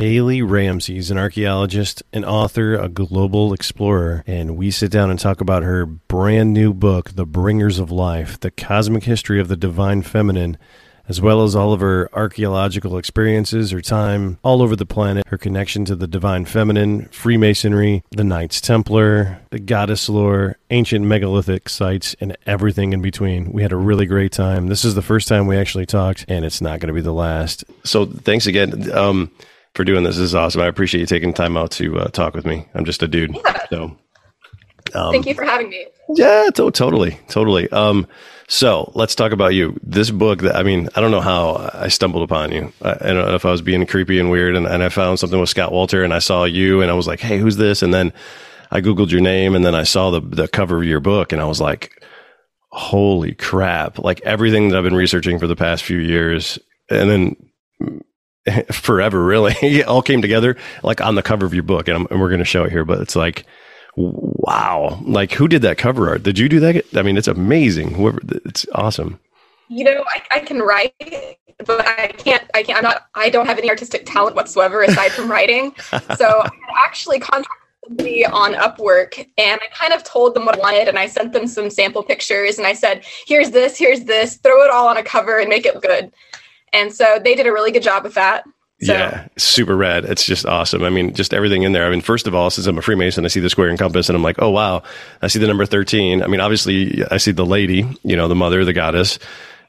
Haley Ramsey is an archaeologist, an author, a global explorer, and we sit down and talk about her brand new book, The Bringers of Life The Cosmic History of the Divine Feminine, as well as all of her archaeological experiences, her time all over the planet, her connection to the Divine Feminine, Freemasonry, the Knights Templar, the goddess lore, ancient megalithic sites, and everything in between. We had a really great time. This is the first time we actually talked, and it's not going to be the last. So thanks again. Um, for doing this. This is awesome. I appreciate you taking time out to uh, talk with me. I'm just a dude. Yeah. So, um, thank you for having me. Yeah, to- totally, totally. Um, so let's talk about you. This book that I mean, I don't know how I stumbled upon you. I, I don't know if I was being creepy and weird, and, and I found something with Scott Wolter and I saw you, and I was like, "Hey, who's this?" And then I googled your name, and then I saw the the cover of your book, and I was like, "Holy crap!" Like everything that I've been researching for the past few years, and then forever really all came together like on the cover of your book and, and we're going to show it here but it's like wow. Like who did that cover art? Did you do that? I mean it's amazing. Whoever it's awesome. You know i, I can write but i can't i can't i'm not i don't have any artistic talent whatsoever aside from writing. So i actually contacted somebody on upwork and i kind of told them what i wanted and i sent them some sample pictures and i said here's this here's this throw it all on a cover and make it good. And so they did a really good job with that. So. Yeah, super rad. It's just awesome. I mean, just everything in there. I mean, first of all, since I'm a Freemason, I see the square and compass and I'm like, oh, wow. I see the number 13. I mean, obviously, I see the lady, you know, the mother, the goddess.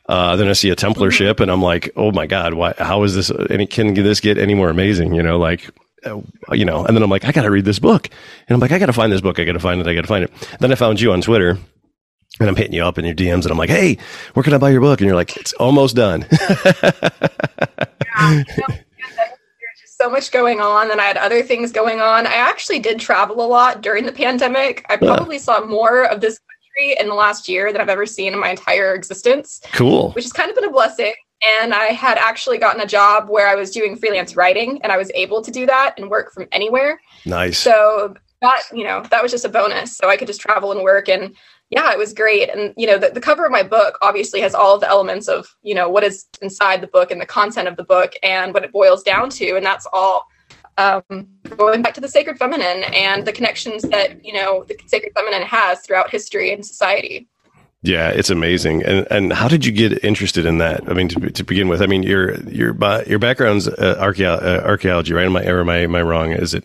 Uh, then I see a Templar mm-hmm. ship and I'm like, oh my God, why, how is this? Any, can this get any more amazing? You know, like, uh, you know, and then I'm like, I got to read this book. And I'm like, I got to find this book. I got to find it. I got to find it. Then I found you on Twitter and I'm hitting you up in your DMs and I'm like, hey, where can I buy your book? And you're like, it's almost done. yeah, you know, there's just so much going on, and I had other things going on. I actually did travel a lot during the pandemic. I probably yeah. saw more of this country in the last year than I've ever seen in my entire existence. Cool. Which has kind of been a blessing. And I had actually gotten a job where I was doing freelance writing, and I was able to do that and work from anywhere. Nice. So that you know that was just a bonus so i could just travel and work and yeah, it was great. And, you know, the, the cover of my book obviously has all the elements of, you know, what is inside the book and the content of the book and what it boils down to. And that's all um, going back to the sacred feminine and the connections that, you know, the sacred feminine has throughout history and society. Yeah, it's amazing. And and how did you get interested in that? I mean, to, to begin with, I mean, your your your background's uh, archaeology, uh, archaeology, right? Am I, or am I, am I wrong? Is it?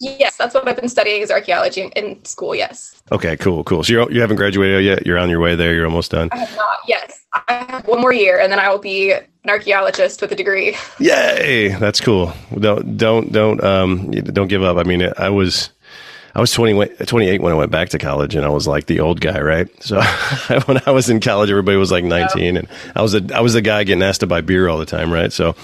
Yes, that's what I've been studying is archaeology in school. Yes. Okay, cool, cool. So you're, you haven't graduated yet. You're on your way there. You're almost done. I have not. Yes, I have one more year, and then I will be an archaeologist with a degree. Yay! That's cool. Don't don't don't um don't give up. I mean, I was. I was 20, 28 when I went back to college and I was like the old guy, right? So when I was in college, everybody was like 19 and I was a, I was the guy getting asked to buy beer all the time, right? So,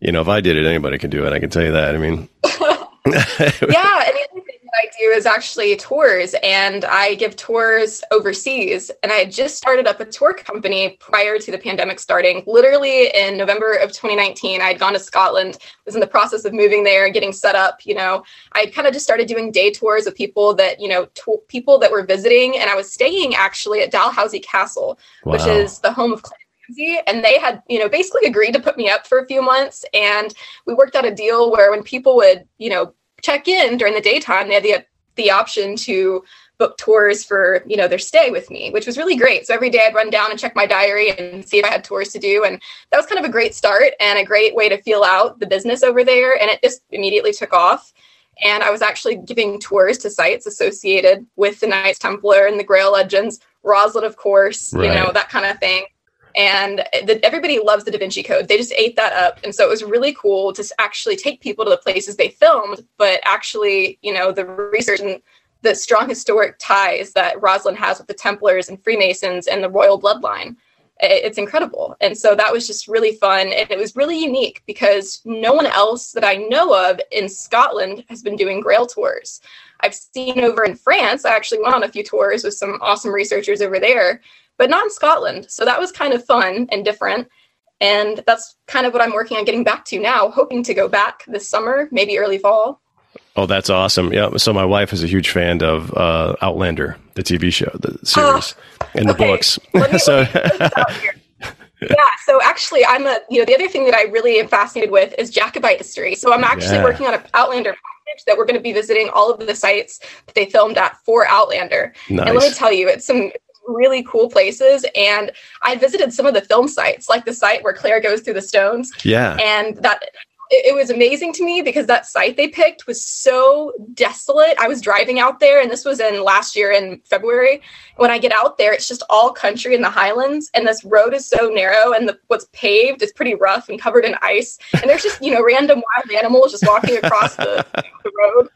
you know, if I did it, anybody could do it. I can tell you that. I mean, yeah, and the other thing that I do is actually tours, and I give tours overseas. And I had just started up a tour company prior to the pandemic starting. Literally in November of 2019, I had gone to Scotland, was in the process of moving there, getting set up. You know, I kind of just started doing day tours of people that you know, to- people that were visiting, and I was staying actually at Dalhousie Castle, wow. which is the home of and they had you know basically agreed to put me up for a few months and we worked out a deal where when people would you know check in during the daytime they had the the option to book tours for you know their stay with me which was really great. So every day i'd run down and check my diary and see if i had tours to do. And that was kind of a great start and a great way to feel out the business over there. And it just immediately took off. And i was actually giving tours to sites associated with the knights templar and the grail legends rosslyn of course right. you know that kind of thing and the, everybody loves the Da Vinci Code. They just ate that up, and so it was really cool to actually take people to the places they filmed, but actually, you know, the research and the strong historic ties that Rosslyn has with the Templars and Freemasons and the royal bloodline. It's incredible. And so that was just really fun. And it was really unique because no one else that I know of in Scotland has been doing Grail tours. I've seen over in France, I actually went on a few tours with some awesome researchers over there but not in Scotland. So that was kind of fun and different. And that's kind of what I'm working on getting back to now, hoping to go back this summer, maybe early fall. Oh, that's awesome. Yeah. So my wife is a huge fan of uh, Outlander, the TV show, the series, oh, and the okay. books. So yeah. So actually, I'm a you know the other thing that I really am fascinated with is Jacobite history. So I'm actually yeah. working on an Outlander package that we're going to be visiting all of the sites that they filmed at for Outlander. Nice. And let me tell you, it's some really cool places. And I visited some of the film sites, like the site where Claire goes through the stones. Yeah. And that it, was amazing to me because that site they picked was so desolate. I was driving out there, and this was in last year in February. When I get out there, it's just all country in the highlands, and this road is so narrow, and the, what's paved is pretty rough and covered in ice. And there's just you know random wild animals just walking across the, the road.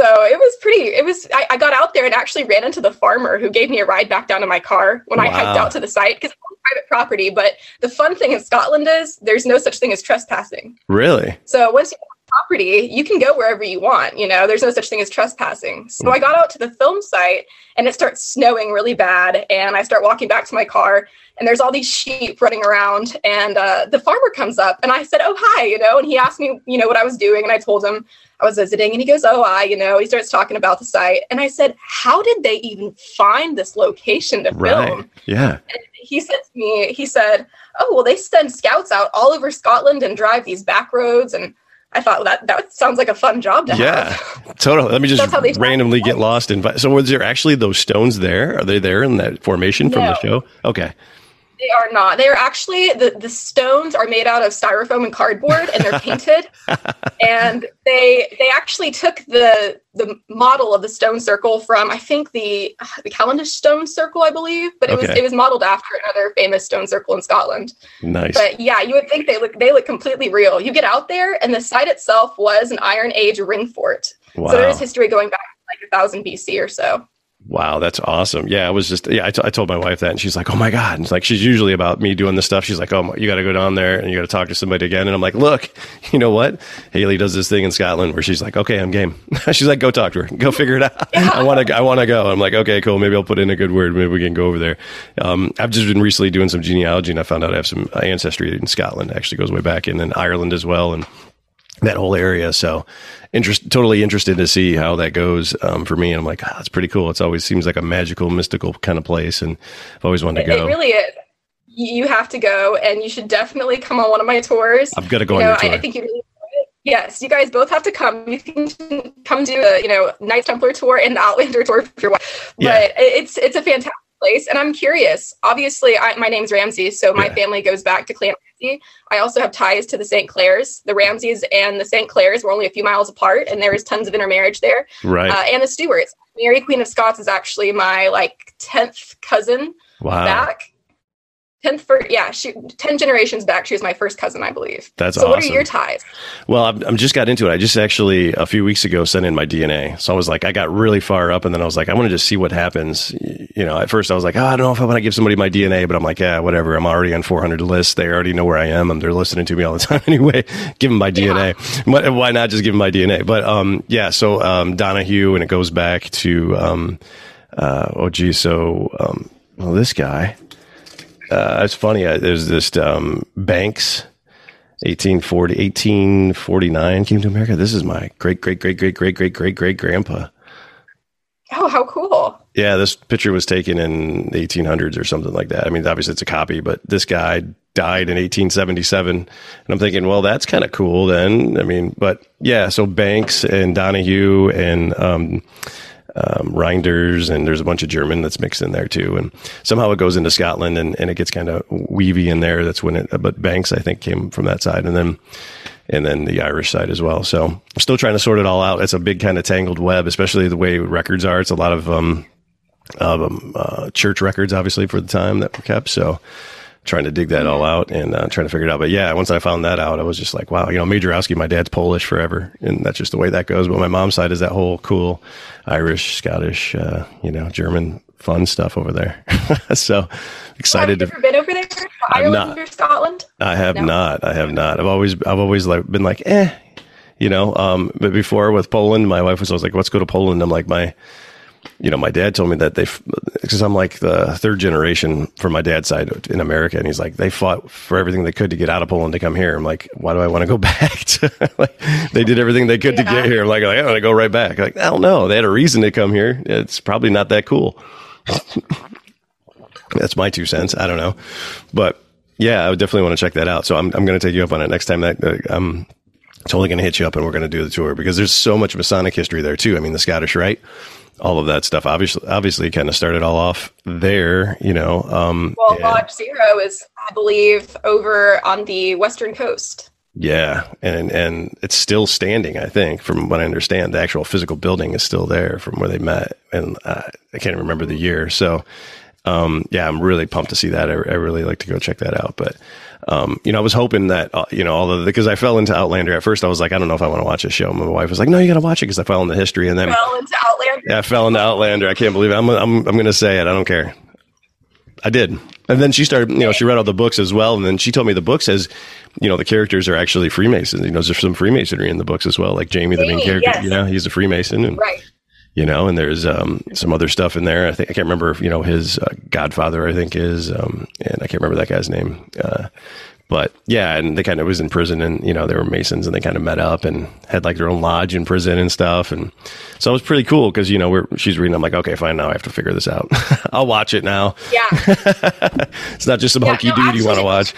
So it was pretty, it was, I, I, got out there and actually ran into the farmer who gave me a ride back down to my car when wow. I hiked out to the site because it's private property. But the fun thing in Scotland is there's no such thing as trespassing. Really? So once you property, you can go wherever you want. You know, there's no such thing as trespassing. So I got out to the film site and it starts snowing really bad. And I start walking back to my car and there's all these sheep running around. And uh, the farmer comes up and I said, Oh, hi, you know, and he asked me, you know, what I was doing. And I told him I was visiting and he goes, Oh, I, you know, he starts talking about the site. And I said, How did they even find this location to right. film? Yeah. And he said to me, He said, Oh, well, they send scouts out all over Scotland and drive these back roads. And I thought well, that that sounds like a fun job to yeah, have. Yeah, totally. Let me just randomly get lost in. So, was there actually those stones there? Are they there in that formation from the show? Okay. They are not. They are actually the the stones are made out of styrofoam and cardboard, and they're painted. and they they actually took the the model of the stone circle from I think the the Callanish stone circle, I believe, but it okay. was it was modeled after another famous stone circle in Scotland. Nice. But yeah, you would think they look they look completely real. You get out there, and the site itself was an Iron Age ring fort. Wow. So there is history going back like a thousand BC or so. Wow, that's awesome. Yeah, I was just, yeah, I, t- I told my wife that and she's like, oh my God. And it's like, she's usually about me doing this stuff. She's like, oh, you got to go down there and you got to talk to somebody again. And I'm like, look, you know what? Haley does this thing in Scotland where she's like, okay, I'm game. she's like, go talk to her, go figure it out. Yeah. I want to, I want to go. I'm like, okay, cool. Maybe I'll put in a good word. Maybe we can go over there. Um, I've just been recently doing some genealogy and I found out I have some ancestry in Scotland. It actually goes way back and then Ireland as well. And that whole area. So interest, totally interested to see how that goes um, for me. And I'm like, oh, that's pretty cool. It's always seems like a magical, mystical kind of place. And I've always wanted to go. It really is. You have to go and you should definitely come on one of my tours. I'm going to go you on know, your tour. I, I think you really Yes, you guys both have to come. You can come do a you know Knights Templar tour and the Outlander tour if you're. But yeah. it's it's a fantastic place. And I'm curious. Obviously, I, my name's Ramsey, so my yeah. family goes back to Clan Ramsey. I also have ties to the St. Clairs. The Ramseys and the St. Clairs were only a few miles apart, and there was tons of intermarriage there. Right. Uh, and the Stuarts. Mary Queen of Scots is actually my like tenth cousin wow. back. Tenth for yeah, she ten generations back. She was my first cousin, I believe. That's so. Awesome. What are your ties? Well, I'm, I'm just got into it. I just actually a few weeks ago sent in my DNA. So I was like, I got really far up, and then I was like, I want to just see what happens. You know, at first I was like, oh, I don't know if I want to give somebody my DNA, but I'm like, yeah, whatever. I'm already on 400 lists. They already know where I am, and they're listening to me all the time anyway. give them my DNA. Yeah. Why not just give them my DNA? But um, yeah. So um, Donahue, and it goes back to um, uh, oh geez, so um, well, this guy uh, it's funny. Uh, there's this um, Banks, 1840, 1849 came to America. This is my great, great, great, great, great, great, great, great grandpa. Oh, how cool. Yeah, this picture was taken in the 1800s or something like that. I mean, obviously it's a copy, but this guy died in 1877. And I'm thinking, well, that's kind of cool then. I mean, but yeah, so Banks and Donahue and, um, um, and there's a bunch of German that's mixed in there too. And somehow it goes into Scotland, and, and it gets kind of weavy in there. That's when it. But Banks, I think, came from that side, and then and then the Irish side as well. So I'm still trying to sort it all out. It's a big kind of tangled web, especially the way records are. It's a lot of um, um, uh, church records, obviously, for the time that were kept. So trying to dig that all out and uh, trying to figure it out. But yeah, once I found that out, I was just like, wow, you know, Majorowski, my dad's Polish forever, and that's just the way that goes. But my mom's side is that whole cool Irish, Scottish, uh, you know, German fun stuff over there. so excited have you to. Ever been over there? Ireland or Scotland? I have no. not. I have not. I've always, I've always like been like, eh, you know. Um, but before with Poland, my wife was always like, let's go to Poland. I'm like, my you know, my dad told me that they, because I'm like the third generation from my dad's side in America, and he's like, they fought for everything they could to get out of Poland to come here. I'm like, why do I want to go back? To, like, they did everything they could yeah. to get here. I'm like, I want to go right back. Like, I don't know. They had a reason to come here. It's probably not that cool. That's my two cents. I don't know, but Yeah, I would definitely want to check that out. So I'm I'm going to take you up on it next time. That uh, I'm totally going to hit you up, and we're going to do the tour because there's so much Masonic history there too. I mean, the Scottish Rite, all of that stuff. Obviously, obviously, kind of started all off there. You know, um, well, Lodge Zero is, I believe, over on the western coast. Yeah, and and it's still standing. I think, from what I understand, the actual physical building is still there from where they met, and uh, I can't remember the year. So, um, yeah, I'm really pumped to see that. I, I really like to go check that out. But, um, you know, I was hoping that uh, you know all of because I fell into Outlander at first. I was like, I don't know if I want to watch this show. My wife was like, No, you got to watch it because I fell into history, and then fell into Outlander. Yeah, I fell into Outlander. I can't believe it. I'm I'm I'm going to say it. I don't care. I did. And then she started, you know, she read all the books as well. And then she told me the book says, you know, the characters are actually Freemasons. You know, there's some Freemasonry in the books as well. Like Jamie, the main character, yes. you know, he's a Freemason. And, right. You know, and there's um, some other stuff in there. I think I can't remember. If, you know, his uh, godfather, I think is, um, and I can't remember that guy's name. Uh, but yeah, and they kind of was in prison and, you know, they were Masons and they kind of met up and had like their own lodge in prison and stuff. And so it was pretty cool because, you know, we're, she's reading. I'm like, okay, fine. Now I have to figure this out. I'll watch it now. Yeah. it's not just some yeah, hunky no, dude you want to watch.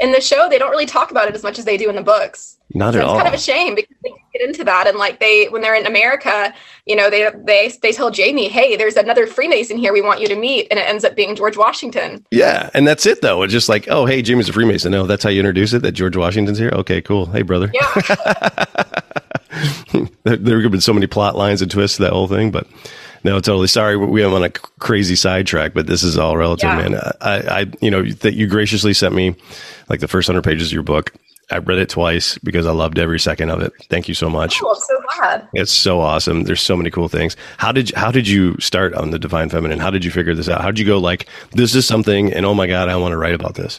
In the show, they don't really talk about it as much as they do in the books. Not so at it's all. It's kind of a shame because they get into that and like they when they're in America, you know, they they they tell Jamie, "Hey, there's another Freemason here we want you to meet." And it ends up being George Washington. Yeah, and that's it though. It's just like, "Oh, hey, Jamie's a Freemason." No, that's how you introduce it that George Washington's here. Okay, cool. Hey, brother. Yeah. there, there have been so many plot lines and twists to that whole thing, but no, totally. Sorry, we went on a crazy sidetrack, but this is all relative, yeah. man. I, I, you know, that you graciously sent me like the first hundred pages of your book. I read it twice because I loved every second of it. Thank you so much. Oh, I'm so glad. It's so awesome. There's so many cool things. How did you, how did you start on the divine feminine? How did you figure this out? How did you go like this is something and oh my god, I want to write about this?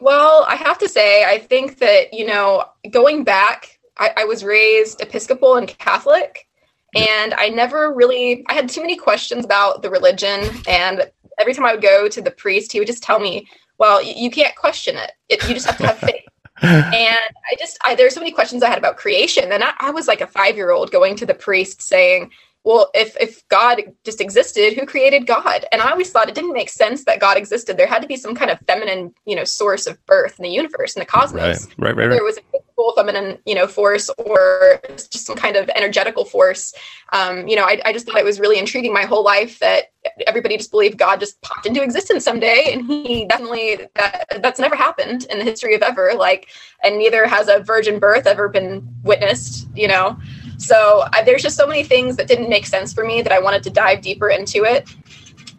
Well, I have to say, I think that you know, going back, I, I was raised Episcopal and Catholic, and I never really I had too many questions about the religion, and every time I would go to the priest, he would just tell me, "Well, you, you can't question it. it. You just have to have faith." And I just, I, there's so many questions I had about creation. And I, I was like a five year old going to the priest saying, well, if, if God just existed, who created God? And I always thought it didn't make sense that God existed. There had to be some kind of feminine, you know, source of birth in the universe, in the cosmos. Right, right, right. right. There was a physical feminine, you know, force or just some kind of energetical force. Um, you know, I, I just thought it was really intriguing my whole life that everybody just believed God just popped into existence someday, and he definitely that that's never happened in the history of ever. Like, and neither has a virgin birth ever been witnessed. You know, so I, there's just so many things that didn't make sense for me that I wanted to dive deeper into it.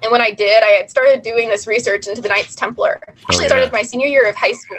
And when I did, I had started doing this research into the Knights Templar. Actually, oh, yeah. started my senior year of high school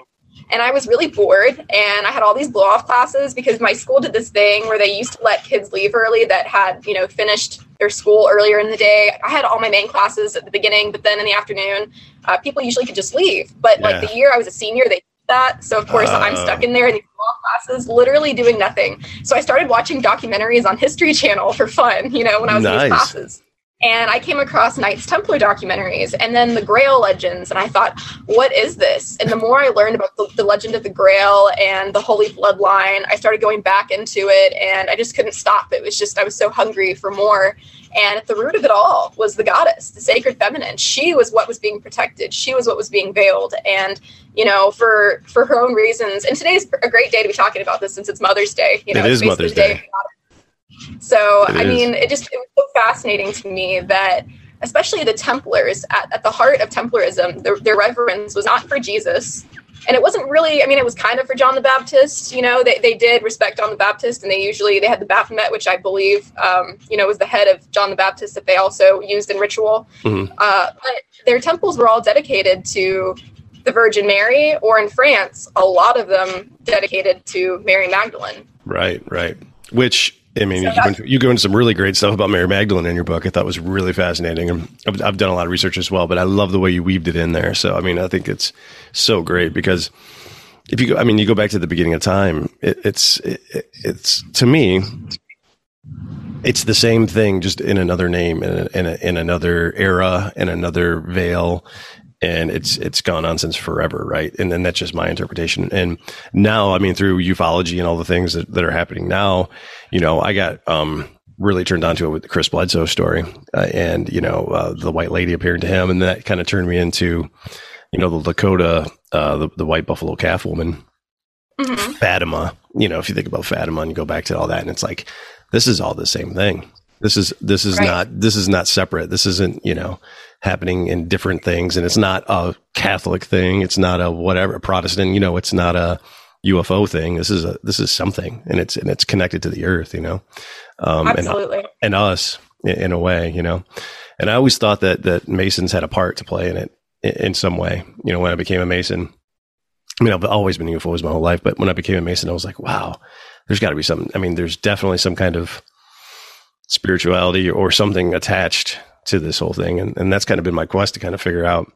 and I was really bored and I had all these blow off classes because my school did this thing where they used to let kids leave early that had, you know, finished their school earlier in the day. I had all my main classes at the beginning, but then in the afternoon, uh, people usually could just leave. But yeah. like the year I was a senior, they did that. So of course uh, I'm stuck in there in these blow off classes, literally doing nothing. So I started watching documentaries on History Channel for fun, you know, when I was nice. in these classes and I came across Knights Templar documentaries and then the Grail legends. And I thought, what is this? And the more I learned about the, the, legend of the Grail and the Holy Bloodline, I started going back into it and I just couldn't stop. It was just, I was so hungry for more. And at the root of it all was the goddess, the sacred feminine. She was what was being protected. She was what was being veiled. And, you know, for for her own reasons. And today's a great day to be talking about this since it's Mother's Day. You know, it is Mother's Day. day so, it I is. mean, it just it was so fascinating to me that, especially the Templars, at, at the heart of Templarism, their, their reverence was not for Jesus. And it wasn't really, I mean, it was kind of for John the Baptist. You know, they, they did respect John the Baptist, and they usually, they had the Baphomet, which I believe, um, you know, was the head of John the Baptist that they also used in ritual. Mm-hmm. Uh, but their temples were all dedicated to the Virgin Mary, or in France, a lot of them dedicated to Mary Magdalene. Right, right. Which I mean, so you, go into, you, go into, some really great stuff about Mary Magdalene in your book. I thought was really fascinating. And I've, I've, done a lot of research as well, but I love the way you weaved it in there. So, I mean, I think it's so great because if you go, I mean, you go back to the beginning of time, it, it's, it, it's to me, it's the same thing, just in another name, in, a, in, a, in another era, in another veil and it's it's gone on since forever, right? And then that's just my interpretation. And now, I mean, through ufology and all the things that, that are happening now, you know, I got um, really turned on to it with the Chris Bledsoe story, uh, and you know, uh, the white lady appearing to him, and that kind of turned me into you know, the Lakota, uh, the, the white buffalo calf woman, mm-hmm. Fatima. You know, if you think about Fatima and you go back to all that, and it's like, this is all the same thing. This is this is right. not this is not separate. This isn't you know happening in different things, and it's not a Catholic thing. It's not a whatever Protestant. You know, it's not a UFO thing. This is a this is something, and it's and it's connected to the Earth. You know, um, absolutely, and, and us in, in a way. You know, and I always thought that that Masons had a part to play in it in, in some way. You know, when I became a Mason, I mean, I've always been UFOs my whole life, but when I became a Mason, I was like, wow, there's got to be something. I mean, there's definitely some kind of spirituality or something attached to this whole thing. And, and that's kind of been my quest to kind of figure out,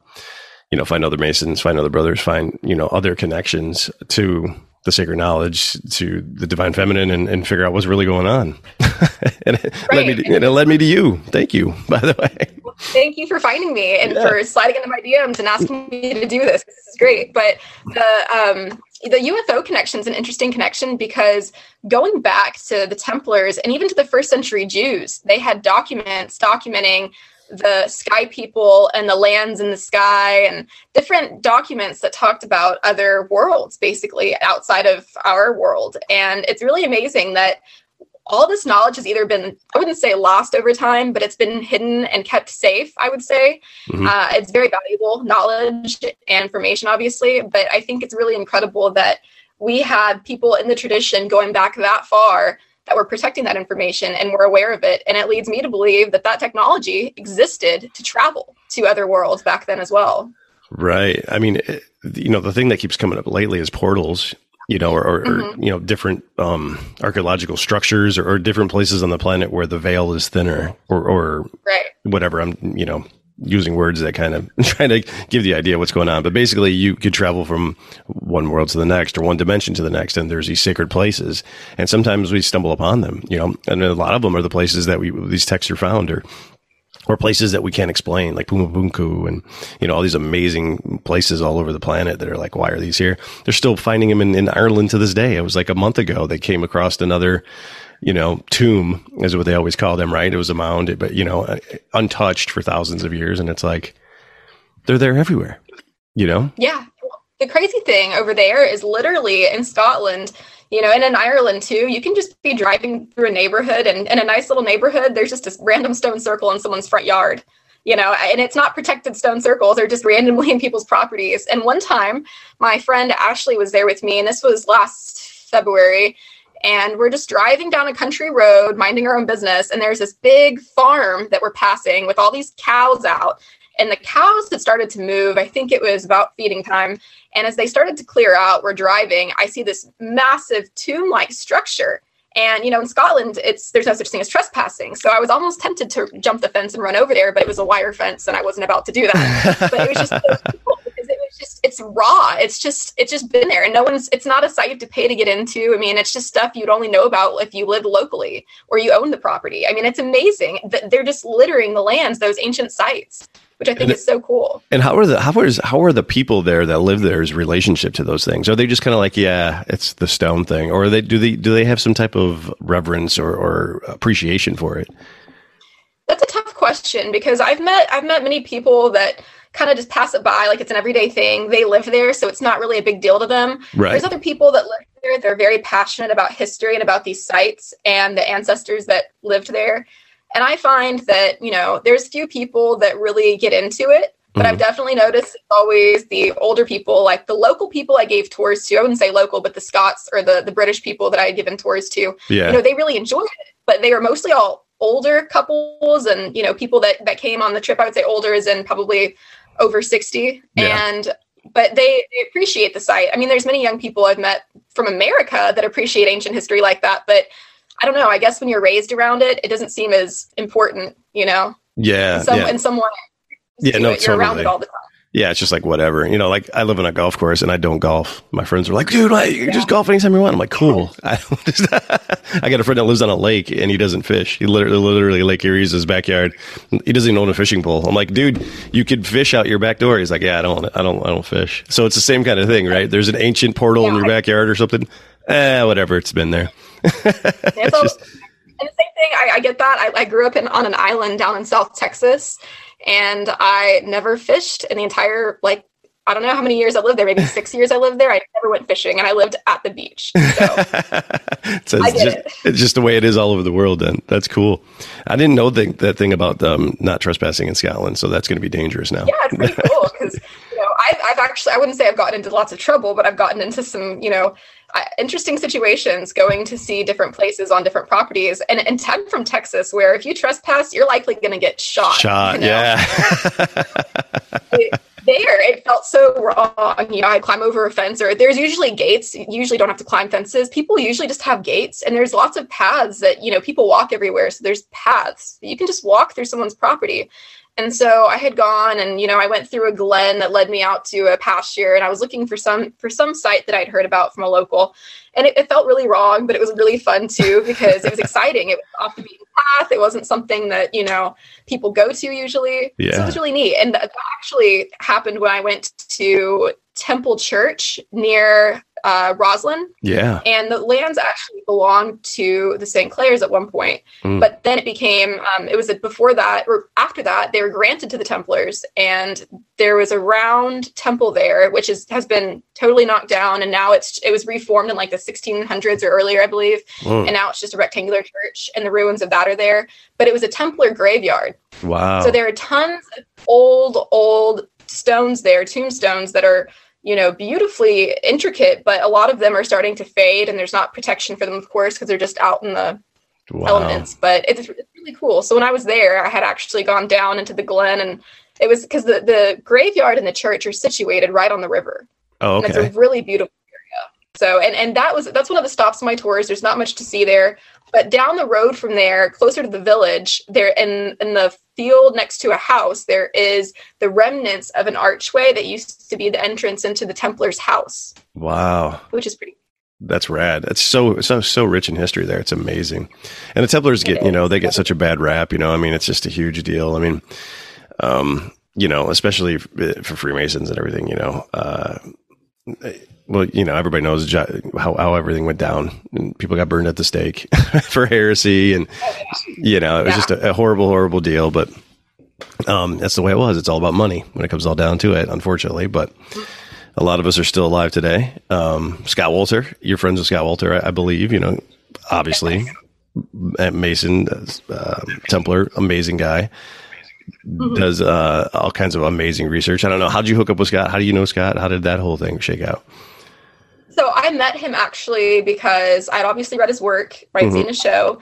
you know, find other Masons, find other brothers, find, you know, other connections to the sacred knowledge to the divine feminine and, and figure out what's really going on. and, it right. led me to, and it led me to you. Thank you, by the way. Well, thank you for finding me and yeah. for sliding into my DMs and asking me to do this. This is great. But the, um, the UFO connection is an interesting connection because going back to the Templars and even to the first century Jews, they had documents documenting the sky people and the lands in the sky and different documents that talked about other worlds basically outside of our world and it's really amazing that all this knowledge has either been i wouldn't say lost over time but it's been hidden and kept safe i would say mm-hmm. uh, it's very valuable knowledge and information obviously but i think it's really incredible that we have people in the tradition going back that far that we're protecting that information and we're aware of it. And it leads me to believe that that technology existed to travel to other worlds back then as well. Right. I mean, it, you know, the thing that keeps coming up lately is portals. You know, or, or, mm-hmm. or you know, different um, archaeological structures, or, or, different places on the planet where the veil is thinner, or, or right. whatever. I'm, you know, using words that kind of trying to give the idea what's going on. But basically, you could travel from one world to the next or one dimension to the next, and there's these sacred places. And sometimes we stumble upon them, you know, and a lot of them are the places that we these texts are found or or places that we can't explain, like Pumapunku and, you know, all these amazing places all over the planet that are like, why are these here? They're still finding them in, in Ireland to this day. It was like a month ago they came across another, you know, tomb is what they always call them, right? It was a mound, but you know, uh, untouched for thousands of years. And it's like, they're there everywhere, you know? Yeah. The crazy thing over there is literally in Scotland, you know, and in Ireland too, you can just be driving through a neighborhood and in a nice little neighborhood, there's just a random stone circle in someone's front yard you know, and it's not protected stone circles, they're just randomly in people's properties. And one time, my friend Ashley was there with me, and this was last February, and we're just driving down a country road, minding our own business. And there's this big farm that we're passing with all these cows out. And the cows had started to move. I think it was about feeding time. And as they started to clear out, we're driving. I see this massive tomb like structure. And you know, in Scotland, it's there's no such thing as trespassing. So I was almost tempted to jump the fence and run over there, but it was a wire fence, and I wasn't about to do that. but it was just so cool because it was just it's raw. It's just it's just been there, and no one's. It's not a site you have to pay to get into. I mean, it's just stuff you'd only know about if you live locally or you own the property. I mean, it's amazing that they're just littering the lands, those ancient sites which I think and, is so cool. And how are the how is how are the people there that live there's relationship to those things? Are they just kind of like, yeah, it's the stone thing, or they do they do they have some type of reverence or, or appreciation for it? That's a tough question because I've met I've met many people that kind of just pass it by like it's an everyday thing. They live there, so it's not really a big deal to them. Right. There's other people that live there. They're very passionate about history and about these sites and the ancestors that lived there. And I find that, you know, there's few people that really get into it, but mm-hmm. I've definitely noticed always the older people, like the local people I gave tours to. I wouldn't say local, but the Scots or the, the British people that I had given tours to, yeah. you know, they really enjoyed it. But they were mostly all older couples and, you know, people that, that came on the trip. I would say older is in probably over 60. Yeah. And but they, they appreciate the site. I mean, there's many young people I've met from America that appreciate ancient history like that, but I don't know. I guess when you're raised around it, it doesn't seem as important, you know? Yeah. In some, yeah. In some way. Yeah, no, you're totally. around it all the time. Yeah, it's just like whatever. You know, like I live in a golf course and I don't golf. My friends are like, dude, like, you yeah. just golf anytime you want. I'm like, cool. I, just, I got a friend that lives on a lake and he doesn't fish. He literally, literally Lake Erie is his backyard. He doesn't even own a fishing pole. I'm like, dude, you could fish out your back door. He's like, yeah, I don't, I don't, I don't fish. So it's the same kind of thing, right? There's an ancient portal yeah, in your backyard or something. Eh, whatever. It's been there. it's just, and the same thing, I, I get that. I, I grew up in, on an island down in South Texas, and I never fished in the entire like I don't know how many years I lived there, maybe six years I lived there. I never went fishing and I lived at the beach. So, so it's, just, it. it's just the way it is all over the world then. That's cool. I didn't know the, that thing about um, not trespassing in Scotland, so that's going to be dangerous now. Yeah, it's pretty cool because, you know, I've, I've actually, I wouldn't say I've gotten into lots of trouble, but I've gotten into some, you know, Uh, interesting situations going to see different places on different properties. And, and I'm from Texas, where if you trespass, you're likely going to get shot. Shot, you know? yeah. there it felt so wrong you know i'd climb over a fence or there's usually gates you usually don't have to climb fences people usually just have gates and there's lots of paths that you know people walk everywhere so there's paths you can just walk through someone's property and so I had gone and you know I went through a glen that led me out to a pasture and I was looking for some for some site that I'd heard about from a local. And it, it felt really wrong but it was really fun too because it was exciting. It was off the beaten path. It wasn't something that you know people go to usually. Yeah. so it was really neat. And that actually happened when I went to Temple Church near uh, Rosslyn. Yeah. And the lands actually belonged to the St. Clairs at one point. Mm. But then it became, um, it was before that or after that, they were granted to the Templars. And there was a round temple there, which is, has been totally knocked down. And now it's, it was reformed in like the 1600s or earlier, I believe. Mm. And now it's just a rectangular church and the ruins of that are there. But it was a Templar graveyard. Wow. So there are tons of old, old stones there, tombstones that are you know, beautifully intricate, but a lot of them are starting to fade and there's not protection for them, of course, because they're just out in the wow. elements. But it's, it's, really cool. So when I was there, I had actually gone down into the glen and it was because the, the graveyard and the church are situated right on the river. Oh, okay. And it's a really beautiful area. So, and, and that was, that's one of the stops of my tours. There's not much to see there, but down the road from there, closer to the village, there in, in the field next to a house, there is the remnants of an archway that used to be the entrance into the Templars' house. Wow. Which is pretty that's rad. That's so so so rich in history there. It's amazing. And the Templars get, you know, they get such a bad rap, you know. I mean, it's just a huge deal. I mean, um, you know, especially for Freemasons and everything, you know. Uh, well, you know, everybody knows how, how everything went down and people got burned at the stake for heresy. And, you know, it was yeah. just a, a, horrible, horrible deal. But um, that's the way it was. It's all about money when it comes all down to it, unfortunately. But a lot of us are still alive today. Um, Scott Wolter, you're friends with Scott Wolter, I, I believe, you know, obviously. Mason, uh, Templar, amazing guy. Mm-hmm. Does uh, all kinds of amazing research. I don't know. How did you hook up with Scott? How do you know Scott? How did that whole thing shake out? So I met him actually because I'd obviously read his work, right, mm-hmm. seen his show,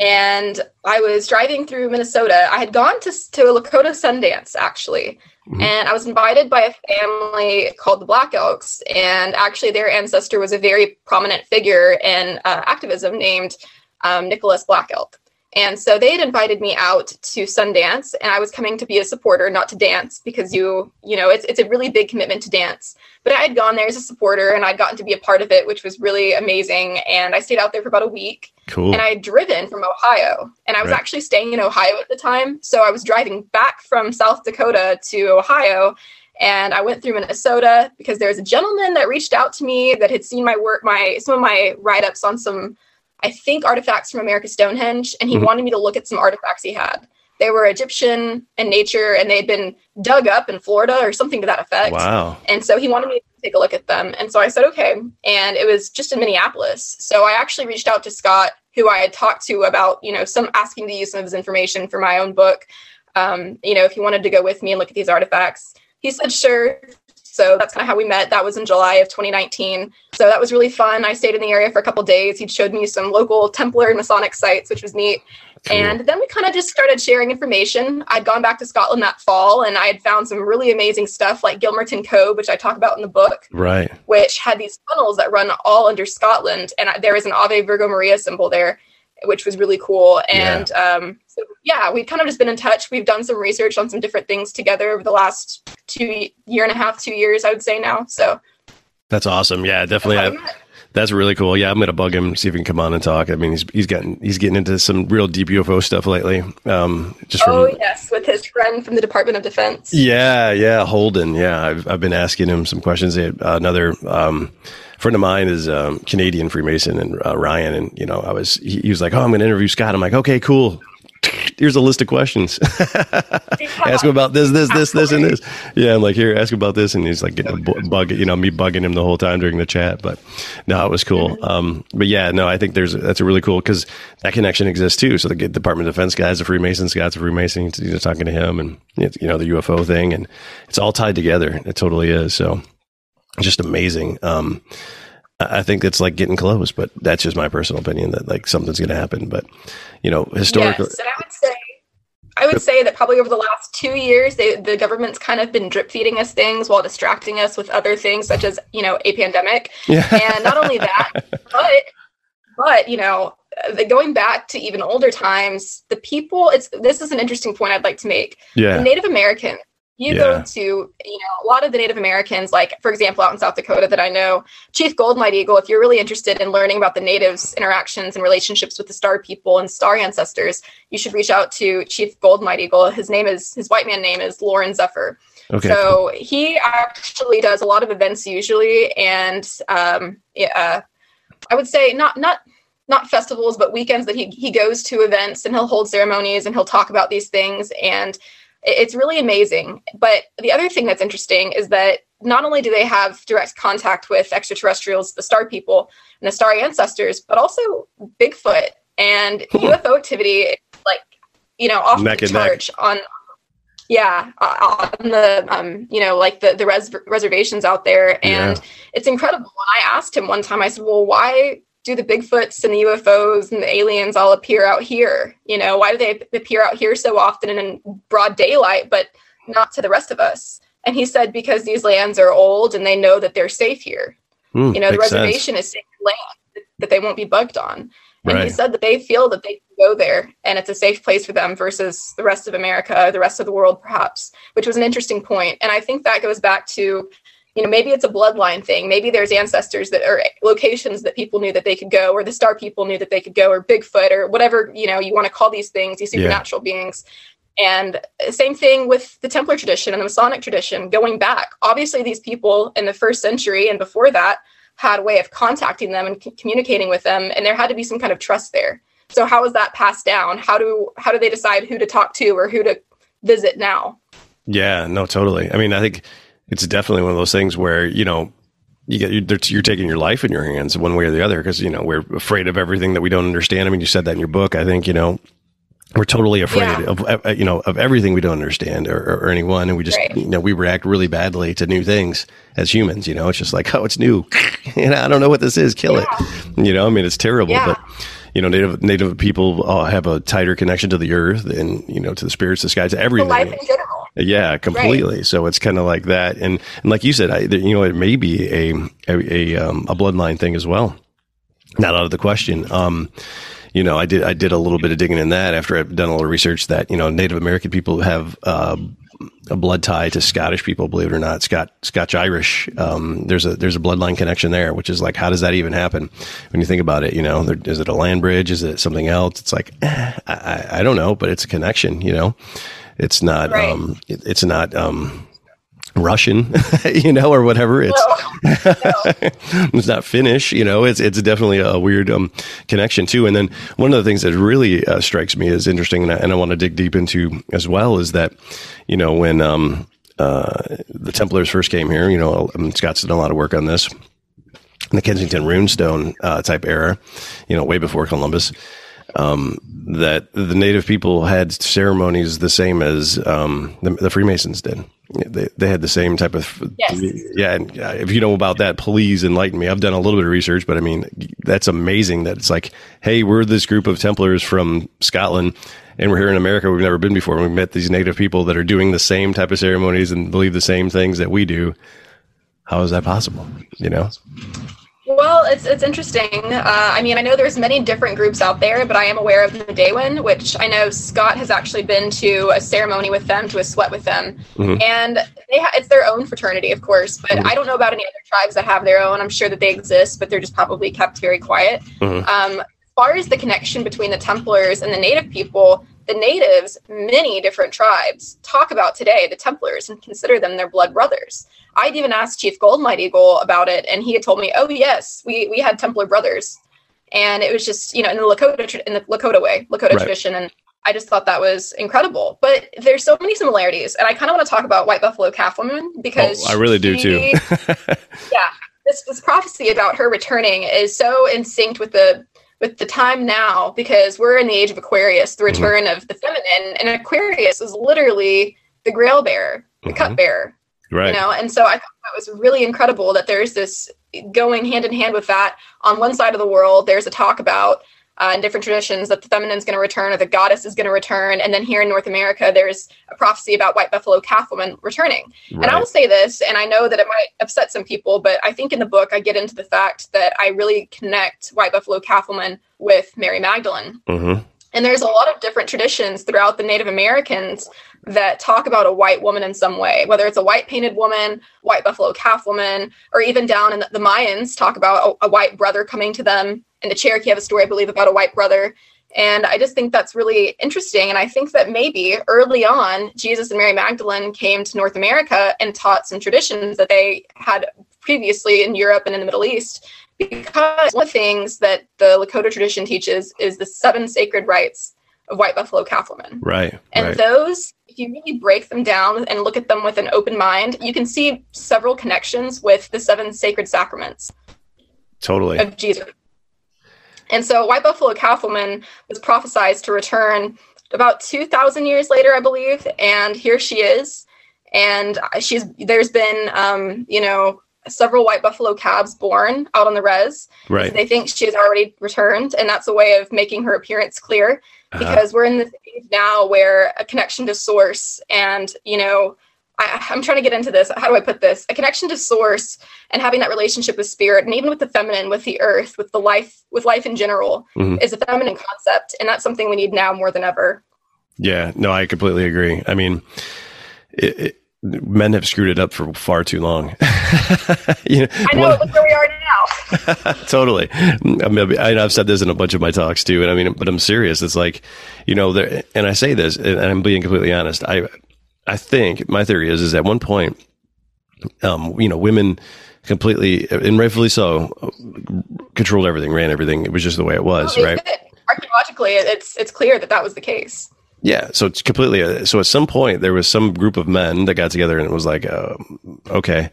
and I was driving through Minnesota. I had gone to to Lakota Sundance actually, mm-hmm. and I was invited by a family called the Black Elks, and actually their ancestor was a very prominent figure in uh, activism named um, Nicholas Black Elk. And so they had invited me out to Sundance, and I was coming to be a supporter, not to dance, because you, you know, it's it's a really big commitment to dance. But I had gone there as a supporter, and I'd gotten to be a part of it, which was really amazing. And I stayed out there for about a week. Cool. And I had driven from Ohio, and I was right. actually staying in Ohio at the time, so I was driving back from South Dakota to Ohio. And I went through Minnesota because there was a gentleman that reached out to me that had seen my work, my some of my write ups on some I think, artifacts from America Stonehenge, and he mm-hmm. wanted me to look at some artifacts he had. They were Egyptian in nature, and they had been dug up in Florida or something to that effect. Wow! And so he wanted me to take a look at them, and so I said okay. And it was just in Minneapolis, so I actually reached out to Scott, who I had talked to about, you know, some asking to use some of his information for my own book. Um, you know, if he wanted to go with me and look at these artifacts, he said sure. So that's kind of how we met. That was in July of 2019. So that was really fun. I stayed in the area for a couple days. He showed me some local Templar and Masonic sites, which was neat. Cool. And then we kind of just started sharing information. I'd gone back to Scotland that fall and I had found some really amazing stuff like Gilmerton Cove, which I talk about in the book. Right. Which had these tunnels that run all under Scotland. And there is an Ave Virgo Maria symbol there which was really cool. And yeah. Um, so, yeah, we've kind of just been in touch. We've done some research on some different things together over the last two year and a half, two years, I would say now. So that's awesome. Yeah, definitely. I, that's really cool. Yeah, I'm gonna bug him see if he can come on and talk. I mean, he's he's getting he's getting into some real deep UFO stuff lately. Um, just from, oh yes, with his friend from the Department of Defense. Yeah, yeah, Holden. Yeah, I've I've been asking him some questions. Another um, friend of mine is um, Canadian Freemason and uh, Ryan, and you know, I was he, he was like, "Oh, I'm going to interview Scott." I'm like, "Okay, cool." here's a list of questions. ask him about this, this, this, this, and this. Yeah, I'm like, here, ask him about this, and he's like getting a bug, you know, me bugging him the whole time during the chat. But no, it was cool. Mm-hmm. Um, but yeah, no, I think there's that's a really cool because that connection exists too. So the Department of Defense guys, the Freemason, guys, the Freemasons, you know, talking to him, and you know the UFO thing, and it's all tied together. It totally is. So just amazing. Um, I think it's like getting close, but that's just my personal opinion that like something's going to happen. But you know, historically, yes, and I would say, I would say that probably over the last two years, they, the government's kind of been drip feeding us things while distracting us with other things, such as you know a pandemic. Yeah. And not only that, but but you know, going back to even older times, the people. It's this is an interesting point I'd like to make. Yeah, the Native American you yeah. go to, you know, a lot of the Native Americans, like for example, out in South Dakota that I know, Chief Golden Light Eagle, if you're really interested in learning about the natives' interactions and relationships with the star people and star ancestors, you should reach out to Chief Golden Light Eagle. His name is his white man name is Loren Zephier. Okay. So he actually does a lot of events usually, and um, yeah, I would say not not not festivals, but weekends that he he goes to events and he'll hold ceremonies and he'll talk about these things and it's really amazing. But the other thing that's interesting is that not only do they have direct contact with extraterrestrials, the star people, and the star ancestors, but also Bigfoot and UFO activity, like you know, off neck the charge on yeah on the um you know like the the res- reservations out there and yeah. it's incredible when i asked him one time i said well why do the Bigfoots and the UFOs and the aliens all appear out here? You know, why do they appear out here so often and in broad daylight, but not to the rest of us? And he said, because these lands are old and they know that they're safe here. Mm, you know, the reservation sense. is safe land that they won't be bugged on. And right. he said that they feel that they can go there and it's a safe place for them versus the rest of America, the rest of the world, perhaps, which was an interesting point. And I think that goes back to you know maybe it's a bloodline thing. Maybe there's ancestors that are locations that people knew that they could go or the star people knew that they could go or bigfoot or whatever you know you want to call these things these supernatural yeah. beings. And same thing with the templar tradition and the masonic tradition going back. Obviously these people in the first century and before that had a way of contacting them and c- communicating with them and there had to be some kind of trust there. So how is that passed down? How do how do they decide who to talk to or who to visit now? Yeah no totally. I mean i think it's definitely one of those things where you know you get you're, you're taking your life in your hands one way or the other because you know we're afraid of everything that we don't understand. I mean, you said that in your book. I think you know we're totally afraid yeah. of you know of everything we don't understand or, or, or anyone, and we just right. you know we react really badly to new things as humans. You know, it's just like oh, it's new, and I don't know what this is. Kill yeah. it. You know, I mean, it's terrible, yeah. but you know, native native people have a tighter connection to the earth and you know to the spirits, the sky, to everything. life in general. Yeah, completely. Right. So it's kind of like that, and and like you said, I, you know, it may be a a a, um, a bloodline thing as well. Not out of the question. Um, you know, I did I did a little bit of digging in that after I've done a little research that you know Native American people have uh, a blood tie to Scottish people, believe it or not, Scott Scotch Irish. Um, there's a there's a bloodline connection there, which is like, how does that even happen? When you think about it, you know, there, is it a land bridge? Is it something else? It's like eh, I, I don't know, but it's a connection, you know. It's not. Right. Um, it, it's not. Um, Russian, you know, or whatever. It's no, no. it's not Finnish, you know. It's it's definitely a weird um, connection too. And then one of the things that really uh, strikes me as interesting, and I, and I, want to dig deep into as well, is that you know when um, uh, the Templars first came here, you know, Scott's done a lot of work on this, the Kensington Runestone uh, type era, you know, way before Columbus um, that the native people had ceremonies the same as um, the, the, Freemasons did. They, they had the same type of yes. yeah. And if you know about that, please enlighten me. I've done a little bit of research, but I mean that's amazing. That it's like, hey, we're this group of Templars from Scotland, and we're here in America. We've never been before. And We met these native people that are doing the same type of ceremonies and believe the same things that we do. How is that possible? You know. Well, it's it's interesting. Uh, I mean, I know there's many different groups out there, but I am aware of the Dewan, which I know Scott has actually been to a ceremony with them, to a sweat with them, mm-hmm. and they ha- it's their own fraternity, of course. But mm-hmm. I don't know about any other tribes that have their own. I'm sure that they exist, but they're just probably kept very quiet. Mm-hmm. Um, as far as the connection between the Templars and the Native people, the natives, many different tribes, talk about today the Templars and consider them their blood brothers. I'd even asked Chief Golden Light Eagle about it, and he had told me, "Oh yes, we we had Templar brothers," and it was just you know in the Lakota in the Lakota way, Lakota right. tradition, and I just thought that was incredible. But there's so many similarities, and I kind of want to talk about White Buffalo Calf Woman because oh, I really she, do too. yeah, this this prophecy about her returning is so in sync with the with the time now because we're in the age of Aquarius, the mm-hmm. return mm-hmm. of the feminine, and Aquarius is literally the Grail bearer, the mm-hmm. cupbearer. Right. You know, and so I thought that was really incredible that there's this going hand in hand with that. On one side of the world, there's a talk about uh, in different traditions that the feminine is going to return or the goddess is going to return. And then here in North America, there's a prophecy about white buffalo calf woman returning. Right. And I will say this, and I know that it might upset some people, but I think in the book I get into the fact that I really connect white buffalo calf woman with Mary Magdalene. Mm-hmm. And there's a lot of different traditions throughout the Native Americans that talk about a white woman in some way, whether it's a white painted woman, white buffalo calf woman, or even down in the, the Mayans talk about a, a, white brother coming to them. And the Cherokee have a story, I believe, about a white brother. And I just think that's really interesting. And I think that maybe early on, Jesus and Mary Magdalene came to North America and taught some traditions that they had previously in Europe and in the Middle East because one of the things that the Lakota tradition teaches is the seven sacred rites of white buffalo calf women. Right. And right. those, if you really break them down and look at them with an open mind, you can see several connections with the seven sacred sacraments. Totally. Of Jesus. And so white buffalo calf woman was prophesied to return about 2000 years later, I believe. And here she is. And she's, there's been, um, you know, several white buffalo calves born out on the res. Right. So they think she has already returned, and that's a way of making her appearance clear. Uh-huh. Because we're in the stage now where a connection to source and you know. I, I'm trying to get into this. How do I put this? A connection to source and having that relationship with spirit, and even with the feminine, with the earth, with the life, with life in general, mm-hmm. is a feminine concept, and that's something we need now more than ever. Yeah, no, I completely agree. I mean, it, it, men have screwed it up for far too long. you know, I know. Well, look where we are now. totally. I mean, I've said this in a bunch of my talks too, and I mean, but I'm serious. It's like, you know, there, and I say this, and I'm being completely honest. I, I think my theory is, is at one point, um, you know, women completely and rightfully so controlled everything, ran everything. It was just the way it was, well, right? Archaeologically, it's it's clear that that was the case. Yeah, so it's completely. Uh, so at some point, there was some group of men that got together and it was like, uh, okay,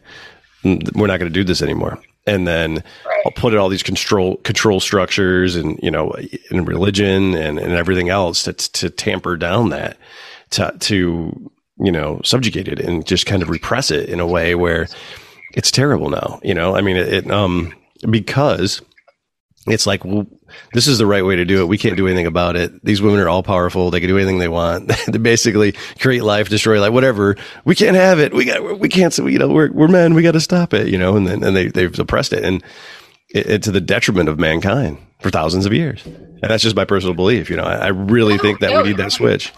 we're not going to do this anymore. And then right. I'll put in all these control control structures and you know, in religion and, and everything else to to tamper down that to to you know subjugate it and just kind of repress it in a way where it's terrible now. You know, I mean, it, it um because it's like well, this is the right way to do it. We can't do anything about it. These women are all powerful. They can do anything they want. they basically create life, destroy life, whatever. We can't have it. We got, we can't, you know, we're, we're men. We got to stop it, you know, and then, and they, they've suppressed it and it, it, to the detriment of mankind for thousands of years. And that's just my personal belief. You know, I, I really think that we need that switch.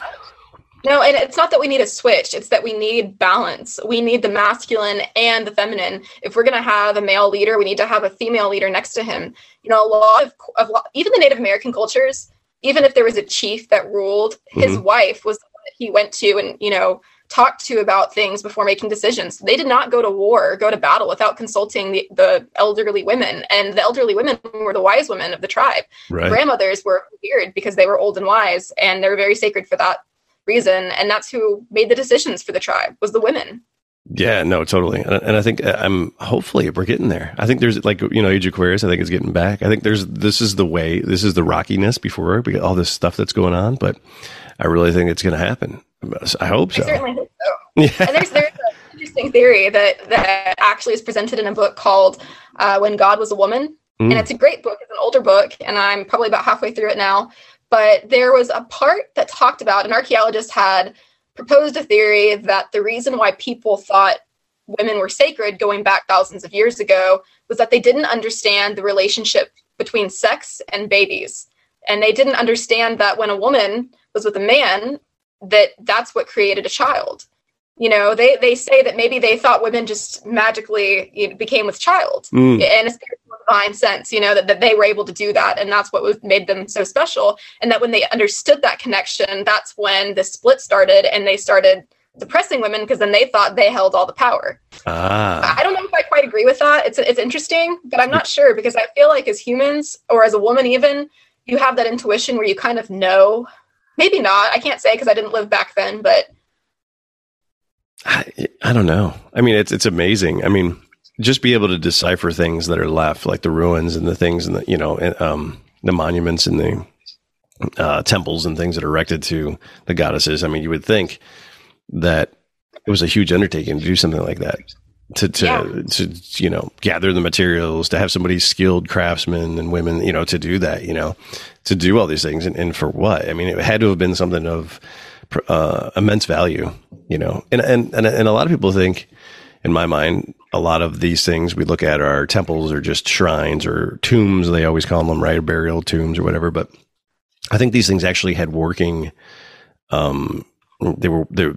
No, and it's not that we need a switch. It's that we need balance. We need the masculine and the feminine. If we're going to have a male leader, we need to have a female leader next to him. You know, a lot of, of even the Native American cultures, even if there was a chief that ruled, his mm-hmm. wife was he went to and, you know, talked to about things before making decisions. They did not go to war, or go to battle without consulting the, the elderly women. And the elderly women were the wise women of the tribe. Right. Grandmothers were weird because they were old and wise, and they were very sacred for that reason and that's who made the decisions for the tribe was the women. Yeah no totally. And, i think uh, i'm hopefully we're getting there. I think there's like you know age aquarius i think is getting back. I think there's this is the way this is the rockiness before we get all this stuff that's going on but i really think it's going to happen. I hope so. I certainly hope so. Yeah. and there's there's an interesting theory that that actually is presented in a book called uh, when god was a woman. Mm. and it's a great book it's an older book and i'm probably about halfway through it now but there was a part that talked about an archaeologist had proposed a theory that the reason why people thought women were sacred going back thousands of years ago was that they didn't understand the relationship between sex and babies. And they didn't understand that when a woman was with a man that that's what created a child. You know they they say that maybe they thought women just magically you know, became with child. Mm. in a spiritual divine sense you know that, that they were able to do that and that's what was, made them so special and that when they understood that connection that's when the split started and they started depressing women because then they thought they held all the power ah. i don't know if i quite agree with that it's it's interesting but i'm not sure because i feel like as humans or as a woman even you have that intuition where you kind of know maybe not. I can't say because I didn't live back then, but I, I don't know. I mean, it's it's amazing. I mean, just be able to decipher things that are left, like the ruins and the things and the you know um, the monuments and the uh, temples and things that are erected to the goddesses. I mean, you would think that it was a huge undertaking to do something like that. To to yeah. to you know gather the materials, to have somebody skilled craftsmen and women, you know, to do that, you know, to do all these things, and, and for what? I mean, it had to have been something of uh, immense value, you know, and, and and and a lot of people think, in my mind, a lot of these things we look at are temples or just shrines or tombs. They always call them right, burial tombs or whatever. But I think these things actually had working. Um, they were they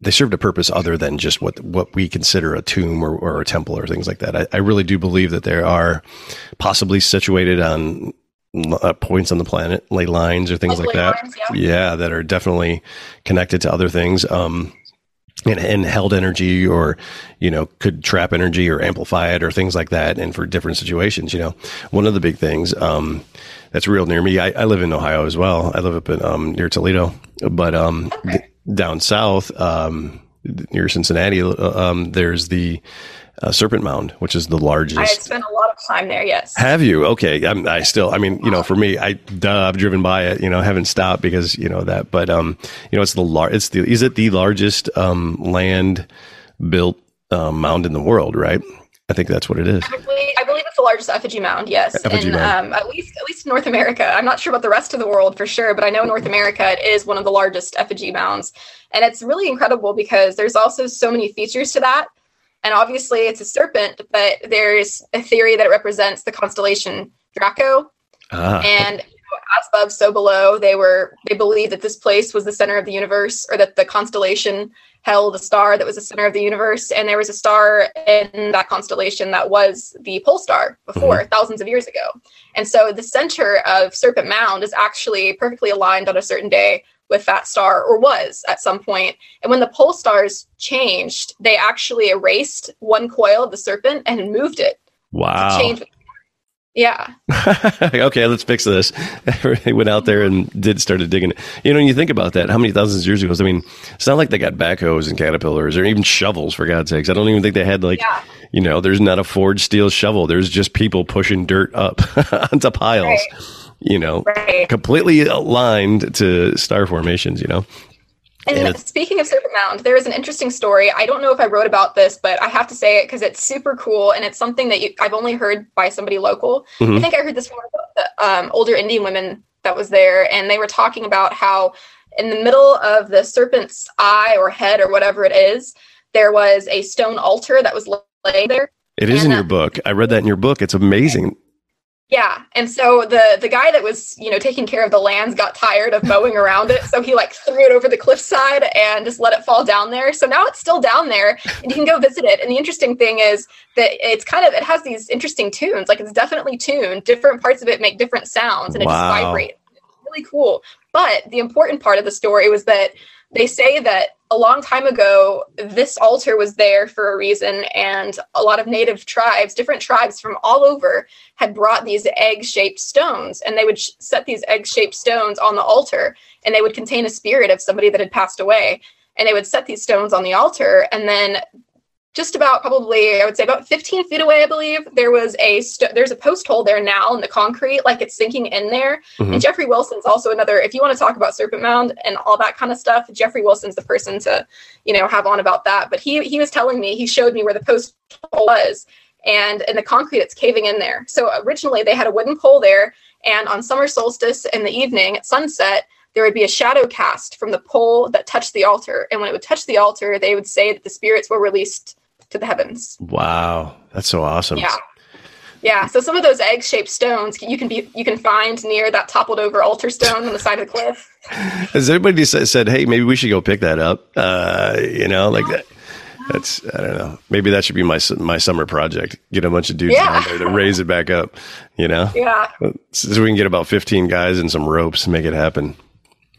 they served a purpose other than just what what we consider a tomb or, or a temple or things like that. I, I really do believe that there are possibly situated on uh, points on the planet, ley lines or things like, like that. Lines, yeah. yeah. that are definitely connected to other things. Um, and, and, held energy or you know could trap energy or amplify it or things like that and for different situations you know one of the big things um, that's real near me I, I, live in ohio as well i live up in um, near toledo but um, okay. down south um, near cincinnati uh, um, there's the uh, Serpent Mound, which is the largest. I've spent a lot of time there. Yes. Have you? Okay. I'm, i still. I mean, you know, for me, I duh, I've driven by it. You know, haven't stopped because you know that. But um, you know, it's the lar- It's the. Is it the largest um land built um, mound in the world? Right. I think that's what it is. I believe, I believe it's the largest effigy mound. Yes, effigy mound. Um, at least at least North America. I'm not sure about the rest of the world for sure, but I know North America it is one of the largest effigy mounds, and it's really incredible because there's also so many features to that and obviously, it's a serpent, but there's a theory that it represents the constellation Draco. Ah. And as above, so below. They were they believed that this place was the center of the universe, or that the constellation held a star that was the center of the universe, and there was a star in that constellation that was the pole star before mm-hmm. thousands of years ago. And so the center of Serpent Mound is actually perfectly aligned on a certain day with that star or was at some point. And when the pole stars changed, they actually erased one coil of the serpent and moved it. Wow. Yeah. okay, let's fix this. they went out there and did started digging it. You know, when you think about that, how many thousands of years ago? I mean, it's not like they got backhoes and caterpillars or even shovels, for God's sakes. I don't even think they had like, yeah. you know, there's not a forged steel shovel. There's just people pushing dirt up onto piles. Right you know, right. completely aligned to star formations, you know. And, and speaking of Serpent Mound, there is an interesting story. I don't know if I wrote about this, but I have to say it because it's super cool and it's something that you, I've only heard by somebody local. Mm-hmm. I think I heard this from the um, older Indian women that was there, and they were talking about how in the middle of the serpent's eye or head or whatever it is, there was a stone altar that was laying there. It is and, in your book. I read that in your book. It's amazing. Yeah, and so the the guy that was you know taking care of the lands got tired of mowing around it, so he like threw it over the cliffside and just let it fall down there. So now it's still down there, and you can go visit it. And the interesting thing is that it's kind of it has these interesting tunes, like it's definitely tuned. Different parts of it make different sounds, and it wow. just vibrates. It's really cool. But the important part of the story was that they say that a long time ago, this altar was there for a reason, and a lot of native tribes, different tribes from all over, had brought these egg shaped stones, and they would sh- set these egg shaped stones on the altar, and they would contain a spirit of somebody that had passed away. And they would set these stones on the altar, and then just about probably I would say about 15 feet away, I believe there was a st- there's a post hole there now in the concrete, like it's sinking in there. Mm-hmm. And Jeffrey Wilson's also another. If you want to talk about Serpent Mound and all that kind of stuff, Jeffrey Wilson's the person to you know have on about that. But he he was telling me he showed me where the post hole was, and in the concrete it's caving in there. So originally they had a wooden pole there, and on summer solstice in the evening at sunset there would be a shadow cast from the pole that touched the altar. And when it would touch the altar, they would say that the spirits were released to the heavens. Wow, that's so awesome. Yeah. Yeah, so some of those egg-shaped stones you can be you can find near that toppled over altar stone on the side of the cliff. Has anybody said, "Hey, maybe we should go pick that up"? Uh, you know, like that. That's I don't know. Maybe that should be my my summer project. Get a bunch of dudes yeah. down there to raise it back up. You know, yeah. So we can get about fifteen guys and some ropes and make it happen.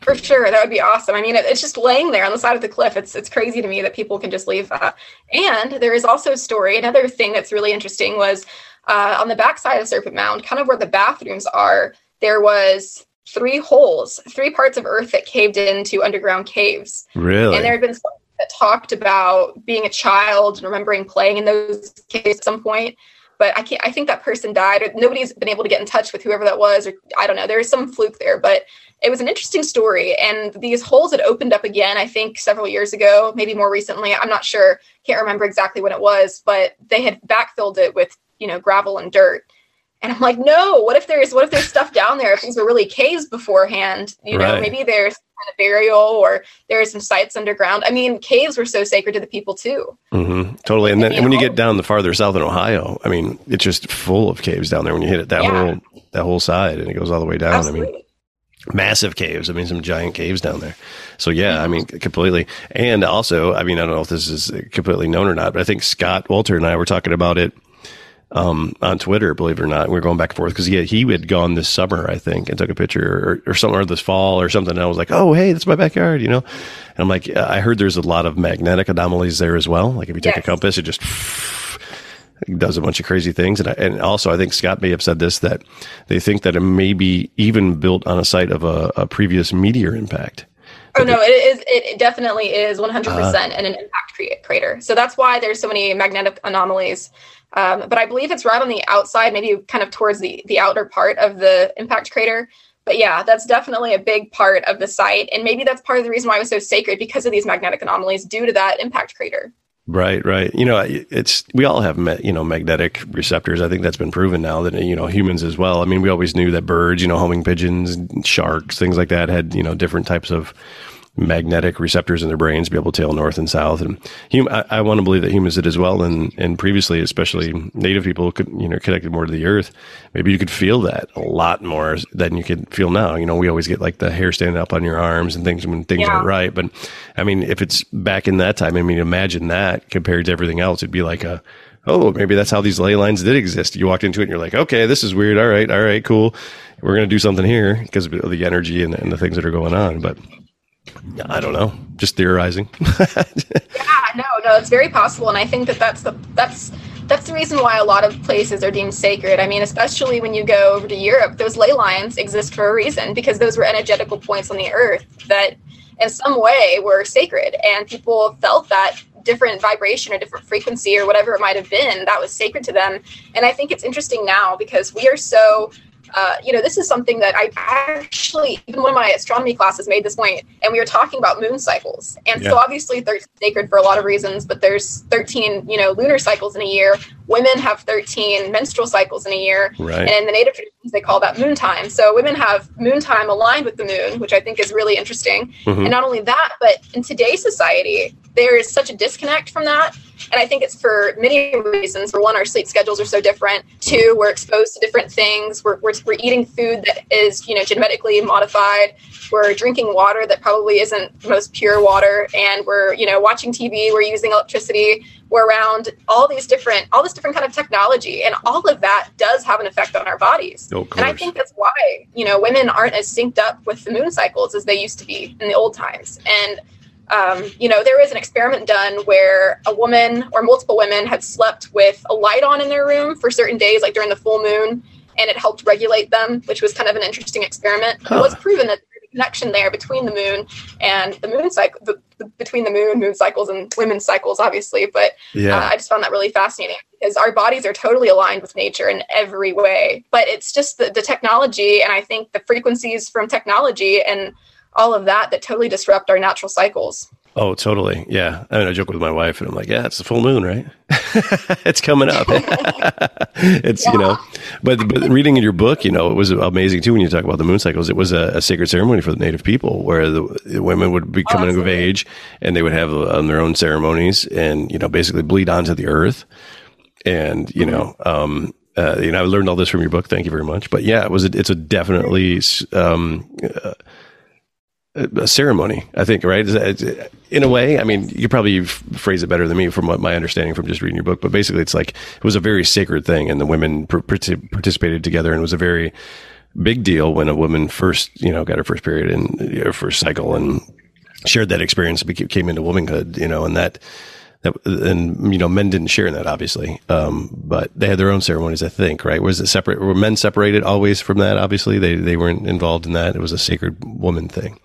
For sure, that would be awesome. I mean, it, it's just laying there on the side of the cliff. It's it's crazy to me that people can just leave that. And there is also a story. Another thing that's really interesting was uh, on the backside of Serpent Mound, kind of where the bathrooms are. There was three holes, three parts of Earth that caved into underground caves. Really? And there had been that talked about being a child and remembering playing in those caves at some point. But I can't. I think that person died, or nobody's been able to get in touch with whoever that was, or I don't know. There was some fluke there, but it was an interesting story. And these holes had opened up again. I think several years ago, maybe more recently. I'm not sure. Can't remember exactly when it was, but they had backfilled it with you know gravel and dirt and I'm like, no, what if there's what if there's stuff down there? If these were really caves beforehand, you know, maybe there's kind of burial or there's some sites underground. I mean, caves were so sacred to the people too. Mm-hmm. Totally. And then and when you get down the farther south in Ohio, I mean, it's just full of caves down there when you hit it that yeah. whole that whole side and it goes all the way down. Absolutely. I mean massive caves. I mean, some giant caves down there. So yeah, I mean, completely. And also, I mean, I don't know if this is completely known or not, but I think Scott Wolter and I were talking about it um, on Twitter, believe it or not. We were going back and forth because he had, he had gone this summer, I think, and took a picture or, or something, or this fall or something. And I was like, oh, hey, that's my backyard, you know? And I'm like, I heard there's a lot of magnetic anomalies there as well. Like if you take yes. a compass, it just does a bunch of crazy things. And, I, and also, I think Scott may have said this that they think that it may be even built on a site of a, a previous meteor impact. Oh no, it is. It definitely is 100% uh, an impact crater. So that's why there's so many magnetic anomalies um, but I believe it's right on the outside, maybe kind of towards the, the outer part of the impact crater. But yeah, that's definitely a big part of the site. And maybe that's part of the reason why it was so sacred because of these magnetic anomalies due to that impact crater. Right, right. You know, it's we all have you know magnetic receptors. I think that's been proven now that you know humans as well. I mean, we always knew that birds, you know, homing pigeons, sharks, things like that had you know different types of magnetic receptors in their brains, be able to tell north and south. And hum- I, I, want to believe that humans did as well. And, and previously, especially native people could, you know, connected more to the earth. Maybe you could feel that a lot more than you could feel now. You know, we always get like the hair standing up on your arms and things when things yeah. aren't right. But I mean, if it's back in that time, I mean, imagine that compared to everything else, it'd be like a, oh, maybe that's how these ley lines did exist. You walked into it and you're like, okay, this is weird. All right. All right, cool. We're going to do something here because of the energy and, and the things that are going on. But I don't know, just theorizing. yeah, no, no, it's very possible, and I think that that's the that's that's the reason why a lot of places are deemed sacred. I mean, especially when you go over to Europe, those ley lines exist for a reason because those were energetical points on the earth that, in some way, were sacred, and people felt that different vibration or different frequency or whatever it might have been that was sacred to them. And I think it's interesting now because we are so uh, you know, this is something that I actually, even one of my astronomy classes made this point, and we were talking about moon cycles. And yeah. so obviously, they're sacred for a lot of reasons, but there's 13, you know, lunar cycles in a year. Women have 13 menstrual cycles in a year. Right. And in the native traditions, they call that moon time. So women have moon time aligned with the moon, which I think is really interesting. Mm-hmm. And not only that, but in today's society, there is such a disconnect from that and I think it's for many reasons. For one, our sleep schedules are so different. Two, we're exposed to different things. We're, we're, we're eating food that is, you know, genetically modified. We're drinking water that probably isn't the most pure water. And we're, you know, watching TV. We're using electricity. We're around all these different, all this different kind of technology. And all of that does have an effect on our bodies. Oh, and I think that's why, you know, women aren't as synced up with the moon cycles as they used to be in the old times. And um, you know, there was an experiment done where a woman or multiple women had slept with a light on in their room for certain days, like during the full moon, and it helped regulate them, which was kind of an interesting experiment. Huh. It was proven that there's a connection there between the moon and the moon cycle, the, the, between the moon, moon cycles, and women's cycles, obviously. But yeah. uh, I just found that really fascinating because our bodies are totally aligned with nature in every way. But it's just the, the technology, and I think the frequencies from technology and all of that that totally disrupt our natural cycles. Oh, totally. Yeah. I mean, I joke with my wife and I'm like, yeah, it's the full moon, right? it's coming up. it's, yeah. you know, but, but reading in your book, you know, it was amazing too when you talk about the moon cycles. It was a, a sacred ceremony for the native people where the, the women would be coming oh, of age and they would have um, their own ceremonies and, you know, basically bleed onto the earth. And, you know, um, uh, you know, I learned all this from your book. Thank you very much. But yeah, it was, a, it's a definitely, um, uh, a ceremony, I think, right? In a way, I mean, you probably phrase it better than me from what my understanding from just reading your book, but basically it's like it was a very sacred thing and the women pr- participated together and it was a very big deal when a woman first, you know, got her first period and her first cycle and shared that experience, came into womanhood, you know, and that, that, and you know, men didn't share in that, obviously. Um, but they had their own ceremonies, I think, right? Was it separate? Were men separated always from that? Obviously, they they weren't involved in that. It was a sacred woman thing.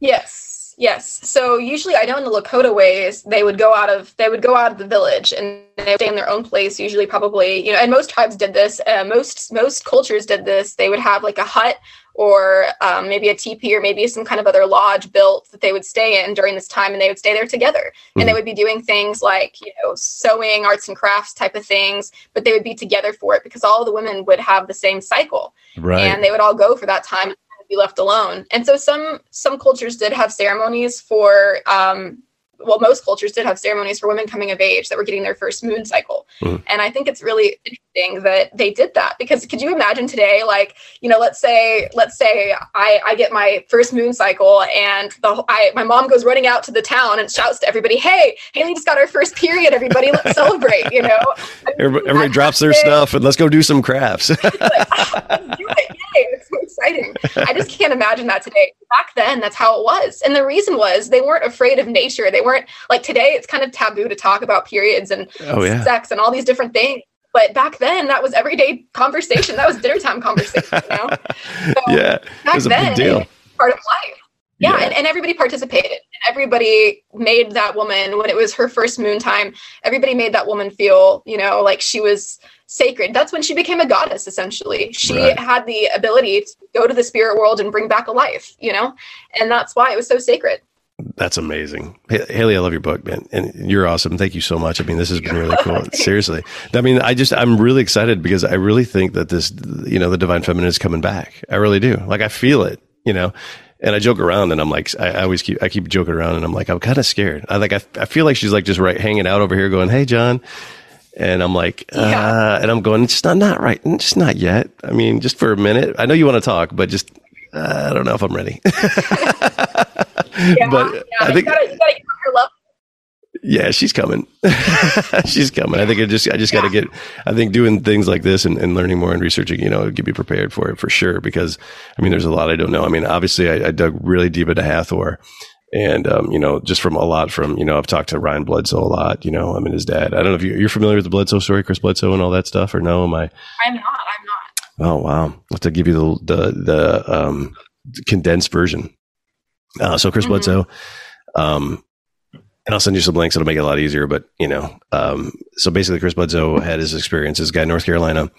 Yes, yes. So usually, I know in the Lakota ways, they would go out of they would go out of the village and they would stay in their own place. Usually, probably you know, and most tribes did this. Uh, most most cultures did this. They would have like a hut or um, maybe a teepee or maybe some kind of other lodge built that they would stay in during this time and they would stay there together mm-hmm. and they mm-hmm. would be doing things like you know sewing arts and crafts type of things but they would be together for it because all the women would have the same cycle right. and they would all go for that time and be left alone and so some some cultures did have ceremonies for um, well, most cultures did have ceremonies for women coming of age that were getting their first moon cycle. Mm. And I think it's really interesting that they did that because could you imagine today, like, you know, let's say, let's say I, I get my first moon cycle and the, I, my mom goes running out to the town and shouts to everybody, Hey, Haley just got our first period. Everybody let's celebrate, you know, everybody, everybody drops their stuff and let's go do some crafts. like, oh, do it. Yay. It's so exciting. I just can't imagine that today. Back then, that's how it was. And the reason was they weren't afraid of nature. They weren't like today, it's kind of taboo to talk about periods and oh, yeah. sex and all these different things. But back then, that was everyday conversation. That was dinner time conversation, you know? So yeah. Back then, deal. part of life. Yeah, yeah. And, and everybody participated. Everybody made that woman, when it was her first moon time, everybody made that woman feel, you know, like she was sacred. That's when she became a goddess, essentially. She right. had the ability to go to the spirit world and bring back a life, you know? And that's why it was so sacred. That's amazing. Haley, I love your book, man. And you're awesome. Thank you so much. I mean, this has been really cool. Seriously. I mean, I just, I'm really excited because I really think that this, you know, the divine feminine is coming back. I really do. Like, I feel it, you know? And I joke around and I'm like, I, I always keep, I keep joking around and I'm like, I'm kind of scared. I like, I, I feel like she's like just right hanging out over here going, Hey, John, and I'm like, uh, yeah. and I'm going, it's not, not right. Just not yet. I mean, just for a minute. I know you want to talk, but just, uh, I don't know if I'm ready. yeah, but yeah. I think, you gotta, you gotta. Yeah, she's coming. she's coming. I think I just, I just got to get, I think doing things like this and, and, learning more and researching, you know, get me prepared for it for sure. Because I mean, there's a lot I don't know. I mean, obviously I, I dug really deep into Hathor and, um, you know, just from a lot from, you know, I've talked to Ryan Bledsoe a lot, you know, I mean, his dad. I don't know if you, are familiar with the Bledsoe story, Chris Bledsoe and all that stuff, or no? Am I? I'm not. I'm not. Oh, wow. I'll have to give you the, the, the um, condensed version. Uh, so Chris mm-hmm. Bledsoe, um, and I'll send you some links. It'll make it a lot easier. But you know, um, so basically, Chris Bledsoe had his experience. experiences. Guy in North Carolina,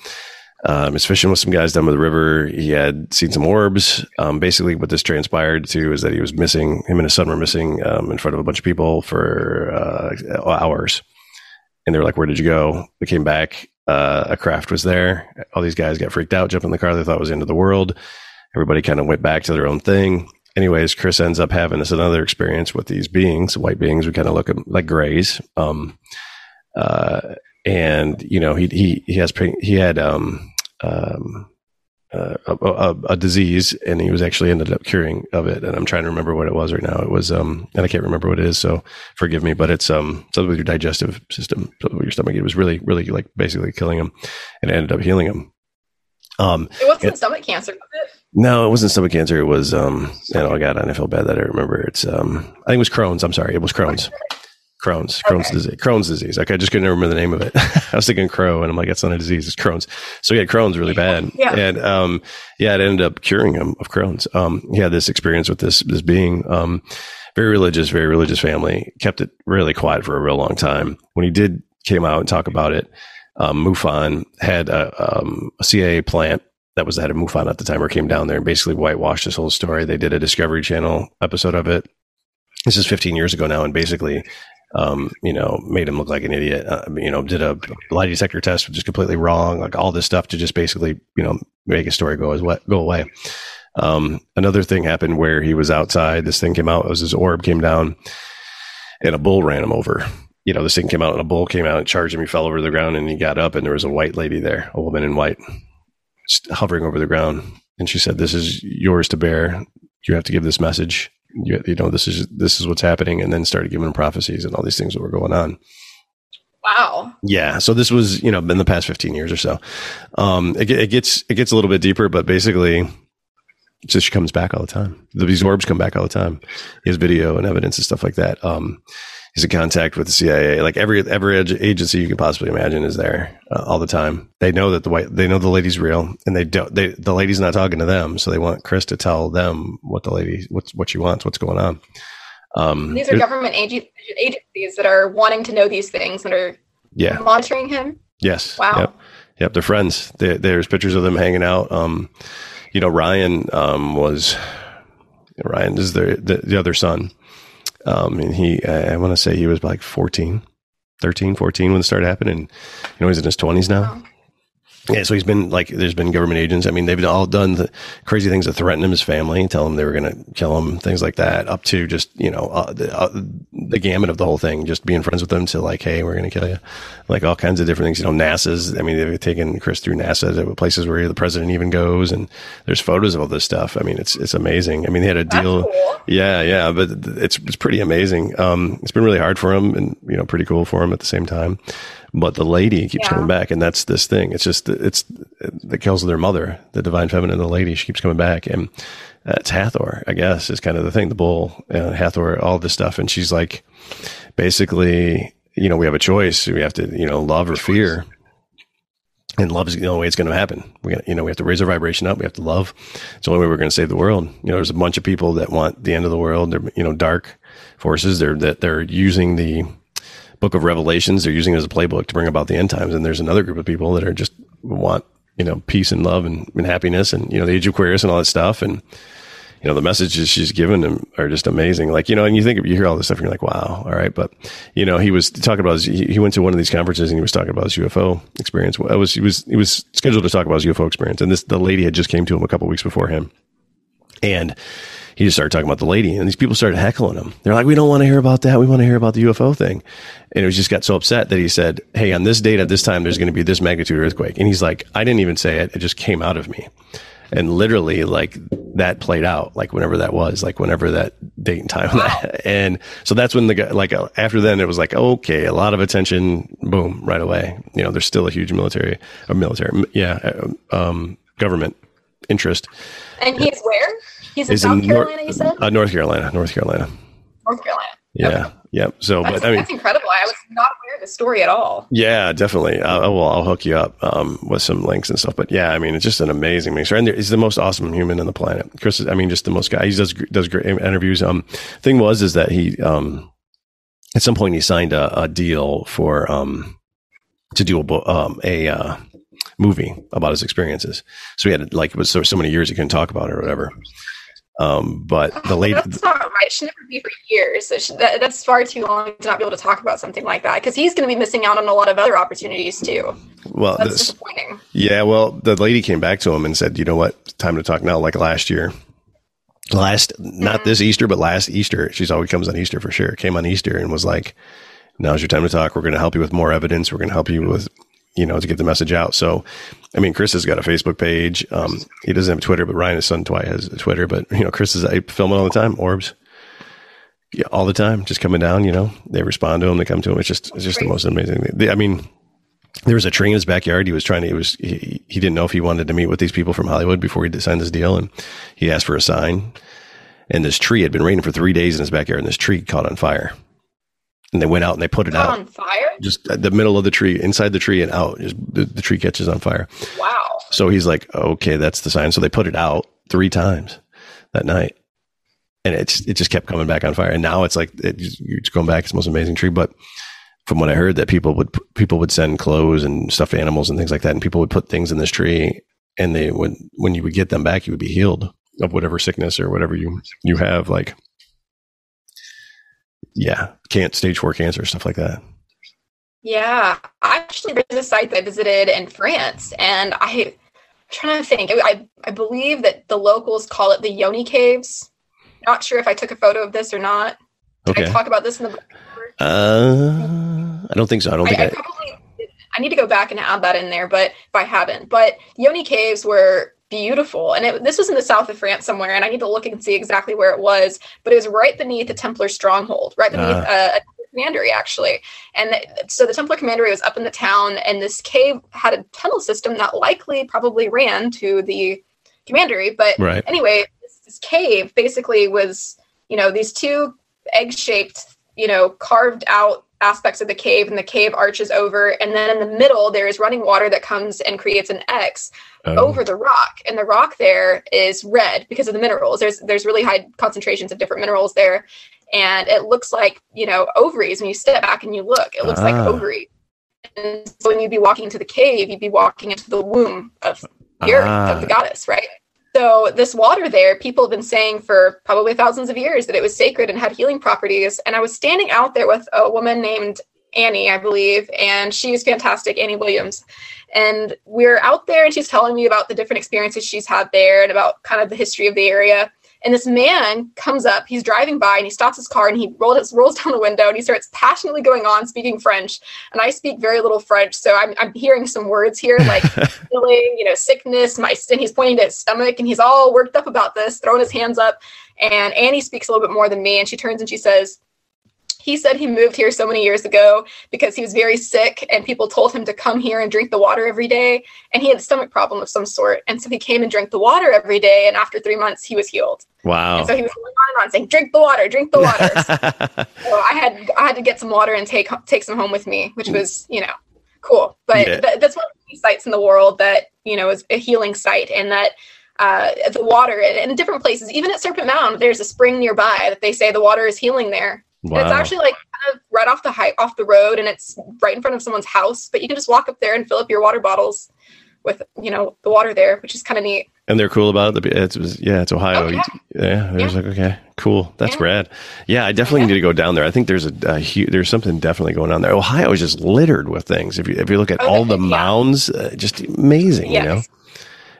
um, he's fishing with some guys down by the river. He had seen some orbs. Um, basically, what this transpired to is that he was missing. Him and his son were missing um, in front of a bunch of people for uh, hours. And they were like, "Where did you go?" They came back. Uh, a craft was there. All these guys got freaked out, jumped in the car. They thought was the end of the world. Everybody kind of went back to their own thing. Anyways, Chris ends up having this another experience with these beings, white beings. We kind of look at like grays. Um, uh, and you know, he he he has he had um um, uh, a, a, a, disease, and he was actually ended up curing of it. And I'm trying to remember what it was right now. It was, um, and I can't remember what it is, so forgive me. But it's um, something with your digestive system, with your stomach. It was really, really like basically killing him, and it ended up healing him. Um, it wasn't it, stomach cancer? No, it wasn't stomach cancer. It was, um, I got it. I feel bad that I remember. It's, um, I think it was Crohn's. I'm sorry, it was Crohn's. Crohn's, Crohn's okay. disease, Crohn's disease. Like I just couldn't remember the name of it. I was thinking Crow, and I'm like, that's not a disease, it's Crohn's. So he had Crohn's really bad, yeah. and um, yeah, it ended up curing him of Crohn's. Um, he had this experience with this this being, um, very religious, very religious family. Kept it really quiet for a real long time. When he did came out and talk about it, um, MUFON had a, um, a CIA plant that was the head of MUFON at the time, or came down there and basically whitewashed this whole story. They did a Discovery Channel episode of it. This is 15 years ago now, and basically um, you know, made him look like an idiot. Uh, you know, did a lie detector test, which is completely wrong. Like all this stuff to just basically, you know, make a story go as what go away. Um, another thing happened where he was outside. This thing came out. It was his orb came down, and a bull ran him over. You know, this thing came out, and a bull came out and charged him. He fell over the ground, and he got up, and there was a white lady there, a woman in white, hovering over the ground. And she said, "This is yours to bear. You have to give this message." you, you know, this is this is what's happening, and then started giving prophecies and all these things that were going on. Wow. Yeah. So this was, you know, in the past 15 years or so. Um, it, it gets, it gets a little bit deeper, but basically just she comes back all the time. These orbs come back all the time. He has video and evidence and stuff like that. Um, he's in contact with the CIA. Like every every agency you can possibly imagine is there uh, all the time. They know that the white they know the lady's real, and they don't. They, the lady's not talking to them, so they want Chris to tell them what the lady what's what she wants, what's going on. Um, these are government agencies that are wanting to know these things that are yeah monitoring him. Yes. Wow. Yep. Yep. They're friends. They, there's pictures of them hanging out. Um, you know, Ryan um, was Ryan is the, the, the other son. Um, and he, I want to say he was like 14, 13, 14 when it started happening. You know, he's in his 20s now. Yeah, so he's been like, there's been government agents. I mean, they've all done the crazy things to threaten him, his family, tell him they were going to kill him, things like that, up to just, you know, uh, the, uh, the gamut of the whole thing, just being friends with them to like, hey, we're going to kill you. Like all kinds of different things. You know, NASA's, I mean, they've taken Chris through NASA to places where the president even goes, and there's photos of all this stuff. I mean, it's, it's amazing. I mean, they had a deal. Cool. Yeah, yeah, but it's, it's pretty amazing. Um, it's been really hard for him and, you know, pretty cool for him at the same time but the lady keeps yeah. coming back and that's this thing it's just it's the kills of their mother the divine feminine the lady she keeps coming back and uh, it's hathor i guess is kind of the thing the bull uh, hathor all this stuff and she's like basically you know we have a choice we have to you know love or fear and love is the only way it's going to happen. We, you know, we have to raise our vibration up. We have to love. It's the only way we're going to save the world. You know, there's a bunch of people that want the end of the world. They're, you know, dark forces. They're that they're using the book of Revelations. They're using it as a playbook to bring about the end times. And there's another group of people that are just want, you know, peace and love and, and happiness and, you know, the age of Aquarius and all that stuff. And, you know, the messages she's given them are just amazing. Like, you know, and you think, you hear all this stuff and you're like, wow, all right. But, you know, he was talking about, his, he, he went to one of these conferences and he was talking about his UFO experience. Well, was, he was, he was scheduled to talk about his UFO experience. And this, the lady had just came to him a couple weeks before him. And he just started talking about the lady and these people started heckling him. They're like, we don't want to hear about that. We want to hear about the UFO thing. And he just got so upset that he said, Hey, on this date at this time, there's going to be this magnitude earthquake. And he's like, I didn't even say it. It just came out of me. And literally like that played out, like whenever that was, like whenever that date and time. Wow. and so that's when the guy, like uh, after then it was like, okay, a lot of attention, boom, right away. You know, there's still a huge military, a military, yeah, um, government interest. And he's where? He's in South in Carolina, Nor- you said? Uh, North Carolina, North Carolina. North Carolina. Yeah. Okay. Yep. So, that's, but I mean, that's incredible. I was not aware of the story at all. Yeah, definitely. Uh, well, I'll hook you up um, with some links and stuff. But yeah, I mean, it's just an amazing mixture, and he's the most awesome human on the planet. Chris, is, I mean, just the most guy. He does does great interviews. Um, thing was is that he um, at some point he signed a, a deal for um to do a um a uh, movie about his experiences. So he had like it was so, so many years he couldn't talk about it or whatever. Um, but the lady that's not right. It should never be for years. Should, that, that's far too long to not be able to talk about something like that because he's going to be missing out on a lot of other opportunities too. Well, that's this, disappointing. Yeah, well, the lady came back to him and said, "You know what? Time to talk now." Like last year, last not mm-hmm. this Easter, but last Easter. She's always comes on Easter for sure. Came on Easter and was like, "Now's your time to talk. We're going to help you with more evidence. We're going to help you with you know, to get the message out. So, I mean, Chris has got a Facebook page. Um, he doesn't have Twitter, but Ryan, his son Dwight, has a Twitter. But you know, Chris is I film it all the time. Orbs, yeah, all the time, just coming down. You know, they respond to him. They come to him. It's just, it's just the most amazing. Thing. I mean, there was a tree in his backyard. He was trying to. It was he, he didn't know if he wanted to meet with these people from Hollywood before he signed this deal, and he asked for a sign. And this tree had been raining for three days in his backyard, and this tree caught on fire and they went out and they put it out on fire. Just uh, the middle of the tree, inside the tree, and out. Just, the, the tree catches on fire. Wow. So he's like, okay, that's the sign. So they put it out three times that night, and it's it just kept coming back on fire. And now it's like it, it's going back. It's the most amazing tree. But from what I heard, that people would people would send clothes and stuffed animals and things like that, and people would put things in this tree, and they would when you would get them back, you would be healed of whatever sickness or whatever you you have. Like yeah, can't stage four cancer, stuff like that. Yeah, actually, there's a site that I visited in France, and I, trying to think. I, I believe that the locals call it the Yoni Caves. Not sure if I took a photo of this or not. Did okay. I talk about this in the book? Uh, I don't think so. I don't think I, I, I probably. I need to go back and add that in there, but if I haven't, but Yoni Caves were beautiful. And it, this was in the south of France somewhere, and I need to look and see exactly where it was. But it was right beneath the Templar stronghold, right beneath uh. a, a commandery, actually. And so the Templar commandery was up in the town, and this cave had a tunnel system that likely probably ran to the commandery. But right. anyway, this, this cave basically was, you know, these two egg shaped you know, carved out aspects of the cave and the cave arches over and then in the middle there is running water that comes and creates an x oh. over the rock and the rock there is red because of the minerals there's there's really high concentrations of different minerals there and it looks like you know ovaries when you step back and you look it looks ah. like ovaries and so when you'd be walking into the cave you'd be walking into the womb of the earth ah. of the goddess right so this water there, people have been saying for probably thousands of years that it was sacred and had healing properties. And I was standing out there with a woman named Annie, I believe, and she's fantastic, Annie Williams. And we're out there and she's telling me about the different experiences she's had there and about kind of the history of the area. And this man comes up, he's driving by and he stops his car and he rolls, rolls down the window and he starts passionately going on speaking French. And I speak very little French. So I'm, I'm hearing some words here like feeling, you know, sickness, my, and he's pointing to his stomach and he's all worked up about this, throwing his hands up. And Annie speaks a little bit more than me. And she turns and she says, he said he moved here so many years ago because he was very sick and people told him to come here and drink the water every day. And he had a stomach problem of some sort. And so he came and drank the water every day. And after three months he was healed. Wow. And so he was going on and on saying drink the water drink the water. So i had i had to get some water and take take some home with me which was you know cool. But yeah. th- that's one of the sites in the world that you know is a healing site and that uh, the water in different places, even at Serpent Mound, there's a spring nearby that they say the water is healing there. Wow. It's actually like kind of right off the high, off the road, and it's right in front of someone's house. But you can just walk up there and fill up your water bottles with you know the water there, which is kind of neat. And they're cool about it. It's yeah, it's Ohio. Oh, yeah, yeah. yeah. like okay, cool, that's yeah. rad. Yeah, I definitely need to go down there. I think there's a, a huge, there's something definitely going on there. Ohio is just littered with things. If you if you look at oh, all the mounds, uh, just amazing. Yes. You know.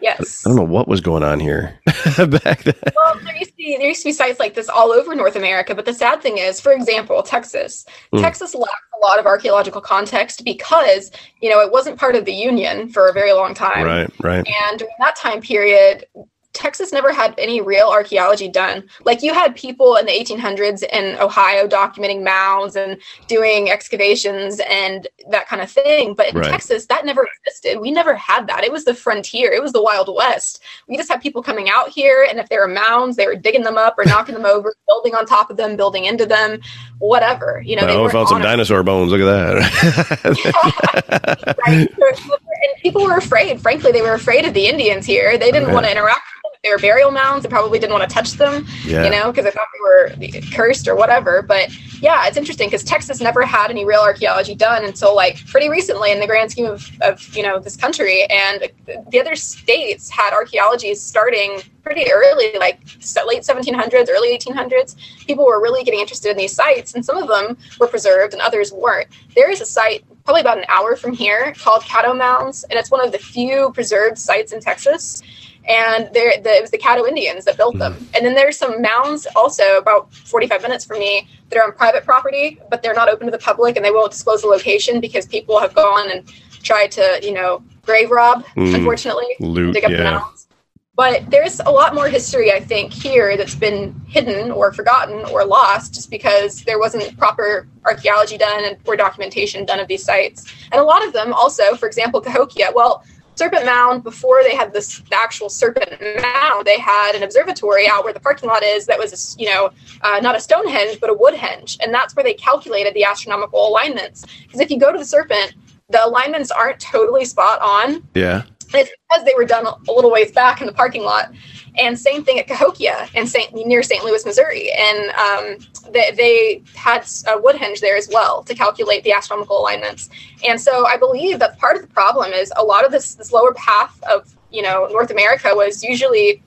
Yes. I don't know what was going on here back then. Well, there used, there used to be sites like this all over North America. But the sad thing is, for example, Texas. Mm. Texas lacks a lot of archaeological context because, you know, it wasn't part of the Union for a very long time. Right, right. And during that time period, Texas never had any real archaeology done. Like you had people in the 1800s in Ohio documenting mounds and doing excavations and that kind of thing. But in right. Texas, that never existed. We never had that. It was the frontier, it was the Wild West. We just had people coming out here, and if there were mounds, they were digging them up or knocking them over, building on top of them, building into them, whatever. You know, oh, we found some dinosaur bones. Look at that. right. And people were afraid. Frankly, they were afraid of the Indians here. They didn't want to interact they were burial mounds. They probably didn't want to touch them, yeah. you know, because they thought they were cursed or whatever. But yeah, it's interesting because Texas never had any real archaeology done until like pretty recently in the grand scheme of, of you know this country. And the other states had archaeology starting pretty early, like late 1700s, early 1800s. People were really getting interested in these sites, and some of them were preserved and others weren't. There is a site probably about an hour from here called Caddo Mounds, and it's one of the few preserved sites in Texas and there the, it was the Caddo Indians that built them. Mm. And then there's some mounds also about 45 minutes from me that are on private property, but they're not open to the public, and they won't disclose the location because people have gone and tried to, you know, grave rob, mm. unfortunately, Loot, dig up yeah. the mounds. But there's a lot more history, I think, here that's been hidden or forgotten or lost just because there wasn't proper archaeology done and or documentation done of these sites. And a lot of them also, for example, Cahokia, well, Serpent Mound, before they had this actual Serpent Mound, they had an observatory out where the parking lot is that was, you know, uh, not a Stonehenge, but a Woodhenge. And that's where they calculated the astronomical alignments. Because if you go to the Serpent, the alignments aren't totally spot on. Yeah. It's because they were done a little ways back in the parking lot. And same thing at Cahokia and Saint near St. Louis, Missouri, and um, they, they, had a woodhenge there as well to calculate the astronomical alignments. And so I believe that part of the problem is a lot of this this lower path of you know North America was usually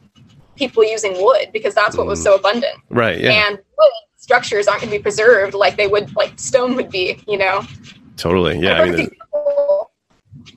people using wood because that's what was so abundant. Right. Yeah. And wood structures aren't going to be preserved like they would like stone would be. You know. Totally. Yeah. I mean,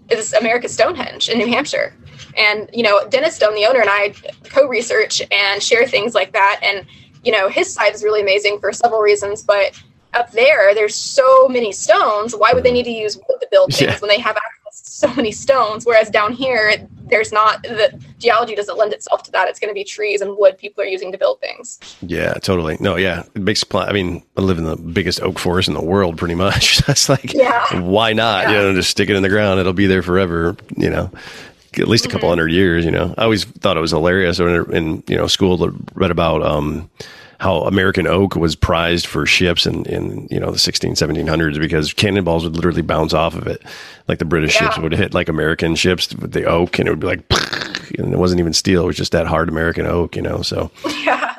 is America's Stonehenge in New Hampshire. And, you know, Dennis Stone, the owner, and I co research and share things like that. And, you know, his site is really amazing for several reasons, but up there, there's so many stones. Why would they need to use wood to build things yeah. when they have access to so many stones? Whereas down here, there's not the geology doesn't lend itself to that. It's going to be trees and wood people are using to build things. Yeah, totally. No, yeah, it makes. Pl- I mean, I live in the biggest oak forest in the world, pretty much. That's like, yeah. why not? Yeah. You know, just stick it in the ground. It'll be there forever. You know at least a couple mm-hmm. hundred years. You know, I always thought it was hilarious. In, in you know school, read about um, how American oak was prized for ships in, in you know the 16 1700s because cannonballs would literally bounce off of it like the British yeah. ships would hit like American ships with the oak and it would be like and it wasn't even steel it was just that hard American oak you know so yeah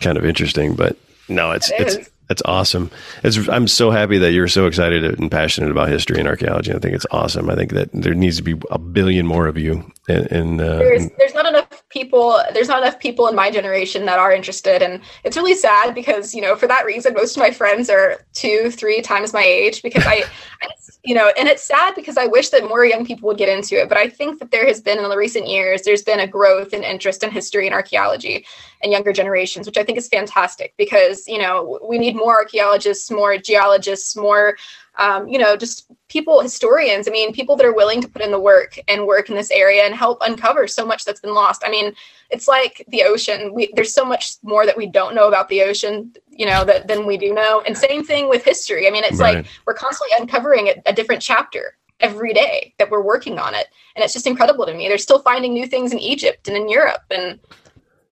kind of interesting but no it's it it's that's awesome. It's, I'm so happy that you're so excited and passionate about history and archaeology. I think it's awesome. I think that there needs to be a billion more of you. And, uh, there's, there's not enough people. There's not enough people in my generation that are interested, and it's really sad because you know for that reason, most of my friends are two, three times my age because I, you know, and it's sad because I wish that more young people would get into it. But I think that there has been in the recent years, there's been a growth in interest in history and archaeology and younger generations, which I think is fantastic because, you know, we need more archaeologists, more geologists, more um, you know, just people, historians. I mean, people that are willing to put in the work and work in this area and help uncover so much that's been lost. I mean, it's like the ocean. We, there's so much more that we don't know about the ocean, you know, that, than we do know. And same thing with history. I mean, it's right. like we're constantly uncovering a, a different chapter every day that we're working on it. And it's just incredible to me. They're still finding new things in Egypt and in Europe and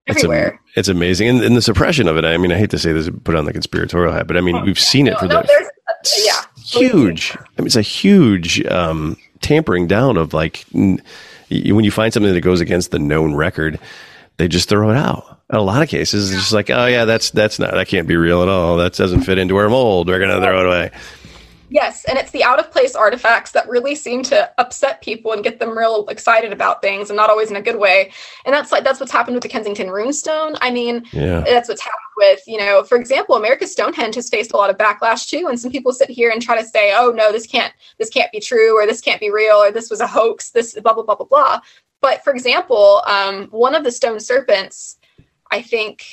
everywhere. It's, it's amazing. And, and, the suppression of it, I mean, I hate to say this, put on the conspiratorial hat, but I mean, oh, we've seen it no, for no, the uh, yeah, huge. I mean, it's a huge um, tampering down of like n- when you find something that goes against the known record, they just throw it out. In a lot of cases, it's just like, oh yeah, that's that's not that can't be real at all. That doesn't fit into our mold. We're gonna throw it away. Yes, and it's the out of place artifacts that really seem to upset people and get them real excited about things, and not always in a good way. And that's like that's what's happened with the Kensington Runestone. I mean, yeah. that's what's happened with you know, for example, America's Stonehenge has faced a lot of backlash too, and some people sit here and try to say, oh no, this can't this can't be true, or this can't be real, or this was a hoax, this blah blah blah blah blah. But for example, um, one of the stone serpents, I think,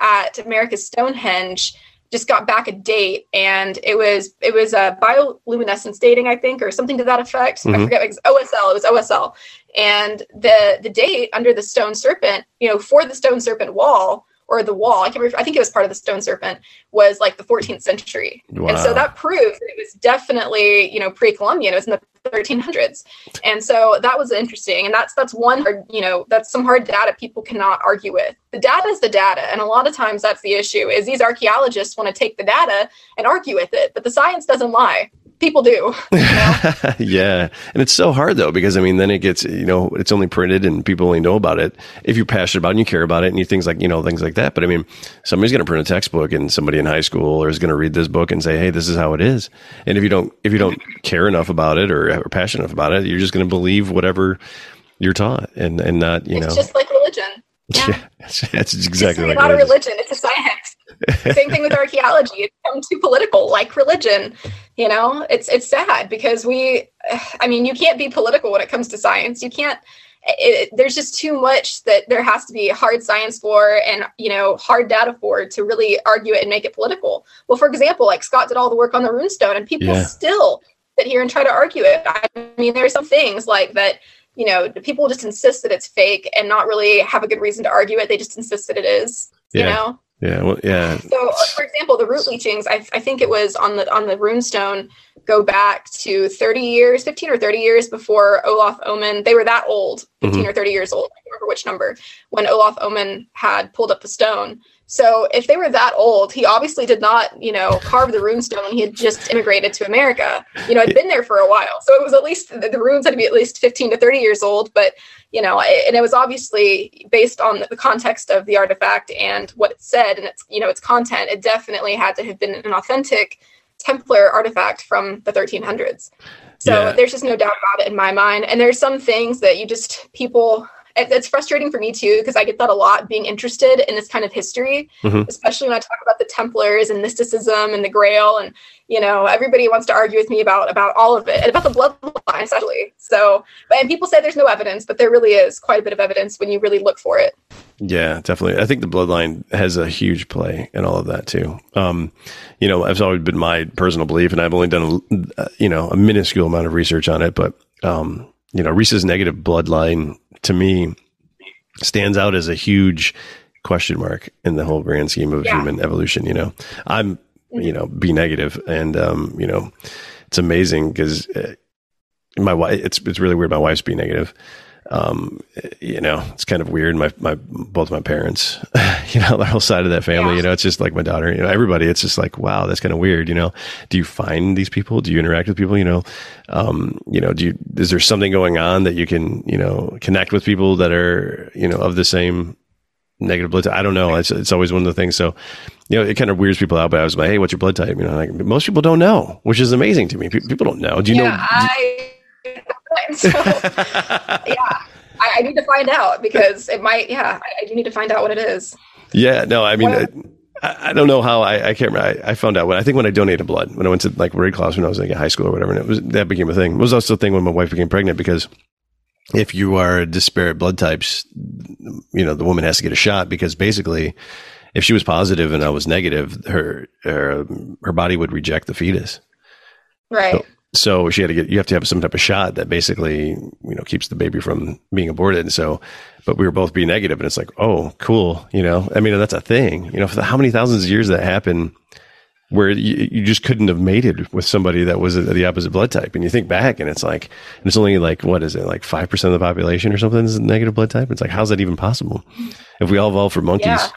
at America's Stonehenge just got back a date and it was it was a bioluminescence dating i think or something to that effect mm-hmm. i forget it was osl it was osl and the the date under the stone serpent you know for the stone serpent wall or the wall i can't remember i think it was part of the stone serpent was like the 14th century. Wow. and so that proves that it was definitely you know pre-columbian it was in the 1300s and so that was interesting. And that's that's one you know that's some hard data people cannot argue with. The data is the data. And a lot of times that's the issue is these archaeologists want to take the data and argue with it. But the science doesn't lie people do. You know? yeah. And it's so hard though, because I mean, then it gets, you know, it's only printed and people only know about it if you're passionate about it and you care about it and you things like, you know, things like that. But I mean, somebody's going to print a textbook and somebody in high school or is going to read this book and say, Hey, this is how it is. And if you don't, if you don't care enough about it or are passionate enough about it, you're just going to believe whatever you're taught and, and not, you it's know, it's just like religion. Yeah, yeah that's exactly it's like not a religion. It's a science. Same thing with archaeology. It's become too political, like religion. You know, it's it's sad because we, I mean, you can't be political when it comes to science. You can't. It, there's just too much that there has to be hard science for and you know hard data for to really argue it and make it political. Well, for example, like Scott did all the work on the runestone, and people yeah. still sit here and try to argue it. I mean, there's some things like that you know, people just insist that it's fake and not really have a good reason to argue it. They just insist that it is. Yeah. You know. Yeah. Well. Yeah. So, for example, the root leachings, I, I think it was on the on the runestone, go back to 30 years, 15 or 30 years before Olof Ohman. They were that old, 15 mm-hmm. or 30 years old. I don't remember which number when Olof Ohman had pulled up the stone. So if they were that old, he obviously did not, you know, carve the runestone when he had just immigrated to America. You know, had been there for a while. So it was at least the, the runes had to be at least 15 to 30 years old. But, you know, and it was obviously based on the context of the artifact and what it said and its, you know, its content. It definitely had to have been an authentic Templar artifact from the 1300s. So yeah. there's just no doubt about it in my mind. And there's some things that you just people it's frustrating for me too because I get that a lot being interested in this kind of history, mm-hmm. especially when I talk about the Templars and mysticism and the Grail, and you know everybody wants to argue with me about about all of it and about the bloodline especially. So, and people say there's no evidence, but there really is quite a bit of evidence when you really look for it. Yeah, definitely. I think the bloodline has a huge play in all of that too. Um, you know, it's always been my personal belief, and I've only done a, you know a minuscule amount of research on it, but um, you know, Rhesus negative bloodline to me stands out as a huge question mark in the whole grand scheme of yeah. human evolution. You know, I'm, you know, B negative, and um, you know, it's amazing because uh, my wife. It's it's really weird. My wife's B negative, um, you know, it's kind of weird. My, my, both my parents, you know, the whole side of that family, yeah. you know, it's just like my daughter, you know, everybody, it's just like, wow, that's kind of weird. You know, do you find these people? Do you interact with people? You know, um, you know, do you, is there something going on that you can, you know, connect with people that are, you know, of the same negative blood type? I don't know. It's, it's always one of the things. So, you know, it kind of weirds people out, but I was like, Hey, what's your blood type? You know, like most people don't know, which is amazing to me. People don't know. Do you yeah, know? I, so, yeah, I, I, need to find out because it might. Yeah, I, I, do need to find out what it is. Yeah, no, I mean. Uh, I, I don't know how I, I can't remember. I, I, found out when I think when I donated blood when I went to like Red Cross when I was like in high school or whatever, and it was that became a thing. It was also a thing when my wife became pregnant because if you are disparate blood types, you know the woman has to get a shot because basically, if she was positive and I was negative, her her her body would reject the fetus. Right. So, so she had to get you have to have some type of shot that basically you know keeps the baby from being aborted. And so but we were both being negative and it's like oh cool. You know i mean that's a thing. You know for the, how many thousands of years that happened where you, you just couldn't have mated with somebody that was the opposite blood type? And you think back and it's like and it's only like what is it? Like 5% of the population or something is negative blood type? It's like how's that even possible? If we all evolved for monkeys yeah.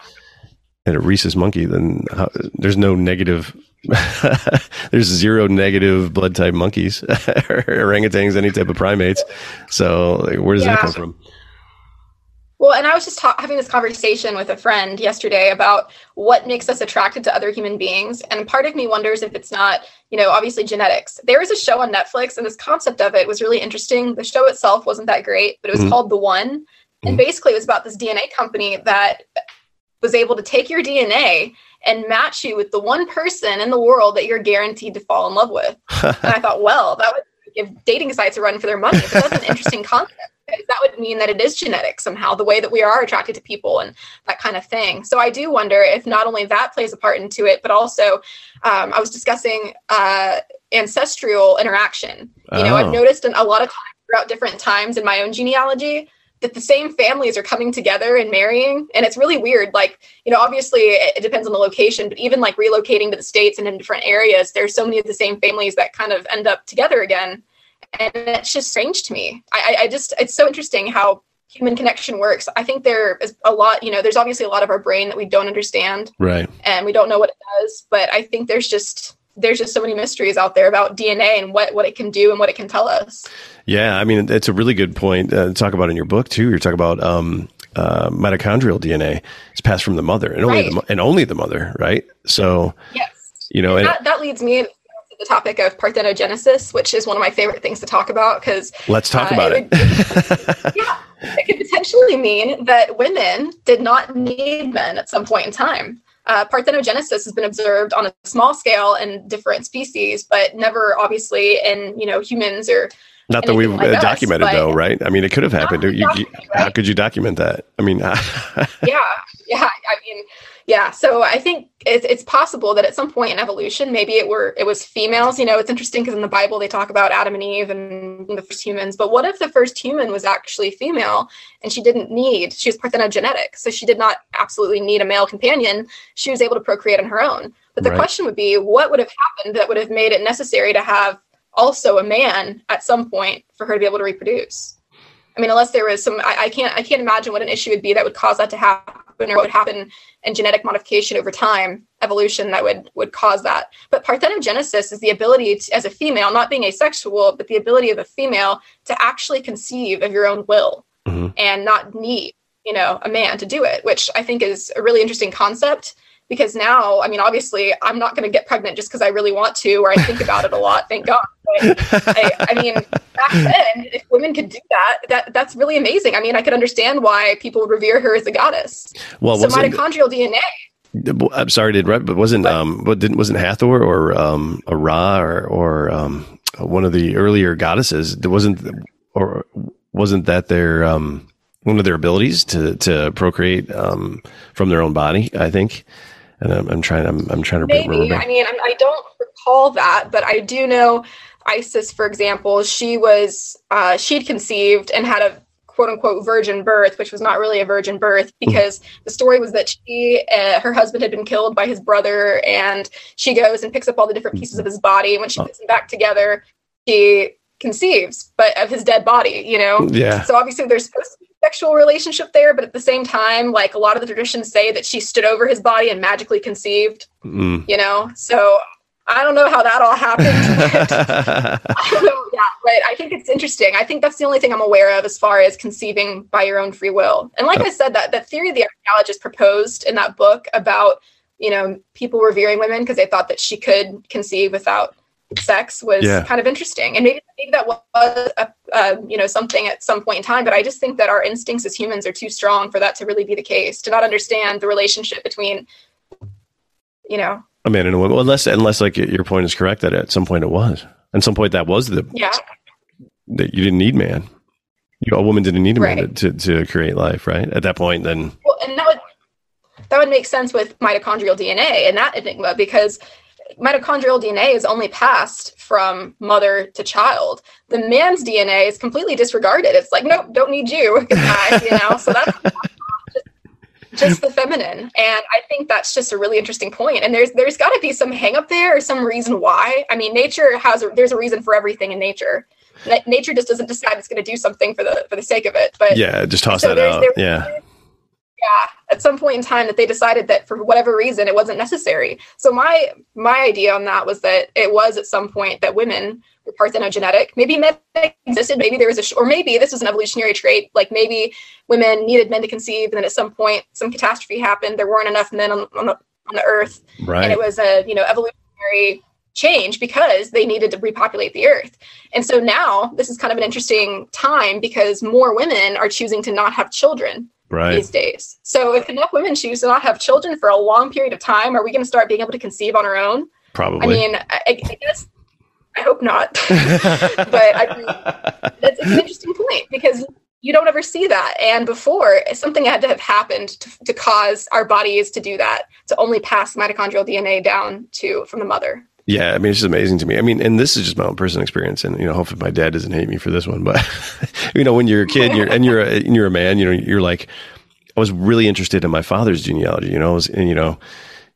and a rhesus monkey then how, there's no negative there's zero negative blood type monkeys, orangutans, any type of primates. So like, where does yeah. that come from? Well, and I was just ta- having this conversation with a friend yesterday about what makes us attracted to other human beings. And part of me wonders if it's not, you know, obviously genetics. There is a show on Netflix, and this concept of it was really interesting. The show itself wasn't that great, but it was mm-hmm. called The One. And mm-hmm. basically, it was about this DNA company that was able to take your DNA and match you with the one person in the world that you're guaranteed to fall in love with. and I thought, well, that would give dating sites a run for their money. But that's an interesting concept. That would mean that it is genetic somehow, the way that we are attracted to people and that kind of thing. So I do wonder if not only that plays a part into it, but also um, I was discussing uh, ancestral interaction. You know, I've oh. noticed a lot of times throughout different times in my own genealogy that the same families are coming together and marrying and it's really weird like you know obviously it, depends on the location but even like relocating to the states and in different areas there's so many of the same families that kind of end up together again and it's just strange to me. I, I just it's so interesting how human connection works. I think there is a lot you know there's obviously a lot of our brain that we don't understand right. and we don't know what it does but i think there's just there's just so many mysteries out there about dna and what what it can do and what it can tell us yeah, I mean, it's a really good point uh, to talk about in your book too. You're talking about um, uh, mitochondrial DNA is passed from the mother and only right. the, and only the mother, right? So, yes, you know, and, that, that leads me to the topic of parthenogenesis, which is one of my favorite things to talk about because let's talk uh, about it. it. yeah, it could potentially mean that women did not need men at some point in time. Uh, parthenogenesis has been observed on a small scale in different species, but never obviously in you know humans or not that we've like documented us, though, right? I mean, it could have happened. You, you, right? How could you document that? I mean, yeah, yeah. I mean, yeah. So I think it's, it's possible that at some point in evolution, maybe it were it was females. You know, it's interesting because in the Bible they talk about Adam and Eve and the first humans. But what if the first human was actually female and she didn't need? She was parthenogenetic, so she did not absolutely need a male companion. She was able to procreate on her own. But the right. question would be, what would have happened that would have made it necessary to have also a man at some point for her to be able to reproduce. I mean, unless there was some, I, I, can't, I can't imagine what an issue would be that would cause that to happen, or what would happen in genetic modification over time, evolution that would would cause that. But parthenogenesis is the ability to, as a female, not being asexual, but the ability of a female to actually conceive of your own will mm-hmm. and not need, you know, a man to do it, which I think is a really interesting concept because now, I mean, obviously, I'm not going to get pregnant just because I really want to or I think about it a lot. Thank God. I, I, mean, back then, if women could do that, that that's really amazing. I mean, I could understand why people would revere her as a goddess. Well, so mitochondrial DNA. I'm sorry, did but wasn't um, but didn't wasn't Hathor or um, a Ra or or um, one of the earlier goddesses? Wasn't or wasn't that their um, one of their abilities to to procreate um, from their own body? I think and I'm, I'm trying. I'm, I'm trying to maybe. Remember. I mean, I don't recall that, but I do know Isis, for example. She was uh, she'd conceived and had a quote unquote virgin birth, which was not really a virgin birth mm-hmm. because the story was that she, uh, her husband had been killed by his brother, and she goes and picks up all the different pieces of his body. And when she oh. puts them back together, she conceives, but of his dead body, you know? Yeah. So obviously there's supposed to sexual relationship there, but at the same time, like a lot of the traditions say that she stood over his body and magically conceived, Mm. you know? So I don't know how that all happened. but I don't know, yeah, but I think it's interesting. I think that's the only thing I'm aware of as far as conceiving by your own free will. And like I said, that that theory the archaeologist proposed in that book about you know people revering women because they thought that she could conceive without sex was Yeah. kind of interesting. And maybe maybe that was a, uh, you know something at some point in time. But I just think that our instincts as humans are too strong for that to really be the case. To not understand the relationship between you know a man and a woman. Unless, unless like your point is correct that at some point it was. At some point that was the yeah that you didn't need man. You, a woman didn't need a man Right. to, to create life, right? At that point, then Well, and that would that would make sense with mitochondrial DNA and that enigma because mitochondrial DNA is only passed from mother to child. The man's DNA is completely disregarded. It's like, nope, don't need you. Goodbye, you know. So that's just, just the feminine, and I think that's just a really interesting point. And there's there's got to be some hang up there or some reason why. I mean, nature has a, there's a reason for everything in nature. Nature just doesn't decide it's going to do something for the for the sake of it. But yeah, just toss So that out. there- yeah, yeah at some point in time that they decided that for whatever reason it wasn't necessary. So my my idea on that was that it was at some point that women were parthenogenetic maybe men existed maybe there was a sh- or maybe this was an evolutionary trait like maybe women needed men to conceive and then at some point some catastrophe happened. There weren't enough men on, on, the, on the earth. Right. and it was a you know evolutionary change because they needed to repopulate the earth. And so now this is kind of an interesting time because more women are choosing to not have children Right. these days. So if enough women choose to not have children for a long period of time, are we going to start being able to conceive on our own? Probably. I mean, I, I guess I hope not, but I, that's it's an interesting point because you don't ever see that. And before, something had to have happened to, to cause our bodies to do that, to only pass mitochondrial DNA down to from the mother. Yeah, I mean, it's just amazing to me. I mean, and this is just my own personal experience, and you know, hopefully my dad doesn't hate me for this one. But you know, when you're a kid you're and you're a, and you're a man, you know, you're like, I was really interested in my father's genealogy. You know, I was, and you know,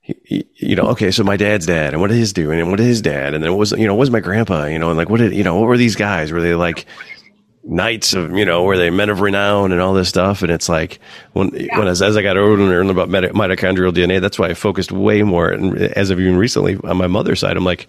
he- you know, okay, so my dad's dad, and what did his do, and what did his dad, and then what was you know, what was my grandpa, you know, and like what did you know, what were these guys? Were they like knights of you know, were they men of renown and all this stuff? And it's like when when as, as I got older and learned about mito- mitochondrial DNA, that's why I focused way more. And as of even recently on my mother's side, I'm like,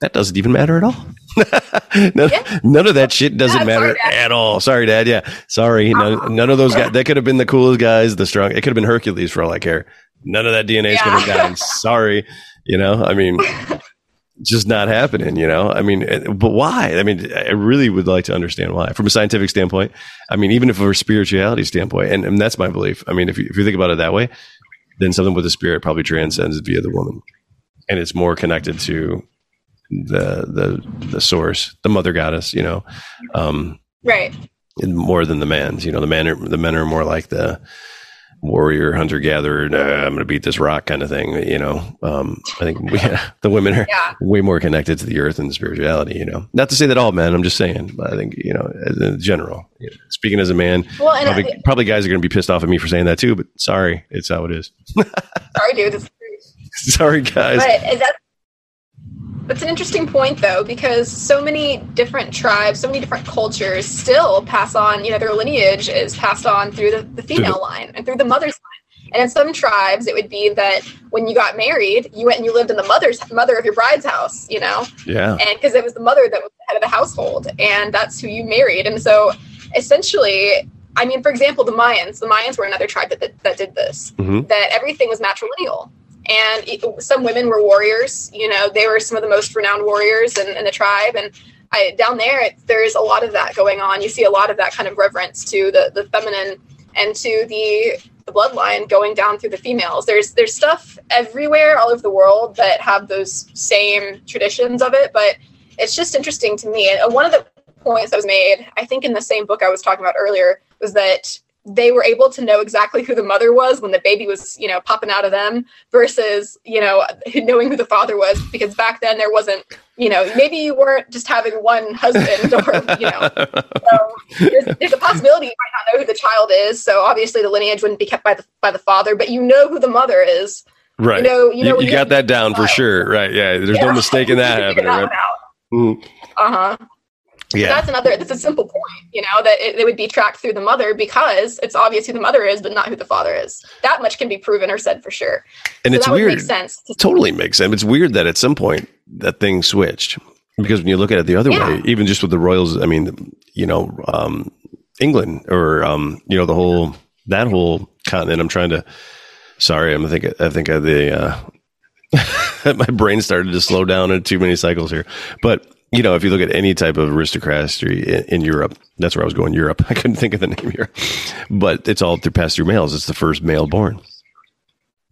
that doesn't even matter at all. none, Yeah. none of that shit doesn't Yeah, matter sorry, at all. Sorry, Dad. Yeah, sorry. None, uh-huh. none of those guys. That could have been the coolest guys, the strong. It could have been Hercules for all I care. None of that DNA is Yeah. coming down. Sorry. You know, I mean, just not happening. You know, I mean, eh, but why? I mean, I really would like to understand why, from a scientific standpoint. I mean, even if for a spirituality standpoint, and, and that's my belief. I mean, if you, if you think about it that way, then something with the spirit probably transcends via the woman, and it's more connected to the the the source, the mother goddess. You know, um, Right. more than the man's. You know, the men are the men are more like the warrior, hunter gatherer. Nah, I'm going to beat this rock kind of thing. You know, um, I think we, the women are Yeah. way more connected to the earth and spirituality. You know, not to say that all men. I'm just saying. But I think you know, in general. You know, speaking as a man, Well, and probably, probably guys are going to be pissed off at me for saying that too. But sorry, it's how it is. sorry, dude. Sorry, guys. but is that's an interesting point though because so many different tribes so many different cultures still pass on you know their lineage is passed on through the, the female line and through the mother's line. And in some tribes it would be that when you got married you went and you lived in the mother's mother of your bride's house you know? Yeah, and because it was the mother that was the head of the household and that's who you married. And so essentially i mean for example the mayans. The mayans were another tribe that, that, that did this. Hmm that everything was matrilineal and some women were warriors you know they were some of the most renowned warriors in, in the tribe. And I, down there it, there's a lot of that going on. You see a lot of that kind of reverence to the, the feminine and to the the bloodline going down through the females. There's there's stuff everywhere all over the world that have those same traditions of it but it's just interesting to me. And one of the points that was made i think in the same book i was talking about earlier was that they were able to know exactly who the mother was when the baby was, you know, popping out of them versus, you know, knowing who the father was because back then there wasn't, you know, maybe you weren't just having one husband or, you know, so there's, there's a possibility you might not know who the child is. So obviously the lineage wouldn't be kept by the by the father, but you know who the mother is. right. You know, you know, you, you got that down for sure. Right. Yeah. There's no Yeah. mistake in that happening. Right? Mhm. Uh huh. Yeah. that's another, that's a simple point, you know, that it, it, would be tracked through the mother because it's obvious who the mother is, but not who the father is. That much can be proven or said for sure. And so it's weird. Make sense. To totally makes sense. It's weird that at some point that thing switched because when you look at it the other yeah. way, even just with the Royals, I mean, you know, um, England or, um, you know, the whole, that whole continent, I'm trying to, sorry, I'm thinking, I think of the, uh, my brain started to slow down in too many cycles here. But you know, if you look at any type of aristocracy in, in, Europe, that's where I was going. Europe. I couldn't think of the name here, but it's all through passed through males. It's the first male born.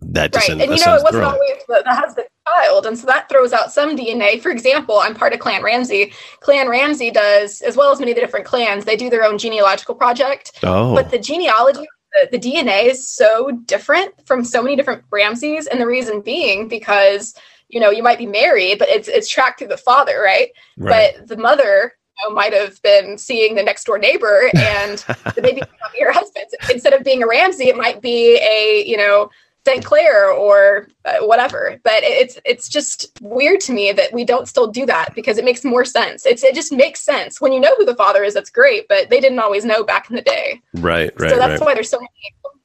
That right, and you know, it wasn't always the, that has the husband child, and so that throws out some DNA. For example, I'm part of Clan Ramsay. Clan Ramsay does, as well as many of the different clans, they do their own genealogical project. Oh, but the genealogy the, the, DNA is so different from so many different Ramsays, and the reason being because you know you might be married but it's it's tracked through the father right, right. but the mother you know, might have been seeing the next door neighbor and the baby might be her husband instead of being a ramsey it might be a you know St. Clair or uh, whatever. But it's it's just weird to me that we don't still do that because it makes more sense. It's it just makes sense when you know who the father is. That's great, but they didn't always know back in the day. Right, right. So that's right. why there's so many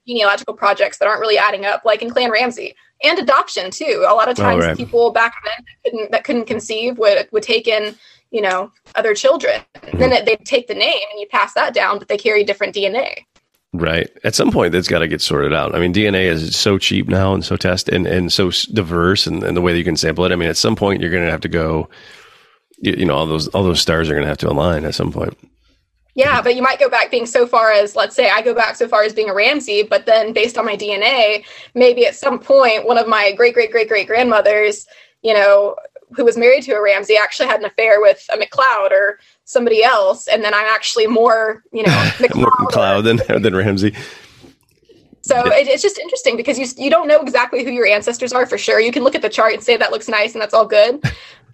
genealogical projects that aren't really adding up, like in Clan Ramsay and adoption too. A lot of oh, times, oh, right. people back then couldn't, that couldn't conceive would would take in you know other children. Mm-hmm. Then they take the name and you pass that down, but they carry different DNA. Right. At some point, that's got to get sorted out. I mean, DNA is so cheap now and so test and, and so diverse and, and the way that you can sample it. I mean, at some point, you're going to have to go, you, you know, all those, all those stars are going to have to align at some point. Yeah, but you might go back being so far as, let's say, I go back so far as being a Ramsey, but then based on my DNA, maybe at some point, one of my great, great, great, great grandmothers, you know, who was married to a Ramsey actually had an affair with a McLeod or somebody else, and then I'm actually more, you know, McLeod, McLeod than than Ramsey. So it, it's just interesting because you you don't know exactly who your ancestors are for sure. You can look at the chart and say that looks nice and that's all good,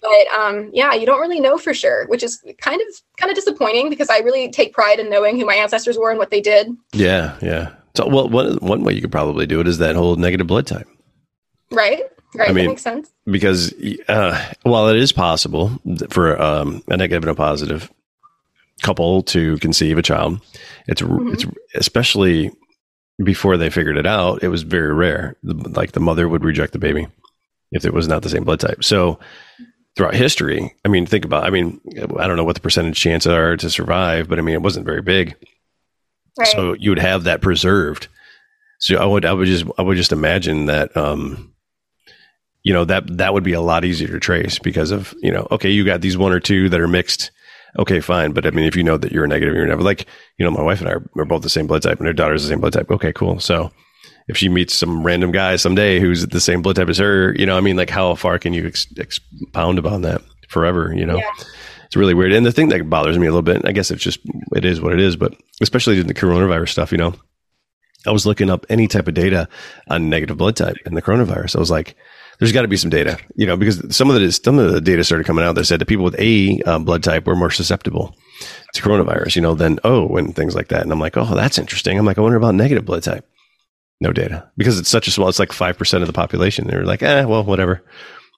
but um, yeah, you don't really know for sure, which is kind of kind of disappointing because I really take pride in knowing who my ancestors were and what they did. Yeah, yeah. So, well, one one way you could probably do it is that whole negative blood type. Right. Right. I mean, that makes sense. Because uh, while it is possible for um, a negative and a positive couple to conceive a child, it's mm-hmm. it's especially before they figured it out. It was very rare. Like the mother would reject the baby if it was not the same blood type. So throughout history, I mean, think about, I mean, I don't know what the percentage chances are to survive, but I mean, it wasn't very big. Right. So you would have that preserved. So I would, I would just, I would just imagine that, um, you know, that, that would be a lot easier to trace because of, you know, okay, you got these one or two that are mixed. Okay, fine. But I mean, if you know that you're a negative, you're never like, you know, my wife and I are, are both the same blood type and her daughter's the same blood type. Okay, cool. So, if she meets some random guy someday who's the same blood type as her, you know, I mean, like how far can you ex- expound upon that forever? You know, yeah. it's really weird. And the thing that bothers me a little bit, I guess it's just it is what it is, but especially in the coronavirus stuff, you know, I was looking up any type of data on negative blood type and the coronavirus. I was like, there's got to be some data, you know, because some of the some of the data started coming out that said that people with A um, blood type were more susceptible to coronavirus, you know, than O and things like that. And I'm like, oh, that's interesting. I'm like, I wonder about negative blood type no data because it's such a small. It's like five percent of the population. They're like, eh, well, whatever.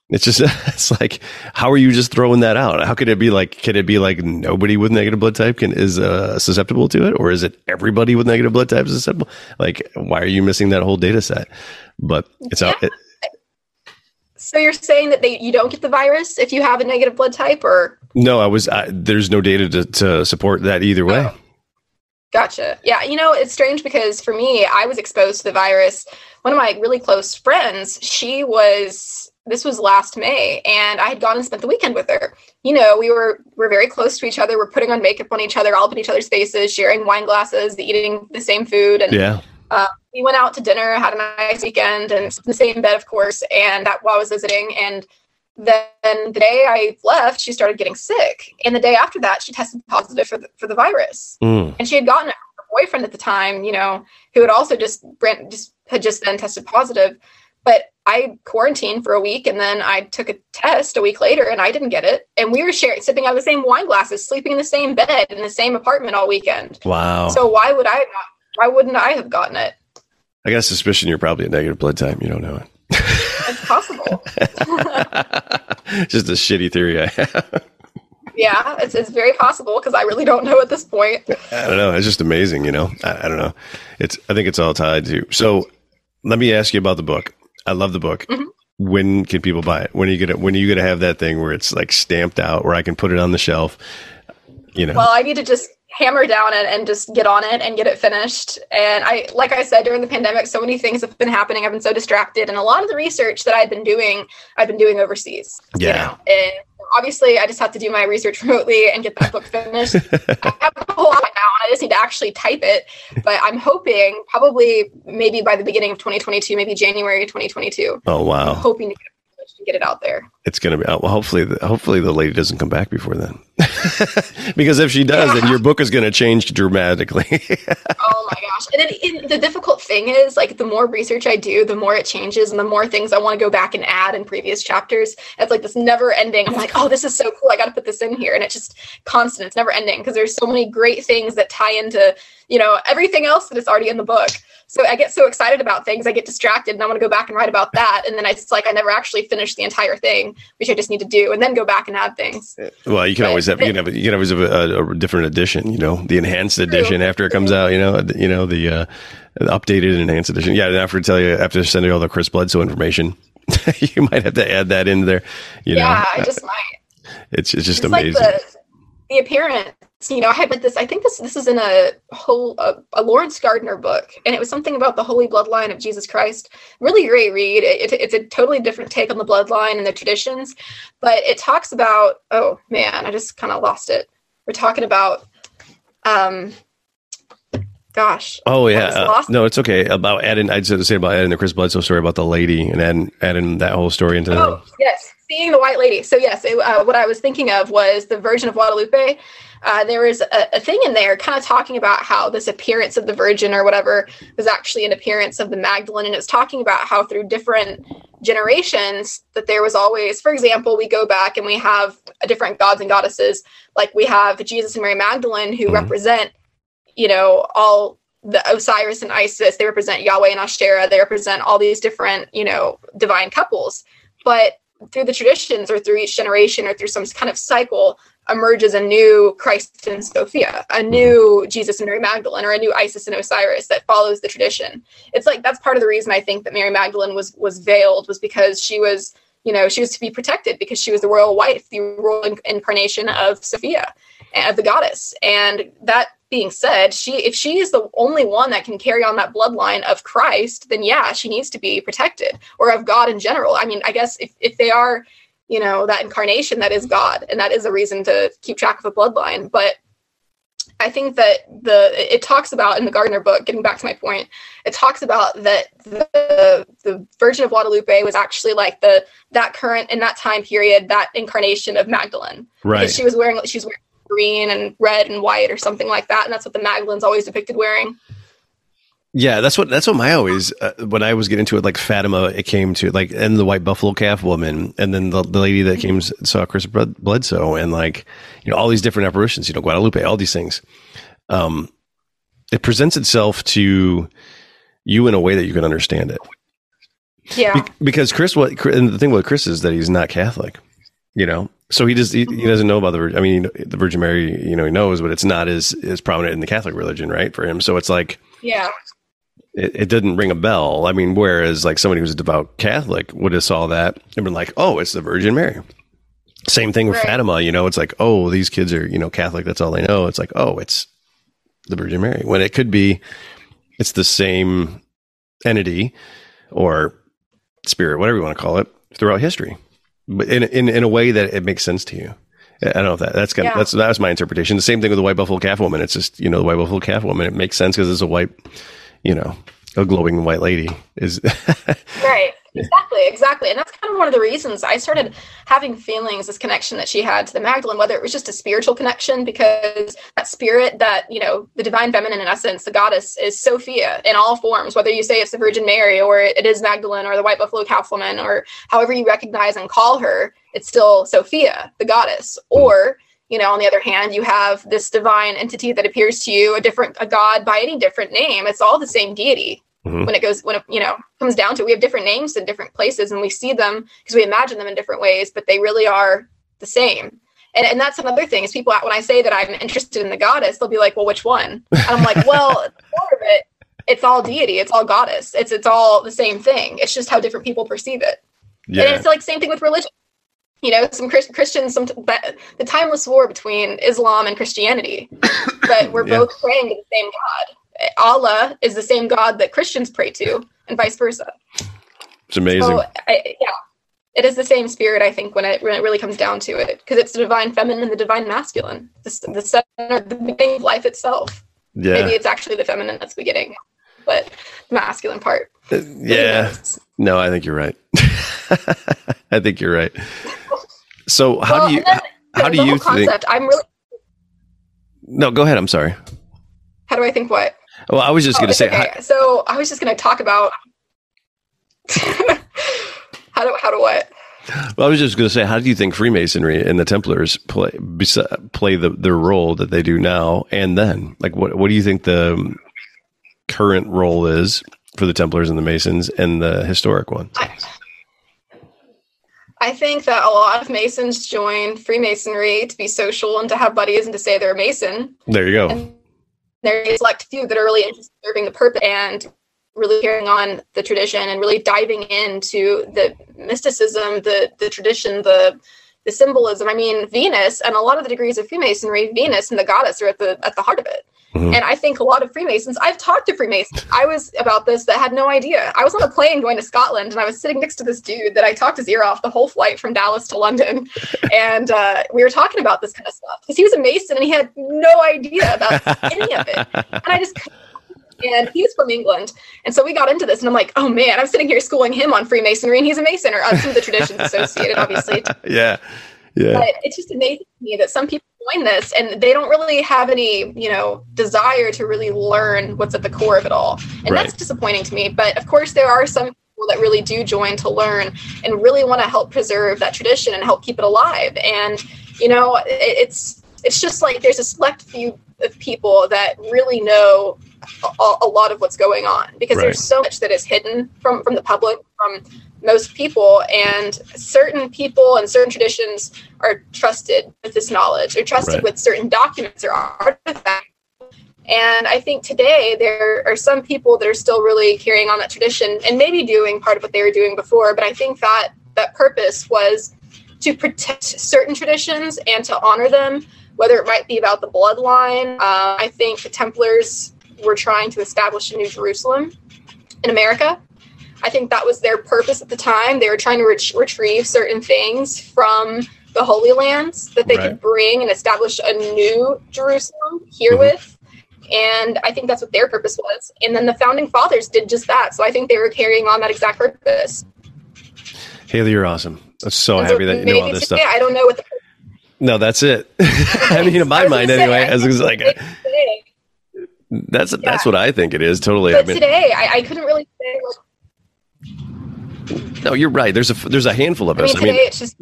It's just it's like, how are you just throwing that out? How could it be like? Can it be like nobody with negative blood type can is uh, susceptible to it, or is it everybody with negative blood type is susceptible? Like, why are you missing that whole data set? But it's yeah. out. It, so you're saying that they you don't get the virus if you have a negative blood type, or no? I was I, there's no data to, to support that either way. Oh. Gotcha. Yeah, you know, it's strange because for me, I was exposed to the virus. One of my really close friends, she was this was last May, and I had gone and spent the weekend with her. You know, we were we're very close to each other. We're putting on makeup on each other, all up in each other's faces, sharing wine glasses, eating the same food, and yeah. Uh, we went out to dinner, had a nice weekend, and the same bed, of course. And that while I was visiting, and then the day I left, she started getting sick, and the day after that, she tested positive for the, for the virus. Mm. And she had gotten her boyfriend at the time, you know, who had also just just had just then tested positive. But I quarantined for a week, and then I took a test a week later, and I didn't get it. And we were sharing, sipping out of the same wine glasses, sleeping in the same bed in the same apartment all weekend. Wow! So why would I? Not, why wouldn't I have gotten it? I got a suspicion you're probably a negative blood type. You don't know it. It's possible. Just a shitty theory I have. yeah, it's, it's very possible because I really don't know at this point. I don't know. It's just amazing, you know. I, I, don't know. It's I think it's all tied to. So let me ask you about the book. I love the book. Mm-hmm. When can people buy it? When are you gonna when are you gonna have that thing where it's like stamped out where I can put it on the shelf? You know. Well, I need to just hammer down it and just get on it and get it finished. And I, like I said, during the pandemic, so many things have been happening. I've been so distracted, and a lot of the research that I've been doing, I've been doing overseas. Yeah. You know? And obviously, I just have to do my research remotely and get that book finished. I have a whole lot now, and I just need to actually type it. But I'm hoping, probably, maybe by the beginning of 2022, maybe January 2022. Oh wow! I'm hoping to get get it out there. It's going to be out. Well, hopefully, the, hopefully the lady doesn't come back before then, because if she does, yeah. then your book is going to change dramatically. oh my gosh! And then the difficult thing is, like, the more research I do, the more it changes, and the more things I want to go back and add in previous chapters. It's like this never ending. I'm like, oh, this is so cool. I got to put this in here, and it's just constant. It's never ending because there's so many great things that tie into you know everything else that is already in the book so I get so excited about things, I get distracted and I want to go back and write about that. And then I it's like I never actually finish the entire thing, which I just need to do, and then go back and add things. Well, you can but, always have you can have you can always have a, a, different edition, you know, the enhanced edition after it comes out, you know, you know the, uh, updated and enhanced edition. Yeah, and after tell you after sending all the Chris Bledsoe information, you might have to add that in there. You yeah, know, I just might. It's it's just it's amazing. Like the, the appearance you know, I had like this. I think this this is in a whole a, a, Laurence Gardner book, and it was something about the holy bloodline of Jesus Christ. Really great read. It, it, it's a totally different take on the bloodline and the traditions, but it talks about. Oh man, I just kind of lost it. We're talking about. Um, gosh. Oh yeah. Uh, no, it's okay. About adding, I'd say about adding the Chris Bledsoe story about the lady and adding adding that whole story into. Oh yes, seeing the white lady. So yes, it, uh, what I was thinking of was the Virgin of Guadalupe uh, there was a, a, thing in there kind of talking about how this appearance of the Virgin or whatever was actually an appearance of the Magdalene. And it was talking about how through different generations that there was always, for example, we go back and we have different gods and goddesses. Like we have Jesus and Mary Magdalene who mm-hmm. represent, you know, all the Osiris and Isis. They represent Yahweh and Ashtoreth. They represent all these different, you know, divine couples. But through the traditions or through each generation or through some kind of cycle, emerges a new Christ and Sophia, a mhm. new Jesus and Mary Magdalene, or a new Isis and Osiris that follows the tradition. It's like that's part of the reason I think that Mary Magdalene was was veiled was because she was, you know, she was to be protected because she was the royal wife, the royal incarnation of Sophia, eh, of the goddess. And that being said, she if she is the only one that can carry on that bloodline of Christ, then yeah, she needs to be protected, or of God in general. I mean, I guess if if they are you know that incarnation that is mm-hmm. god and that is a reason to keep track of a bloodline. But i think that the it talks about in the gardner book getting back to my point it talks about that the the virgin of guadalupe was actually like the that current in that time period that incarnation of magdalene. Right. because she was wearing she was wearing green and red and white or something like that and that's what the magdalene's always depicted wearing yeah, that's what that's what my always uh, when I was getting into it like Fatima it came to like and the white buffalo calf woman and then the, the lady that came saw Chris Bledsoe and like you know all these different apparitions you know Guadalupe all these things. Um it presents itself to you in a way that you can understand it. Yeah. Be- because Chris what and the thing with Chris is that he's not Catholic you know? So he just he, he doesn't know about the I mean the Virgin Mary you know he knows but it's not as as prominent in the Catholic religion right for him. So it's like yeah it, it, didn't ring a bell. I mean, whereas like somebody who's a devout Catholic would have saw that and been like, oh, it's the Virgin Mary. Same thing with right. Fatima, you know, it's like, oh, these kids are, you know, Catholic. That's all they know. It's like, oh, it's the Virgin Mary. When it could be, it's the same entity or spirit, whatever you want to call it, throughout history, but in in, in a way that it makes sense to you. I don't know if that that's kind of, yeah. that's that's my interpretation. The same thing with the white buffalo calf woman. It's just you know the white buffalo calf woman. It makes sense because it's a white you know, a glowing white lady is right. Exactly exactly. And that's kind of one of the reasons i started having feelings this connection that she had to the magdalene whether it was just a spiritual connection because that spirit that you know the divine feminine in essence the goddess is sophia in all forms whether you say it's the virgin mary or it is magdalene or the white buffalo calf woman or however you recognize and call her it's still sophia the goddess. Hmm. Or you know on the other hand you have this divine entity that appears to you a different a god by any different name it's all the same deity mm-hmm. when it goes when it you know comes down to it we have different names in different places and we see them because we imagine them in different ways but they really are the same And, and that's another thing is people when I say that I'm interested in the goddess, they'll be like, "Well, which one?" And I'm like, "Well, part of it, it's all deity, it's all goddess, it's it's all the same thing. It's just how different people perceive it." Yeah. And it's like same thing with religion. You know, some Christians, some the timeless war between Islam and Christianity, but we're yeah. both praying to the same God. Allah is the same God that Christians pray to, and vice versa. It's amazing. So, I, yeah, it is the same spirit. I think when it when it really comes down to it, because it's the divine feminine and the divine masculine, the, the center, the beginning of life itself. Yeah. Maybe it's actually the feminine that's beginning, but the masculine part. Uh, yeah. No, I think you're right. I think you're right. So how well, do you then, how do you concept, think? I'm really. No, go ahead. I'm sorry. How do I think what? Well, I was just oh, going to say. Okay. How... so I was just going to talk about how do how do what? Well, I was just going to say, how do you think Freemasonry and the Templars play play the their role that they do now and then? Like, what what do you think the current role is for the Templars and the Masons and the historic one? I, I think that a lot of Masons join Freemasonry to be social and to have buddies and to say they're a Mason. There you go. And there's a select few that are really interested in serving the purpose and really carrying on the tradition and really diving into the mysticism, the the tradition, the the symbolism. I mean, Venus and a lot of the degrees of Freemasonry, Venus and the goddess are at the at the heart of it. Mm-hmm. And I think a lot of Freemasons, I've talked to Freemasons. I was about this that had no idea. I was on a plane going to Scotland and I was sitting next to this dude that I talked his ear off the whole flight from Dallas to London. and uh, we were talking about this kind of stuff because he was a Mason and he had no idea about any of it. And I just and he's from England. And so we got into this, and I'm like, oh man, I'm sitting here schooling him on Freemasonry, and he's a Mason, or uh, some of the traditions associated, obviously. yeah. Yeah. But it's just amazing to me that some people join this and they don't really have any, you know, desire to really learn what's at the core of it all. And right. that's disappointing to me. But of course, there are some people that really do join to learn and really want to help preserve that tradition and help keep it alive. And, you know, it's it's just like there's a select few of people that really know a, a lot of what's going on because right. there's so much that is hidden from from the public from most people and certain people and certain traditions are trusted with this knowledge or trusted right. with certain documents or artifacts and i think today there are some people that are still really carrying on that tradition and maybe doing part of what they were doing before but i think that that purpose was to protect certain traditions and to honor them whether it might be about the bloodline uh, i think the templars were trying to establish a new jerusalem in america I think that was their purpose at the time. They were trying to ret- retrieve certain things from the Holy Lands that they right. could bring and establish a new Jerusalem herewith. Mm-hmm. And I think that's what their purpose was. And then the founding fathers did just that. So I think they were carrying on that exact purpose. Haley, you're awesome. I'm so and happy so that you know all this today, stuff. I don't know what the no, that's it. I mean, in my mind, anyway, as like that's yeah. that's what I think it is. Totally. But I mean, today, I, I couldn't really say like, no, you're right. There's a there's a handful of us. I mean, today I mean, it's just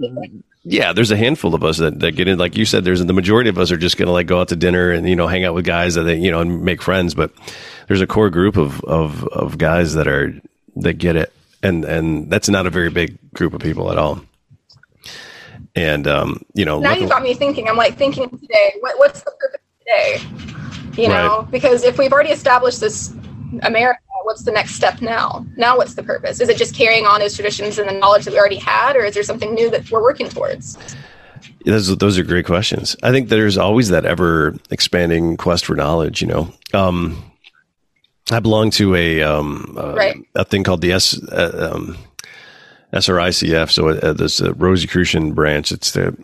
yeah, there's a handful of us that, that get in. Like you said, there's the majority of us are just going to like go out to dinner and you know hang out with guys that they you know and make friends. But there's a core group of of of guys that are that get it, and and that's not a very big group of people at all. And um, you know, now you got me thinking. I'm like thinking today. What, what's the purpose today? You know, right. because if we've already established this America, what's the next step now? Now, what's the purpose? Is it just carrying on those traditions and the knowledge that we already had, or is there something new that we're working towards? Those, those are great questions. I think there's always that ever expanding quest for knowledge. You know, um, I belong to a um, uh, right. a thing called the S uh, um, SRICF. So uh, there's a Rosicrucian branch. It's the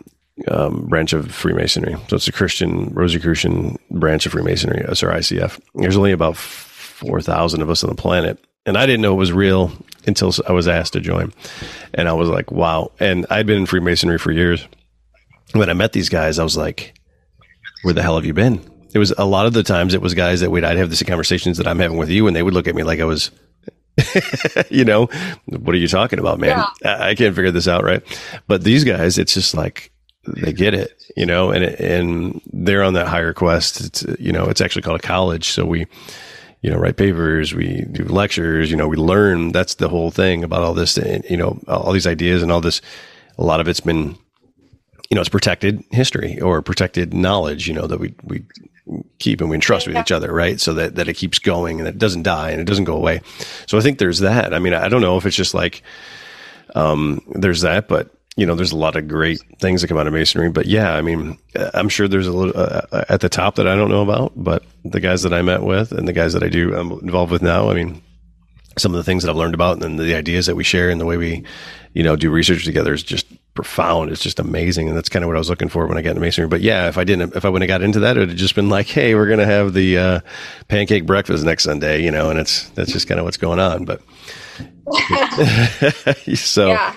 um, branch of Freemasonry. So it's a Christian Rosicrucian branch of Freemasonry, or SRICF. There's only about 4,000 of us on the planet. And I didn't know it was real until I was asked to join. And I was like, wow. And I'd been in Freemasonry for years. When I met these guys, I was like, where the hell have you been? It was a lot of the times it was guys that we'd, I'd have the same conversations that I'm having with you and they would look at me like I was, you know, what are you talking about, man? Yeah. I can't figure this out. Right. But these guys, it's just like, they get it, you know, and, and they're on that higher quest. It's, you know, it's actually called a college. So we, you know, write papers, we do lectures, you know, we learn. That's the whole thing about all this, you know, all these ideas and all this. A lot of it's been you know, it's protected history or protected knowledge, you know, that we, we keep and we entrust with each other, right? So that, that it keeps going and it doesn't die and it doesn't go away. So I think there's that. I mean, I don't know if it's just like, um, there's that, but you know, there's a lot of great things that come out of masonry, but yeah, I mean, I'm sure there's a little uh, uh, at the top that I don't know about, but the guys that I met with and the guys that I do, I'm involved with now, I mean, some of the things that I've learned about and the ideas that we share and the way we, you know, do research together is just profound. It's just amazing. And that's kind of what I was looking for when I got into masonry. But yeah, if I didn't, if I wouldn't have got into that, it would have just been like, Hey, we're going to have the, uh, pancake breakfast next Sunday, you know, and it's, that's just kind of what's going on. But so yeah,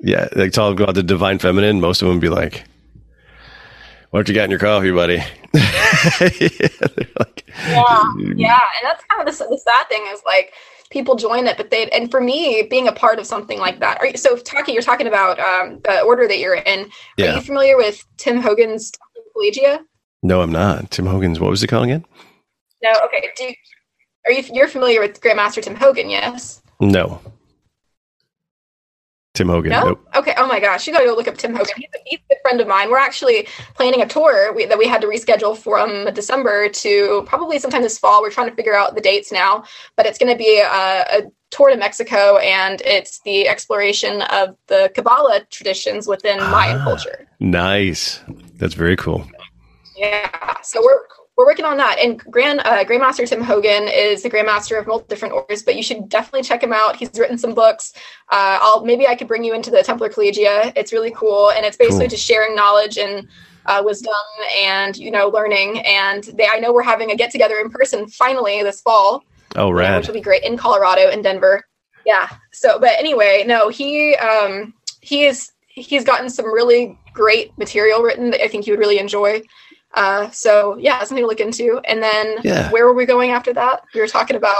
yeah they talk about the divine feminine. Most of them be like, what you got in your coffee, buddy? yeah, like, yeah, yeah, and that's kind of the, the sad thing is like people join it, but they and for me, being a part of something like that. Are you, so talking, you're talking about um, the order that you're in. Yeah. Are you familiar with Tim Hogan's Collegia? No, I'm not. Tim Hogan's. What was it called again? No. Okay. Do you, are you you're familiar with Grandmaster Tim Hogan? Yes. No. Tim Hogan. No? Nope. Okay. Oh my gosh, you got to go look up Tim Hogan. He's a, he's a good friend of mine. We're actually planning a tour we, that we had to reschedule from December to probably sometime this fall. We're trying to figure out the dates now, but it's going to be a, a tour to Mexico, and it's the exploration of the Kabbalah traditions within ah, Mayan culture. Nice. That's very cool. Yeah. So we're we're working on that. And Grand uh, Grandmaster Tim Hogan is the Grandmaster of multiple different orders, but you should definitely check him out. He's written some books. Uh, I'll maybe I could bring you into the Templar Collegia. It's really cool, and it's basically cool. just sharing knowledge and uh, wisdom and you know learning. And they, I know we're having a get together in person finally this fall. Oh, right. Which will be great in Colorado in Denver. Yeah. So, but anyway, no, he um, he is he's gotten some really great material written that I think you would really enjoy. Uh, so yeah, something to look into. And then yeah. where were we going after that? We were talking about.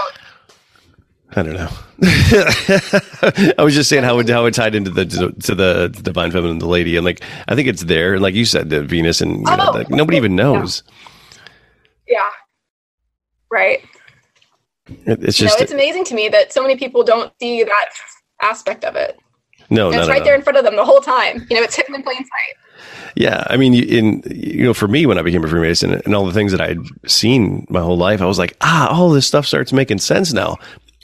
I don't know. I was just saying how it how it tied into the to the divine feminine, the lady, and like I think it's there, and like you said, the Venus, and oh, know, like, nobody even knows. Yeah. yeah. Right. it's just you know, it's amazing to me that so many people don't see that aspect of it. No, it's right there in front of them the whole time. You know, it's hidden in plain sight. Yeah, I mean, in you know, for me, when I became a Freemason and all the things that I had seen my whole life, I was like, ah, all this stuff starts making sense now.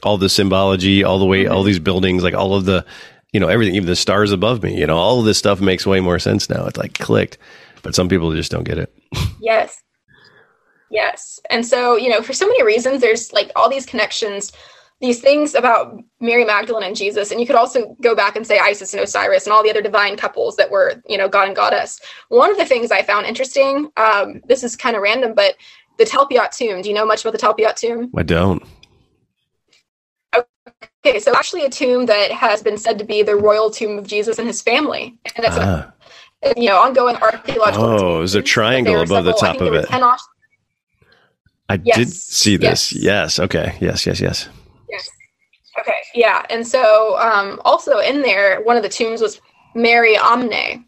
All the symbology, all the way, mm-hmm. all these buildings, like all of the, you know, everything, even the stars above me, you know, all of this stuff makes way more sense now. It's like clicked, but some people just don't get it. yes, yes, and so you know, for so many reasons, there's like all these connections these things about Mary Magdalene and Jesus, and you could also go back and say Isis and Osiris and all the other divine couples that were, you know, God and Goddess. One of the things I found interesting, um, this is kind of random, but the Talpiot tomb. Do you know much about the Talpiot tomb? I don't. Okay, so actually a tomb that has been said to be the royal tomb of Jesus and his family, and it's ah. a, you know ongoing archaeological. Oh, there's a triangle above several, the top of it. I yes. did see this. Yes. yes. Okay. Yes. Yes. Yes. Yeah, and so um, also in there, one of the tombs was Mary Amne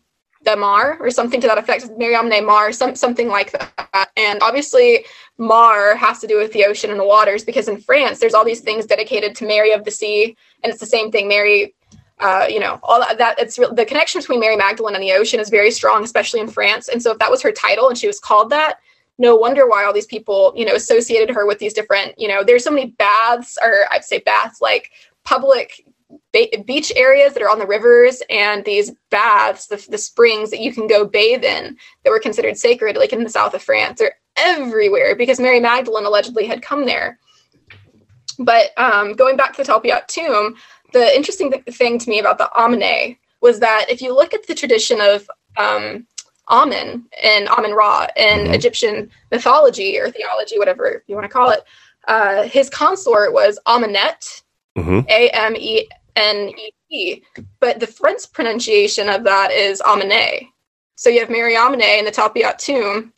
the Mar or something to that effect. Mary Amne Mar, some something like that. And obviously, Mar has to do with the ocean and the waters because in France, there's all these things dedicated to Mary of the Sea, and it's the same thing. Mary, uh, you know, all that, that. It's the connection between Mary Magdalene and the ocean is very strong, especially in France. And so, if that was her title and she was called that, no wonder why all these people, you know, associated her with these different, you know, there's so many baths, or I'd say baths, like public ba- beach areas that are on the rivers and these baths, the, the springs that you can go bathe in that were considered sacred, like in the south of France, are everywhere because Mary Magdalene allegedly had come there. But um, going back to the Talpiot tomb, the interesting th- thing to me about the Amene was that if you look at the tradition of um, Amen and Amen Ra in mm-hmm. Egyptian mythology or theology, whatever you want to call it. Uh, his consort was Amenet, M E N E T, but the French pronunciation of that is Amene. So you have Mary Amene in the Talpiot tomb.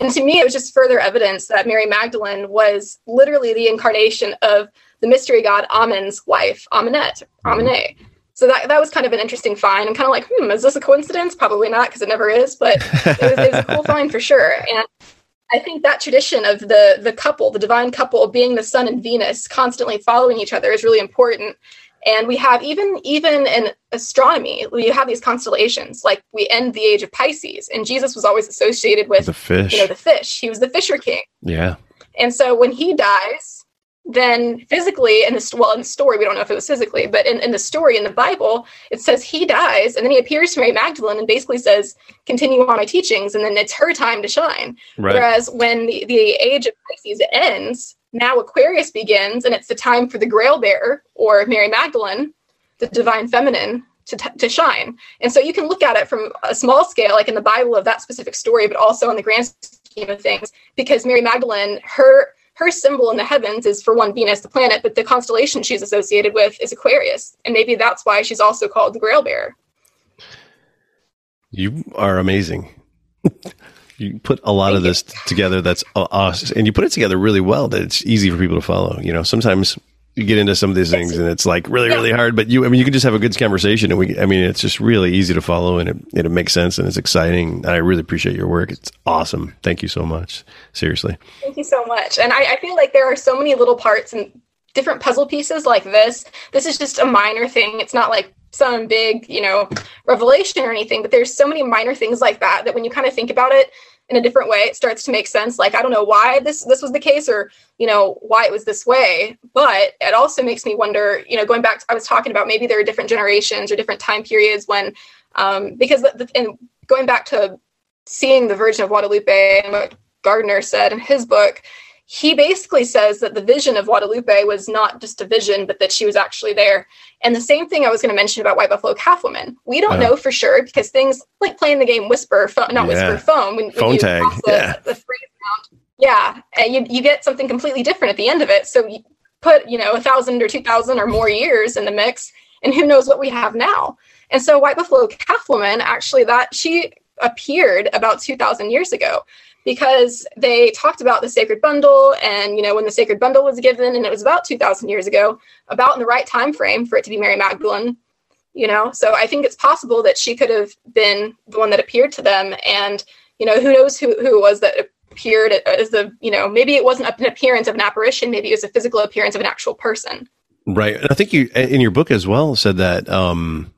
And to me, it was just further evidence that Mary Magdalene was literally the incarnation of the mystery god Amen's wife, Amenet, Amene. Mm-hmm so that that was kind of an interesting find. I'm kind of like, hmm, is this a coincidence? Probably not, because it never is. But it was, it was a cool find for sure. And I think that tradition of the the couple, the divine couple, being the sun and Venus, constantly following each other, is really important. And we have even even in astronomy, we have these constellations. Like we end the age of Pisces, and Jesus was always associated with the fish. You know, the fish. He was the fisher king. Yeah. And so when he dies, then physically in the well in the story we don't know if it was physically but in, in the story in the bible it says he dies and then he appears to mary magdalene and basically says continue on my teachings and then it's her time to shine right. whereas when the, the age of pisces ends now aquarius begins and it's the time for the grail bearer or mary magdalene the divine feminine to, t- to shine and so you can look at it from a small scale like in the bible of that specific story but also in the grand scheme of things because mary magdalene her her symbol in the heavens is for one Venus, the planet, but the constellation she's associated with is Aquarius, and maybe that's why she's also called the Grail Bearer. You are amazing. you put a lot Thank of this you. together. That's awesome, and you put it together really well. That it's easy for people to follow. You know, sometimes you get into some of these things and it's like really yeah. really hard but you i mean you can just have a good conversation and we i mean it's just really easy to follow and it, it makes sense and it's exciting. And i really appreciate your work. It's awesome. Thank you so much. Seriously. Thank you so much. And i, I feel like there are so many little parts and different puzzle pieces like this. This is just a minor thing. It's not like some big you know revelation or anything but there's so many minor things like that that when you kind of think about it in a different way it starts to make sense. Like i don't know why this this was the case or you know why it was this way but it also makes me wonder you know going back to, i was talking about maybe there are different generations or different time periods when um because the, and going back to seeing the virgin of guadalupe and what gardner said in his book he basically says that the vision of Guadalupe was not just a vision, but that she was actually there. And the same thing I was going to mention about White Buffalo Calf Woman. We don't know for sure because things like playing the game Whisper, phone, not yeah. Whisper, phone, when, phone when tag, the, yeah, the around, yeah, and you you get something completely different at the end of it. So you put you know a thousand or two thousand or more years in the mix, and who knows what we have now. And so White Buffalo Calf Woman actually that she appeared about two thousand years ago because they talked about the sacred bundle and you know when the sacred bundle was given and it was about 2000 years ago about in the right time frame for it to be mary magdalene you know? So i think it's possible that she could have been the one that appeared to them and you know who knows who, who it was that appeared as the you know maybe it wasn't an appearance of an apparition maybe it was a physical appearance of an actual person. Right and i think you in your book as well said that um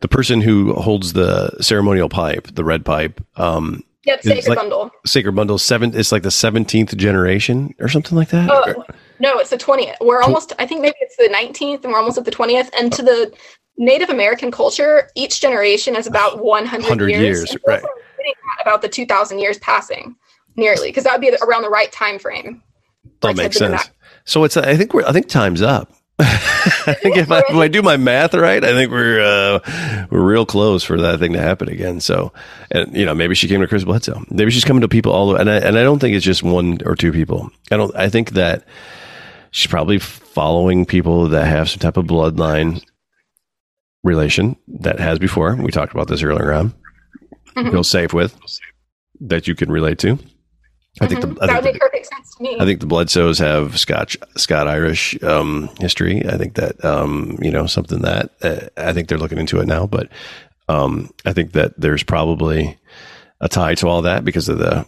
the person who holds the ceremonial pipe the red pipe um Yep, Sacred like, Bundle. Sacred Bundle seven. It's like the seventeenth generation or something like that. Oh no, it's the twentieth. We're almost. I think maybe it's the nineteenth, and we're almost at the twentieth. And to the Native American culture, each generation is about one hundred years. years right. About the two thousand years passing, nearly, because that would be around the right time frame. That makes sense. So it's. I think we're. I think time's up. I think if I, if I, do my math right, I think we're uh, we're real close for that thing to happen again. So, and you know, maybe she came to Chris Bledsoe. Maybe she's coming to people all the way. And I, and I don't think it's just one or two people. I don't. I think that she's probably following people that have some type of bloodline relation that has before. We talked about this earlier on. Mm-hmm. Feel safe with that you can relate to. I think mm-hmm. the, I that would make perfect sense to me. I think the Bledsoes have Scotch, Scott Irish um, history. I think that um, you know something that uh, I think they're looking into it now, but um, I think that there's probably a tie to all that because of the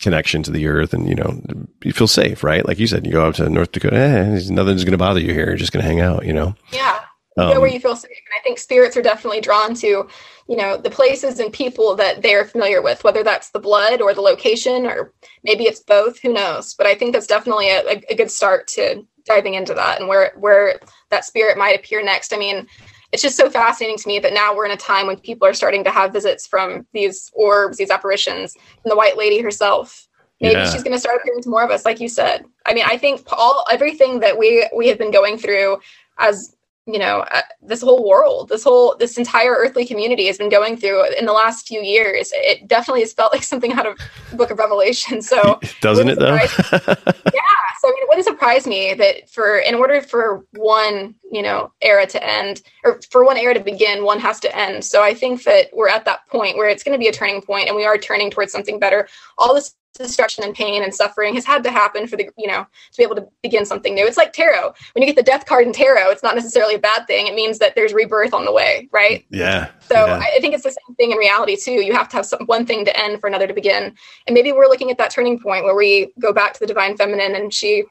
connection to the earth, and you know you feel safe, right? Like you said, you go out to North Dakota, eh, nothing's going to bother you here. You're just going to hang out, you know. Yeah you um, where you feel safe. And I think spirits are definitely drawn to, you know, the places and people that they're familiar with, whether that's the blood or the location, or maybe it's both. Who knows? But I think that's definitely a, a good start to diving into that and where where that spirit might appear next. I mean, it's just so fascinating to me that now we're in a time when people are starting to have visits from these orbs, these apparitions, and the White Lady herself. Maybe yeah. she's going to start appearing to more of us, like you said. I mean, I think all everything that we we have been going through as you know uh, this whole world this whole this entire earthly community has been going through in the last few years. It definitely has felt like something out of the book of revelation. So doesn't it though? yeah. So i mean it wouldn't surprise me that for in order for one you know era to end or for one era to begin one has to end. So i think that we're at that point where it's going to be a turning point and we are turning towards something better. All this destruction and pain and suffering has had to happen for the you know to be able to begin something new. It's like tarot. When you get the death card in tarot it's not necessarily a bad thing. It means that there's rebirth on the way right? Yeah so yeah. i think it's the same thing in reality too. You have to have some, one thing to end for another to begin. And maybe we're looking at that turning point where we go back to the divine feminine and she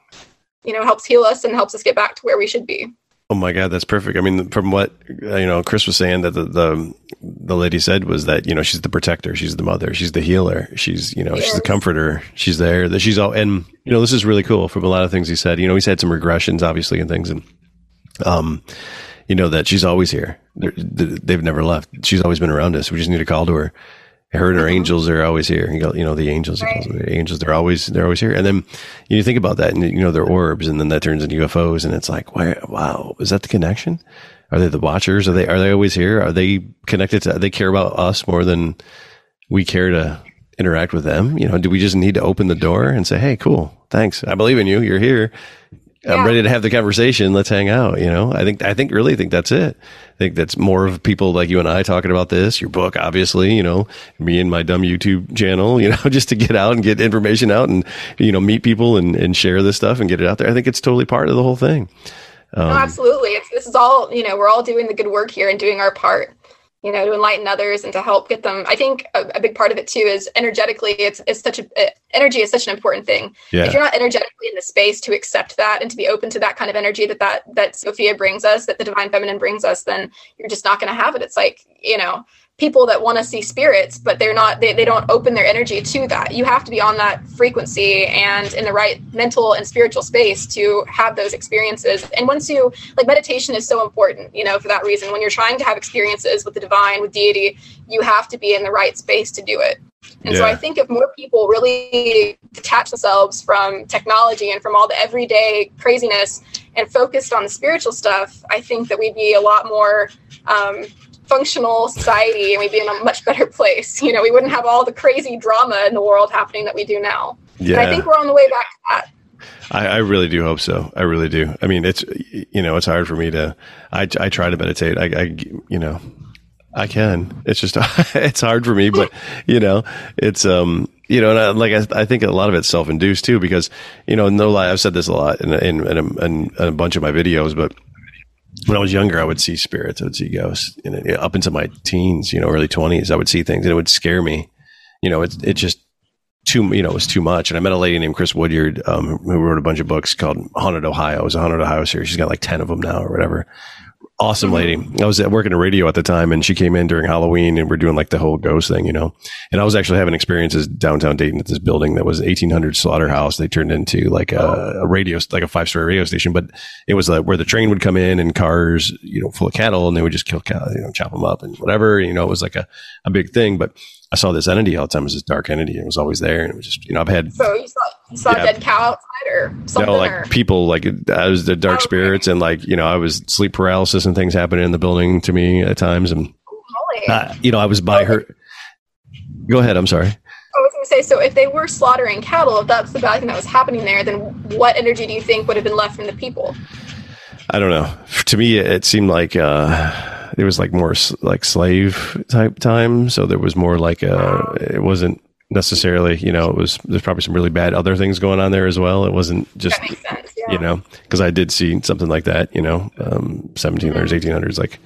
you know helps heal us and helps us get back to where we should be Oh my God, that's perfect. I mean, from what you know, Chris was saying that the, the the lady said was that you know she's the protector, she's the mother, she's the healer, she's you know yes. she's the comforter, she's there. That she's all and you know this is really cool from a lot of things he said. You know, he's had some regressions obviously and things, and um, you know that she's always here. They're, they've never left. She's always been around us. We just need to call to her. Her and her uh-huh. angels are always here. You know, the angels, right. the angels, they're always, they're always here. And then you think about that and, you know, they're orbs and then that turns into UFOs and it's like, why, wow, is that the connection? Are they the watchers? Are they, are they always here? Are they connected to, they care about us more than we care to interact with them? You know, do we just need to open the door and say, Hey, cool. Thanks. I believe in you. You're here. I'm ready to have the conversation. Let's hang out. You know, I think, I think, really think that's it. I think that's more of people like you and I talking about this, your book, obviously, you know, me and my dumb YouTube channel, you know, just to get out and get information out and, you know, meet people and, and share this stuff and get it out there. I think it's totally part of the whole thing. Um, no, absolutely. It's, this is all, you know, we're all doing the good work here and doing our part you know to enlighten others and to help get them. I think a, a big part of it too is energetically it's, it's such a uh, energy is such an important thing. Yeah. if you're not energetically in the space to accept that and to be open to that kind of energy that that that sophia brings us that the divine feminine brings us then you're just not going to have it. It's like you know people that want to see spirits but they're not they, they don't open their energy to that. You have to be on that frequency and in the right mental and spiritual space to have those experiences. And once you like meditation is so important you know for that reason. When you're trying to have experiences with the divine with deity you have to be in the right space to do it. And yeah. so I think if more people really detach themselves from technology and from all the everyday craziness and focused on the spiritual stuff, I think that we'd be a lot more um, functional society and we'd be in a much better place. You know, we wouldn't have all the crazy drama in the world happening that we do now. Yeah. And I think we're on the way back to that. I, I, really do hope so. I really do. I mean, it's, you know, it's hard for me to, I, I try to meditate. I, I, you know, I can. It's just, it's hard for me, but you know, it's, um, you know, and I, like I, I think a lot of it's self-induced too, because you know, no lie, I've said this a lot in in, in, a, in a bunch of my videos, but when I was younger, I would see spirits, I would see ghosts. And up into my teens, you know, early twenties, I would see things, and it would scare me. You know, it it just too, you know, it was too much. And I met a lady named Chris Woodyard, um, who wrote a bunch of books called Haunted Ohio. It was a Haunted Ohio series. She's got like ten of them now, or whatever awesome mm-hmm. lady. I was working in radio at the time and she came in during Halloween and we're doing like the whole ghost thing, you know. And I was actually having experiences downtown Dayton at this building that was 1800 slaughterhouse. They turned into like a, a radio, like a five story radio station, but it was like where the train would come in and cars, you know, full of cattle and they would just kill cattle, you know, chop them up and whatever. You know, it was like a, a big thing, but I saw this entity all the time. It was this dark entity. It was always there. And it was just, you know, I've had. So you saw, you saw yeah, a dead cow outside or something? No, like or? people, like I was the dark oh, spirits okay. and like, you know, I was sleep paralysis and things happening in the building to me at times. And, uh, you know, I was by her. Go ahead. I'm sorry. I was going to say, so if they were slaughtering cattle, if that's the bad thing that was happening there, then what energy do you think would have been left from the people? I don't know. To me, it seemed like, uh, it was like more like slave type time. So there was more like a, it wasn't necessarily, you know, it was, there's probably some really bad other things going on there as well. It wasn't just, sense, yeah. you know, cause I did see something like that, you know, um, 1700s, 1800s, like,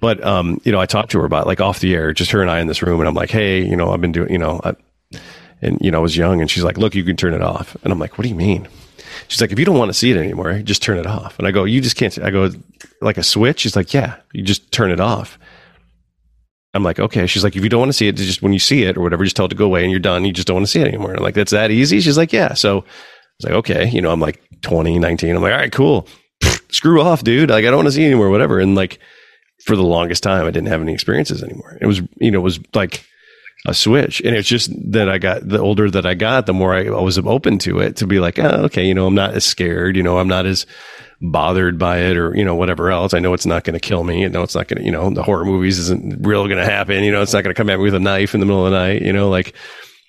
but, um, you know, I talked to her about like off the air, just her and I in this room. And I'm like, Hey, you know, I've been doing, you know, I, and, you know, I was young and she's like, look, you can turn it off. And I'm like, what do you mean? She's like, if you don't want to see it anymore, just turn it off. And I go, you just can't. I go, like a switch. She's like, yeah, you just turn it off. I'm like, okay. She's like, if you don't want to see it, just when you see it or whatever, just tell it to go away and you're done. You just don't want to see it anymore. And I'm like, that's that easy. She's like, yeah. So I was like, okay. You know, I'm like 20, 19. I'm like, all right, cool. Screw off, dude. Like, I don't want to see anymore, whatever. And like, for the longest time, I didn't have any experiences anymore. It was, you know, it was like a switch. And it's just that I got, the older that I got, the more I was open to it to be like, oh, okay, you know, I'm not as scared, you know, I'm not as bothered by it or, you know, whatever else. I know it's not going to kill me. I know it's not going to, you know, the horror movies isn't real going to happen. You know, it's not going to come at me with a knife in the middle of the night, you know, like,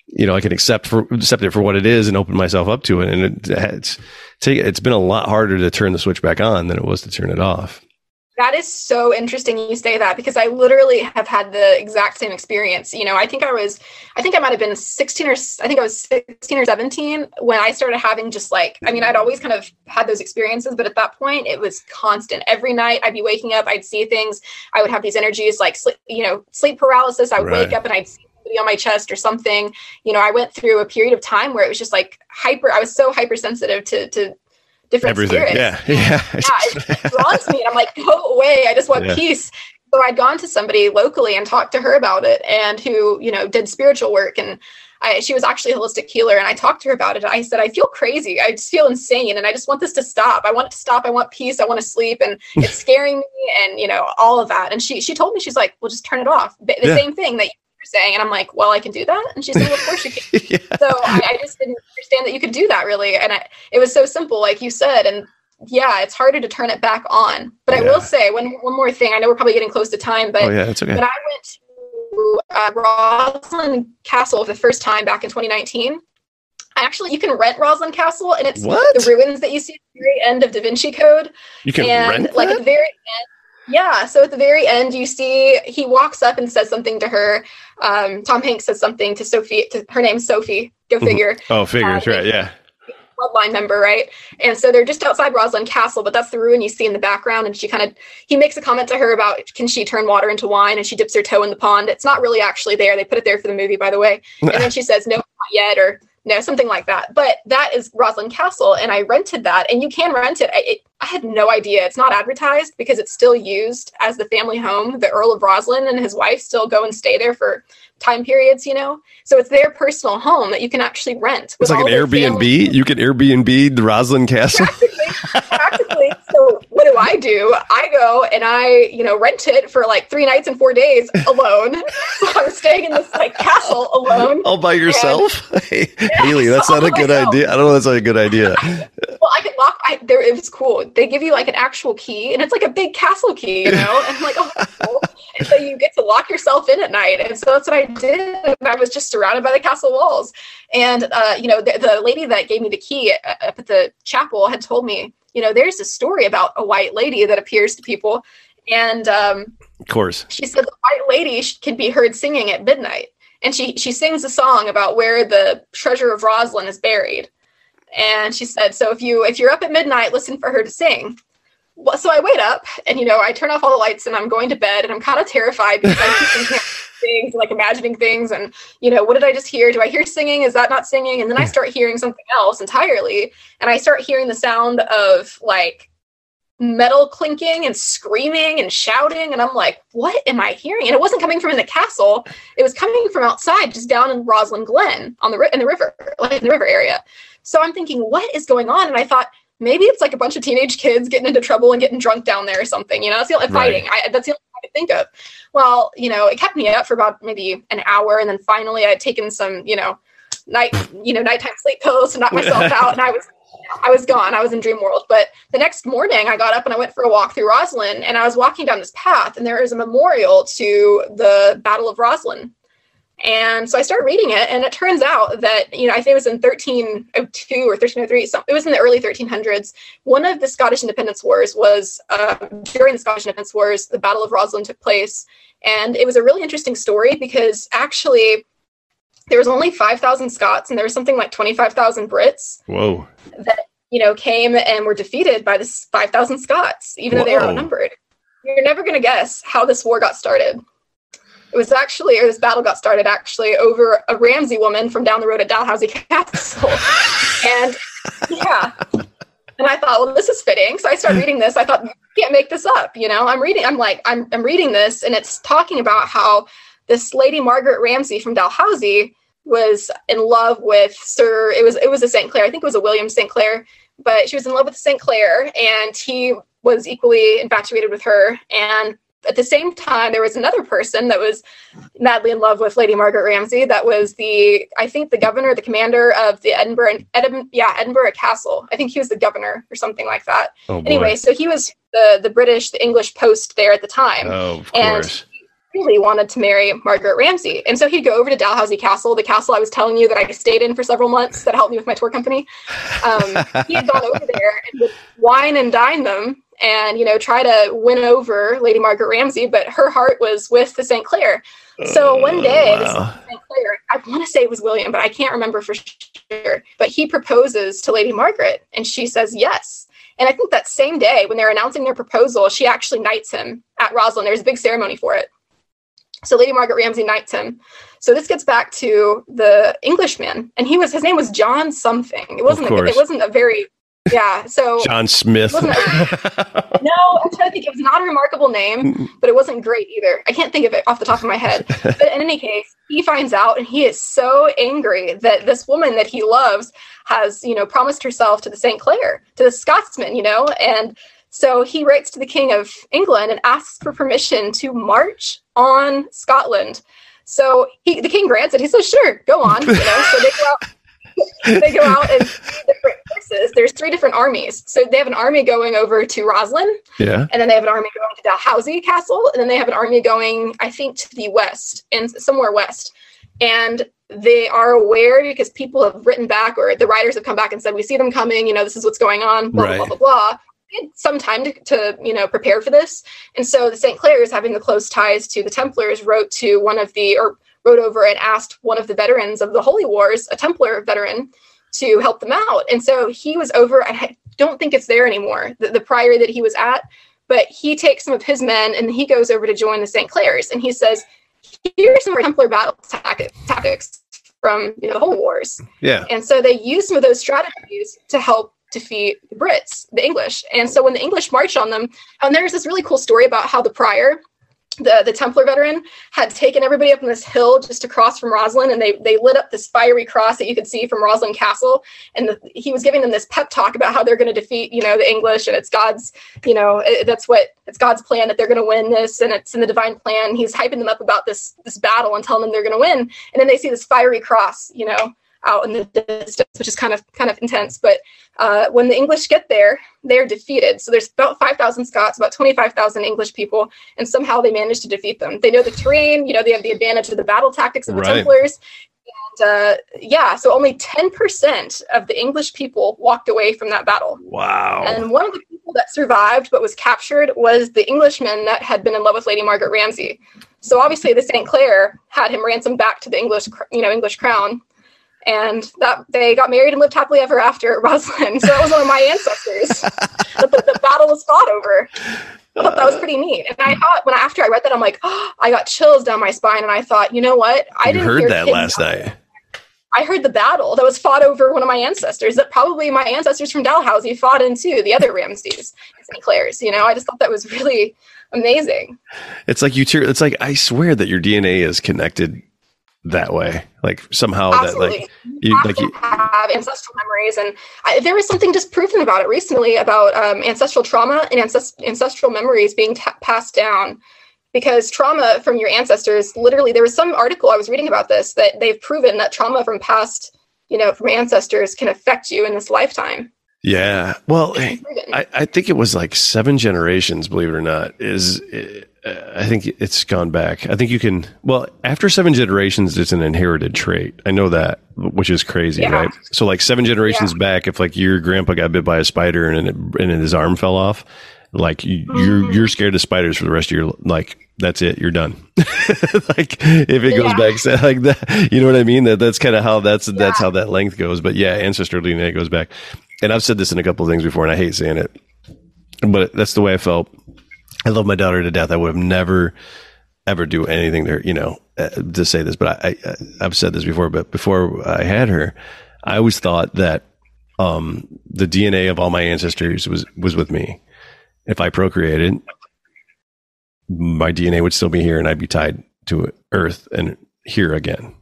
you know, I can accept for, accept it for what it is and open myself up to it. And it, it's, it's been a lot harder to turn the switch back on than it was to turn it off. That is so interesting you say that because I literally have had the exact same experience. You know, I think I was, I think I might have been 16 or I think I was 16 or 17 when I started having just like, I mean, I'd always kind of had those experiences, but at that point it was constant. Every night I'd be waking up, I'd see things, I would have these energies like, you know, sleep paralysis. I would right. wake up and I'd see on my chest or something. You know, I went through a period of time where it was just like hyper, I was so hypersensitive to, to different Everything. spirits. Yeah. Yeah. yeah, it draws me, and I'm like, go away. I just want Yeah. peace. So I'd gone to somebody locally and talked to her about it, and who you know did spiritual work, and I, she was actually a holistic healer. And I talked to her about it. I said, I feel crazy. I just feel insane, and I just want this to stop. I want it to stop. I want peace. I want to sleep, and it's scaring me, and you know all of that. And she she told me she's like, well, just turn it off. The Yeah. same thing that you saying, and I'm like, well, I can do that. And she said, well, of course you can yeah. so I, I just didn't understand that you could do that really and I, it was so simple like you said and yeah it's harder to turn it back on but i will say one, one more thing i know we're probably getting close to time but Oh yeah, it's okay. but i went to uh, rosslyn castle for the first time back in 2019 I actually you can rent rosslyn castle and it's What? the ruins that you see at the very end of da vinci code You can and rent like at the very end yeah so at the very end you see he walks up and says something to her um, tom hanks says something to sophie to, her name's sophie go Mhm. figure Oh, figures, uh, right? Yeah. bloodline member right and so they're just outside rosslyn castle but that's the ruin you see in the background and she kind of he makes a comment to her about can she turn water into wine and she dips her toe in the pond it's not really actually there they put it there for the movie by the way and then she says no not yet or no something like that. But that is rosslyn castle and i rented that and you can rent it. I, it I had no idea. It's not advertised because it's still used as the family home. The earl of rosslyn and his wife still go and stay there for time periods you know? So it's their personal home that you can actually rent It's like an Airbnb. family- You can Airbnb the Rosslyn Castle. practically, practically. So what do I do? I go and I, you know, rent it for like three nights and four days alone. so I'm staying in this like castle alone. All by yourself? Hey, Yes, Haley, that's not a good myself. idea. I don't know. That's not a good idea. Well, I can lock. I, there, it was cool. They give you like an actual key, and it's like a big castle key, you know. And I'm like, oh, cool. And so you get to lock yourself in at night, and so that's what I did. And I was just surrounded by the castle walls. And uh, you know, the, the lady that gave me the key uh, up at the chapel had told me, you know, there's a story about a white lady that appears to people, and um, Of course. she said the white lady can be heard singing at midnight and she she sings a song about where the treasure of rosslyn is buried and she said so if you if you're up at midnight listen for her to sing well, so i wait up and you know i turn off all the lights and i'm going to bed and i'm kind of terrified because i keep thinking of things like imagining things and you know what did i just hear? Do i hear singing? Is that not singing? And then i start hearing something else entirely and i start hearing the sound of like metal clinking and screaming and shouting and i'm like what am i hearing? And it wasn't coming from in the castle. It was coming from outside just down in roslin glen on the ri- in the river like in the river area. So i'm thinking what is going on? And i thought maybe it's like a bunch of teenage kids getting into trouble and getting drunk down there or something you know? That's the only Right. fighting. I, that's the only could think of well you know it kept me up for about maybe an hour and then finally i had taken some you know night you know nighttime sleep pills to knock myself out and i was I was gone. I was in dream world. But the next morning, I got up and I went for a walk through Roslin, and I was walking down this path, and there is a memorial to the Battle of Roslin. And so I started reading it, and it turns out that you know I think it was in 1302 or 1303. So it was in the early 1300s. One of the Scottish Independence Wars was uh, during the Scottish Independence Wars. The Battle of Roslin took place, and it was a really interesting story because actually there was only 5,000 Scots, and there was something like 25,000 Brits Whoa. that you know came and were defeated by this 5,000 Scots, even though they were outnumbered. You're never going to guess how this war got started. It was actually, or this battle got started actually over a Ramsay woman from down the road at Dalhousie Castle, and yeah. And I thought, well, this is fitting. So I started reading this. I thought, you can't make this up. You know, I'm reading. I'm like, I'm, I'm reading this, and it's talking about how this lady Margaret Ramsay from Dalhousie was in love with Sir. It was it was a St. Clair. I think it was a William St. Clair, but she was in love with St. Clair, and he was equally infatuated with her. And at the same time, there was another person that was madly in love with Lady Margaret Ramsay. That was the I think the governor, the commander of the Edinburgh, Edinburgh yeah Edinburgh Castle. I think he was the governor or something like that. Oh. Anyway, so he was the the British, the English post there at the time oh, of and course. Really wanted to marry Margaret Ramsay. And so he'd go over to Dalhousie Castle, the castle I was telling you that I stayed in for several months that helped me with my tour company. Um, he had gone over there and would wine and dine them and, you know, try to win over Lady Margaret Ramsay, but her heart was with the St. Clair. So one day, Wow. St. Clair, I want to say it was William, but I can't remember for sure. But he proposes to Lady Margaret, and she says yes. And I think that same day, when they're announcing their proposal, she actually knights him at Roslin. There's a big ceremony for it. So Lady Margaret Ramsay knights him. So this gets back to the Englishman, and he was his name was John something. It wasn't a, it wasn't a very Yeah. So John Smith. no, I'm trying to think. It was not a remarkable name, but it wasn't great either. I can't think of it off the top of my head. But in any case, he finds out and he is so angry that this woman that he loves has, you know, promised herself to the St. Clair, to the Scotsman, you know, and so he writes to the King of England and asks for permission to march on Scotland. So he, the king grants it. He says, "Sure, go on." You know, so they go out they go out in different places. There's three different armies. So they have an army going over to Roslin. Yeah. And then they have an army going to Dalhousie Castle. And then they have an army going, I think, to the west and somewhere west. And they are aware because people have written back or the writers have come back and said, we see them coming, you know, this is what's going on, blah, Right. blah, blah, blah, blah. Some time to, to, you know, prepare for this. And so the St. Clairs, having the close ties to the Templars, wrote to one of the, or wrote over and asked one of the veterans of the Holy Wars, a Templar veteran, to help them out. And so he was over, I don't think it's there anymore, the, the prior that he was at, but he takes some of his men and he goes over to join the St. Clairs. And he says, here's some Templar battle tactics from you know, the Holy Wars. Yeah. And so they used some of those strategies to help defeat the Brits, the English. And so when the English marched on them, um, and there's this really cool story about how the prior, the, the Templar veteran, had taken everybody up on this hill just across from Roslin, and they they lit up this fiery cross that you could see from Roslin Castle. And the, he was giving them this pep talk about how they're going to defeat, you know, the English, and it's God's, you know, it- that's what it's God's plan that they're going to win this, and it's in the divine plan. He's hyping them up about this this battle and telling them they're going to win. And then they see this fiery cross, you know, out in the distance, which is kind of kind of intense. But uh, when the English get there, they're defeated. So there's about five thousand Scots, about twenty five thousand English people, and somehow they manage to defeat them. They know the terrain, you know, they have the advantage of the battle tactics of the Right. Templars. And uh, yeah, so only ten percent of the English people walked away from that battle. Wow. And one of the people that survived but was captured was the Englishman that had been in love with Lady Margaret Ramsay. So obviously, the St. Clair had him ransomed back to the English, you know, English crown, and that they got married and lived happily ever after at Roslin. So that was one of my ancestors that the, the battle was fought over. I thought that was pretty neat. And I uh. thought when after I read that, I'm like, oh, I got chills down my spine, and I thought, you know what? I you didn't heard hear that last night. I heard the battle that was fought over one of my ancestors that probably my ancestors from Dalhousie fought into the other Ramsays and St. Clair's. You know, I just thought that was really amazing. It's like you. Tear, it's like I swear that your DNA is connected that way. Like somehow Absolutely. that like you have like you, have ancestral memories, and I, there was something disproven about it recently about um, ancestral trauma and ancest- ancestral memories being ta- passed down. Because trauma from your ancestors, literally, there was some article I was reading about this that they've proven that trauma from past, you know, from ancestors can affect you in this lifetime. yeah. Well, I, I think it was like seven generations, believe it or not, is uh, I think it's gone back. I think you can, well, after seven generations, it's an inherited trait. I know that, which is crazy, Yeah. right? So like seven generations back, if like your grandpa got bit by a spider and it, and his arm fell off, like you, you're, Mm-hmm. you're scared of spiders for the rest of your, like, that's it. You're done. like if it goes Yeah. back like that, you know what I mean? That that's kind of how that's, that's how that length goes. But yeah, ancestral DNA goes back. And I've said this in a couple of things before and I hate saying it but that's the way I felt. I love my daughter to death. I would have never, ever do anything there, you know, uh, to say this, but I, I, I've said this before, but before I had her, I always thought that, um, the DNA of all my ancestors was, was with me. If I procreated, my DNA would still be here and I'd be tied to earth and here again.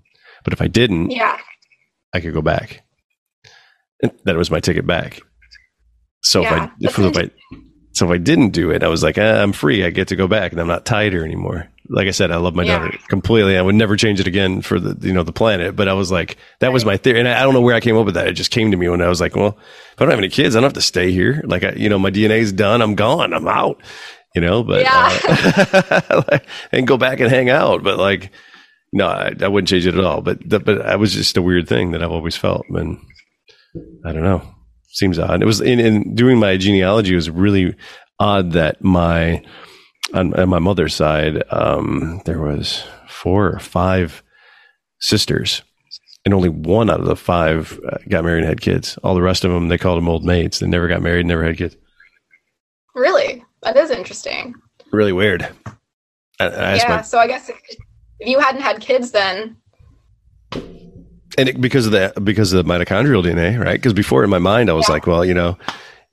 But if I didn't, yeah. I could go back. And that was my ticket back. So Yeah, if I if I so if I didn't do it, I was like, ah, I'm free. I get to go back, and I'm not tied here anymore. Like I said, I love my Yeah. daughter completely. I would never change it again for the you know the planet. But I was like, that was my theory, and I, I don't know where I came up with that. It just came to me when I was like, well, if I don't have any kids, I don't have to stay here. Like I, you know, my DNA is done. I'm gone. I'm out. You know, but uh, and go back and hang out. But like, no, I, I wouldn't change it at all. But the, but I was just a weird thing that I've always felt, and I don't know. Seems odd. It was in, in doing my genealogy. It was really odd that my on, on my mother's side, um, there was four or five sisters, and only one out of the five uh, got married and had kids. All the rest of them, they called them old maids. They never got married, never had kids. Really? That is interesting. Really weird. I, I yeah. my So I guess if, if you hadn't had kids, then and it, because of that, because of the mitochondrial DNA, right? Because before in my mind, I was yeah. like, well, you know,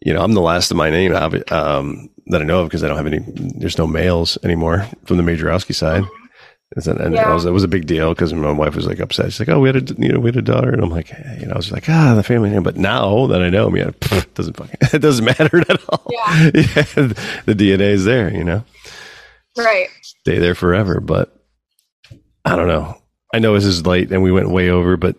you know, I'm the last of my name um, that I know of because I don't have any. There's no males anymore from the Majorowski side. And yeah. it, was, it was a big deal because my wife was like upset. She's like, "Oh, we had a you know we had a daughter," and I'm like, hey, you know, I was like, "Ah, the family name." But now that I know him, yeah, it doesn't fucking it doesn't matter at all. Yeah, yeah the DNA is there, you know. Right. Stay there forever, but I don't know. I know this is late and we went way over, but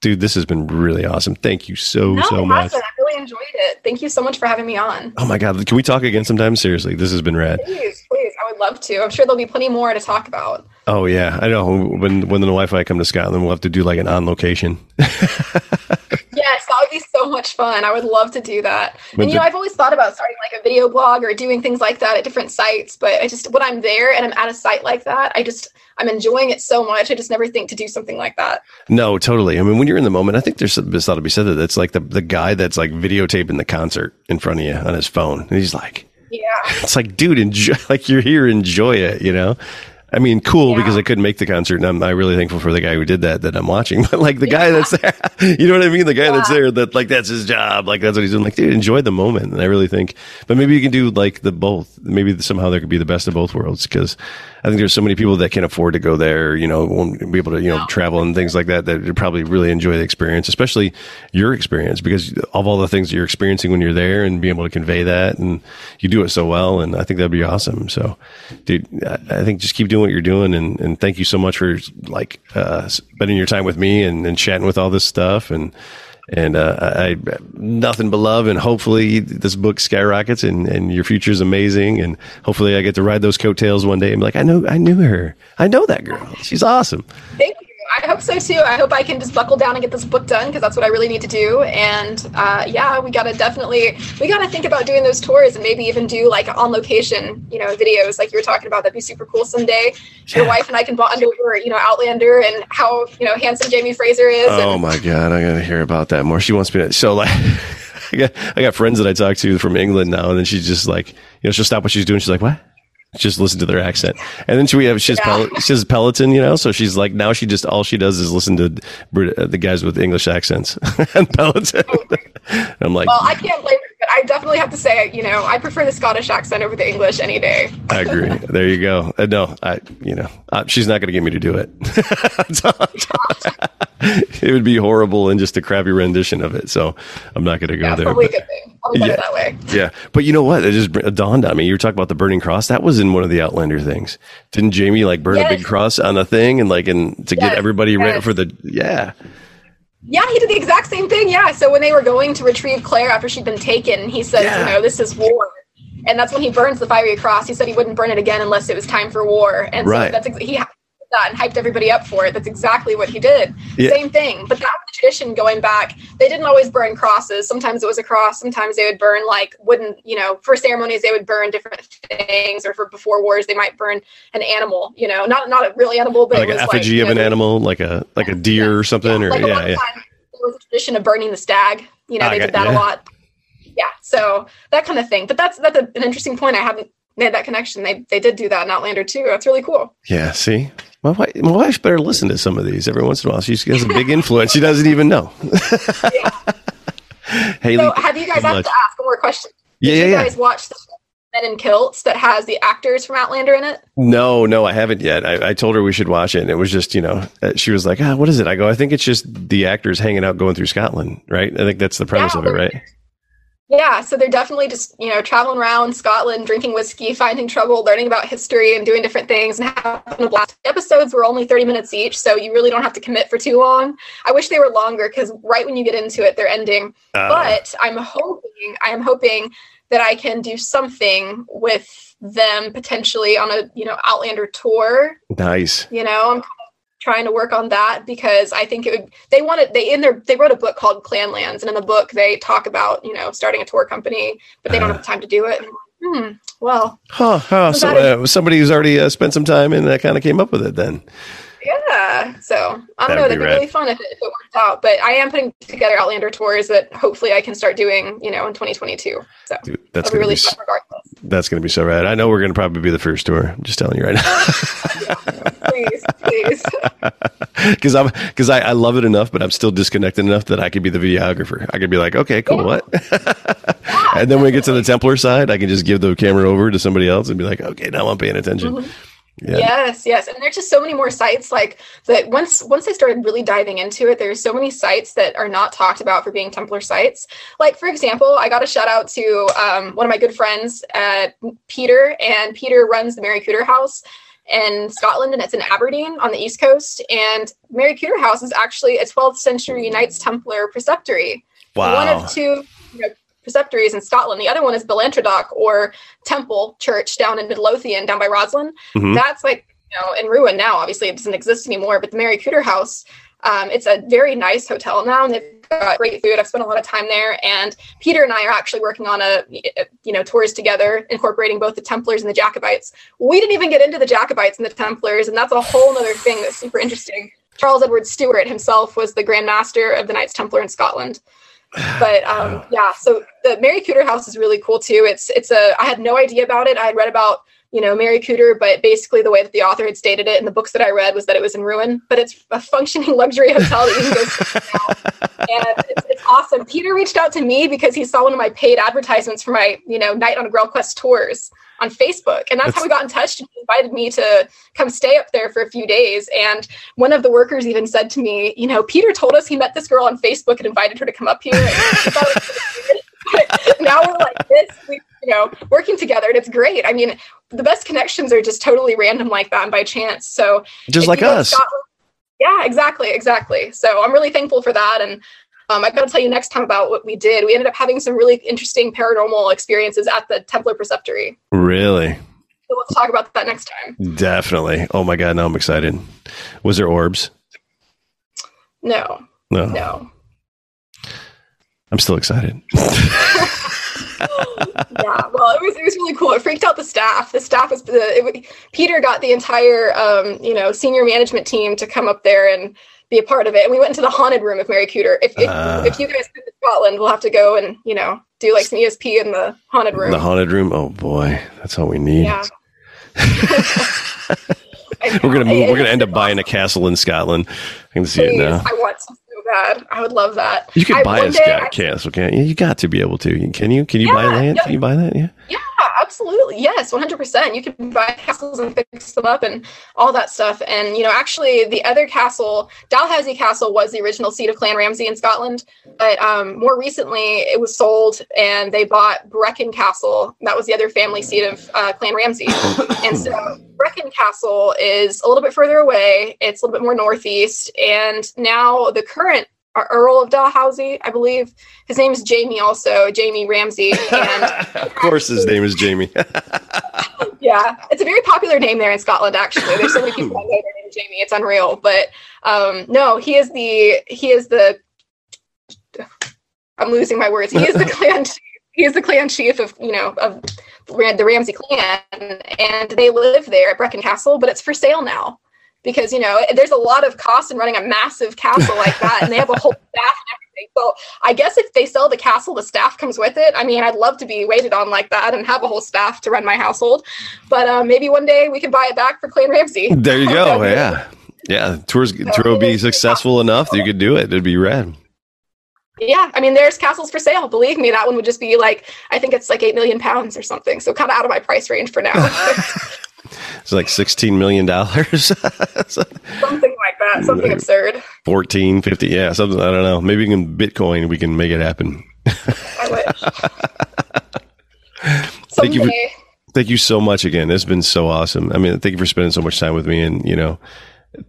dude, this has been really awesome. Thank you so no, so much. Awesome. I really enjoyed it. Thank you so much for having me on. Oh my god, can we talk again sometime? Seriously, this has been rad. Please, please, I would love to. I'm sure there'll be plenty more to talk about. Oh yeah, I know. When when the wife and I come to Scotland, we'll have to do like an on location. yes, that would be so much fun. I would love to do that. But and you the, know, I've always thought about starting like a video blog or doing things like that at different sites. But I just when I'm there and I'm at a site like that, I just I'm enjoying it so much. I just never think to do something like that. No, totally. I mean, when you're in the moment, I think there's this thought to be said that it's like the the guy that's like videotaping the concert in front of you on his phone, and he's like. Yeah. It's like, dude, enjoy, like you're here, enjoy it, you know? I mean, cool yeah. because I couldn't make the concert, and I'm I really thankful for the guy who did that that I'm watching. But like the yeah. guy that's there, you know what I mean? The guy yeah. that's there that like that's his job, like that's what he's doing. Like, dude, enjoy the moment. And I really think, but maybe you can do like the both. Maybe somehow there could be the best of both worlds because I think there's so many people that can't afford to go there, you know, won't be able to, you know, travel and things like that, that would probably really enjoy the experience, especially your experience because of all the things that you're experiencing when you're there and be able to convey that. And you do it so well. And I think that'd be awesome. So, dude, I think just keep doing what you're doing. And, and thank you so much for like, uh, spending your time with me and, and chatting with all this stuff. And, and uh, I nothing but love, and hopefully this book skyrockets, and, and your future is amazing, and hopefully I get to ride those coattails one day and be like, I know, I knew her, I know that girl, she's awesome. Thank. I hope so too. I hope I can just buckle down and get this book done because that's what I really need to do. And uh, yeah, we gotta definitely we gotta think about doing those tours and maybe even do like on location, you know, videos like you were talking about. That'd be super cool someday. Yeah. Your wife and I can bond over, you know, Outlander and how you know handsome Jamie Fraser is. Oh and- my god, I gotta hear about that more. She wants me to so like. I got I got friends that I talk to from England now, and then she's just like, you know, she'll stop what she's doing. She's like, "What? Just listen to their accent. And then she have she's yeah. Pel- she's Peloton, you know, so she's like now she just all she does is listen to uh, the guys with English accents and Peloton. I'm like, well, I can't blame her, but I definitely have to say, you know, I prefer the Scottish accent over the English any day. I agree. There you go. Uh, no, I, you know, uh, she's not going to get me to do it. it would be horrible and just a crappy rendition of it. So I'm not going to go yeah, there. Probably but, a good thing. yeah, that way. yeah, but you know what? It just dawned on me. You were talking about the burning cross. That was in one of the Outlander things. Didn't Jamie like burn yes. a big cross on a thing and like and to yes. get everybody yes. ready for the yeah. Yeah, he did the exact same thing. Yeah. So when they were going to retrieve Claire after she'd been taken, he said, yeah. you know, this is war. And that's when he burns the fiery cross. He said he wouldn't burn it again unless it was time for war. And right. so that's ex- he that and hyped everybody up for it. That's exactly what he did. Yeah. Same thing. But that was the tradition going back. They didn't always burn crosses. Sometimes it was a cross. Sometimes they would burn like wooden, you know, for ceremonies they would burn different things, or for before wars they might burn an animal. You know, not not a real animal, but like an effigy like, of know, an animal, like a like a deer yeah, or something, yeah, or like yeah, yeah. there was a tradition of burning the stag. You know, oh, they did that a lot. Yeah, so that kind of thing. But that's that's a, an interesting point. I haven't made that connection. They they did do that in Outlander too. That's really cool. Yeah. See, my wife, my wife better listen to some of these every once in a while. She has a big influence. She doesn't even know. yeah. Haley, so have you guys have to ask more questions? Yeah, Did yeah, you yeah. guys watch the Men in Kilts that has the actors from Outlander in it? No, no, I haven't yet. I, I, told her we should watch it, and it was just, you know, uh, she was like, "Ah, what is it?" I go, "I think it's just the actors hanging out, going through Scotland, right?" I think that's the premise yeah, of it, right? Yeah, so they're definitely just, you know, traveling around Scotland, drinking whiskey, finding trouble, learning about history, and doing different things and having a blast. Episodes were only 30 minutes each, so you really don't have to commit for too long. I wish they were longer because right when you get into it, they're ending. Uh, but I'm hoping, I am hoping that I can do something with them potentially on a, you know, Outlander tour. Nice. You know, I'm trying to work on that because I think it would they wanted they in their they wrote a book called Clanlands and in the book they talk about, you know, starting a tour company, but they don't have time to do it. hmm, well, huh, huh. So uh, somebody who's already uh, spent some time and that kind of came up with it then. Yeah. So I don't That'd know. That'd be, be really fun if it, if it, worked out. But I am putting together Outlander tours that hopefully I can start doing, you know, in 2022. So Dude, that's gonna be really be, fun regardless. That's going to be so rad. I know we're going to probably be the first tour. I'm just telling you right now. please, please. Because I'm because I, I love it enough, but I'm still disconnected enough that I could be the videographer. I could be like, okay, cool, yeah. what? yeah, and then when we get to the Templar side, I can just give the camera over to somebody else and be like, okay, now I'm paying attention. Mm-hmm. Yeah. Yes, yes, and there's just so many more sites like that. Once once I started really diving into it, there's so many sites that are not talked about for being Templar sites. Like for example, I got a shout out to um, one of my good friends, at Peter, and Peter runs the Maryculter House in Scotland, and it's in Aberdeen on the east coast. And Maryculter House is actually a 12th century Knights Templar preceptory. Wow. One of two you know, preceptories in Scotland. The other one is Balantrodoch or Temple Church down in Midlothian, down by Roslin. Mm-hmm. That's like you know in ruin now. Obviously, it doesn't exist anymore. But the Maryculter House, um, it's a very nice hotel now, and they've got great food. I've spent a lot of time there, and Peter and I are actually working on a you know tours together, incorporating both the Templars and the Jacobites. We didn't even get into the Jacobites and the Templars, and that's a whole other thing that's super interesting. Charles Edward Stuart himself was the Grand Master of the Knights Templar in Scotland but um, yeah, so the Maryculter house is really cool too. It's it's a I had no idea about it. I had read about you know Maryculter, but basically the way that the author had stated it in the books that I read was that it was in ruin. But it's a functioning luxury hotel that you can go to and it's, it's, awesome. Peter reached out to me because he saw one of my paid advertisements for my you know Night on a Grail Quest tours on Facebook. And that's, that's, how we got in touch. He invited me to come stay up there for a few days. And one of the workers even said to me, you know, Peter told us he met this girl on Facebook and invited her to come up here. now we're like this, we, you know, working together and it's great. I mean, the best connections are just totally random like that and by chance. So just like us. Scotland, yeah, exactly, exactly. So I'm really thankful for that. And um, I got to tell you next time about what we did. We ended up having some really interesting paranormal experiences at the Templar Preceptory. Really? So let's talk about that next time. Definitely. Oh my God, now I'm excited. Was there orbs? No. No. No. I'm still excited. yeah, well, it was it was really cool. It freaked out the staff. The staff was the it, Peter got the entire um, you know senior management team to come up there and be a part of it. And we went into the haunted room of Maryculter. If if, uh, if you guys come to Scotland, we'll have to go and you know do like some ESP in the haunted room. The haunted room. Oh boy, that's all we need. Yeah. we're gonna move, we're gonna end up buying a castle in Scotland. I can see Please, it now. I want to bad. I would love that. You could buy a Scott castle, can't you? You got to be able to. Can you? Can you yeah, buy land? Can you buy that? Yeah. Yeah, absolutely. Yes, 100%. You can buy castles and fix them up and all that stuff. And, you know, actually, the other castle, Dalhousie Castle, was the original seat of Clan Ramsay in Scotland. But um, more recently, it was sold and they bought Brechin Castle. That was the other family seat of uh, Clan Ramsay. and so Brechin Castle is a little bit further away, it's a little bit more northeast. And now the current Earl of Dalhousie, I believe. His name is Jamie, also Jamie Ramsay. And of course, his name is Jamie. yeah, it's a very popular name there in Scotland. Actually, there's so many people that know their name Jamie. It's unreal. But um, no, he is the he is the. I'm losing my words. He is the clan. Chief. He is the clan chief of you know of the Ramsay clan, and they live there at Brechin Castle, but it's for sale now because you know there's a lot of cost in running a massive castle like that and they have a whole staff and everything. So i guess if they sell the castle the staff comes with it. I mean i'd love to be waited on like that and have a whole staff to run my household. But uh, maybe one day we can buy it back for clan ramsay. There you go yeah. Yeah tours so tour will be successful enough that you could do it. It'd be rad. Yeah, I mean, there's castles for sale. Believe me, that one would just be like, I think it's like eight million pounds or something. So kind of out of my price range for now. it's like sixteen million dollars. something like that. Something absurd. 14, 50, yeah, something. I don't know. Maybe can Bitcoin. We can make it happen. I wish. thank you. For, thank you so much again. It's been so awesome. I mean, thank you for spending so much time with me, and you know,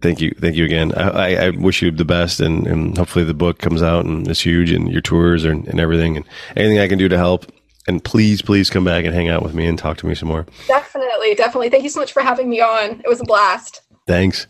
thank you, thank you again. I, I wish you the best, and, and hopefully the book comes out and it's huge, and your tours and, and everything, and anything I can do to help and please, please come back and hang out with me and talk to me some more. Definitely, definitely. Thank you so much for having me on. It was a blast. Thanks.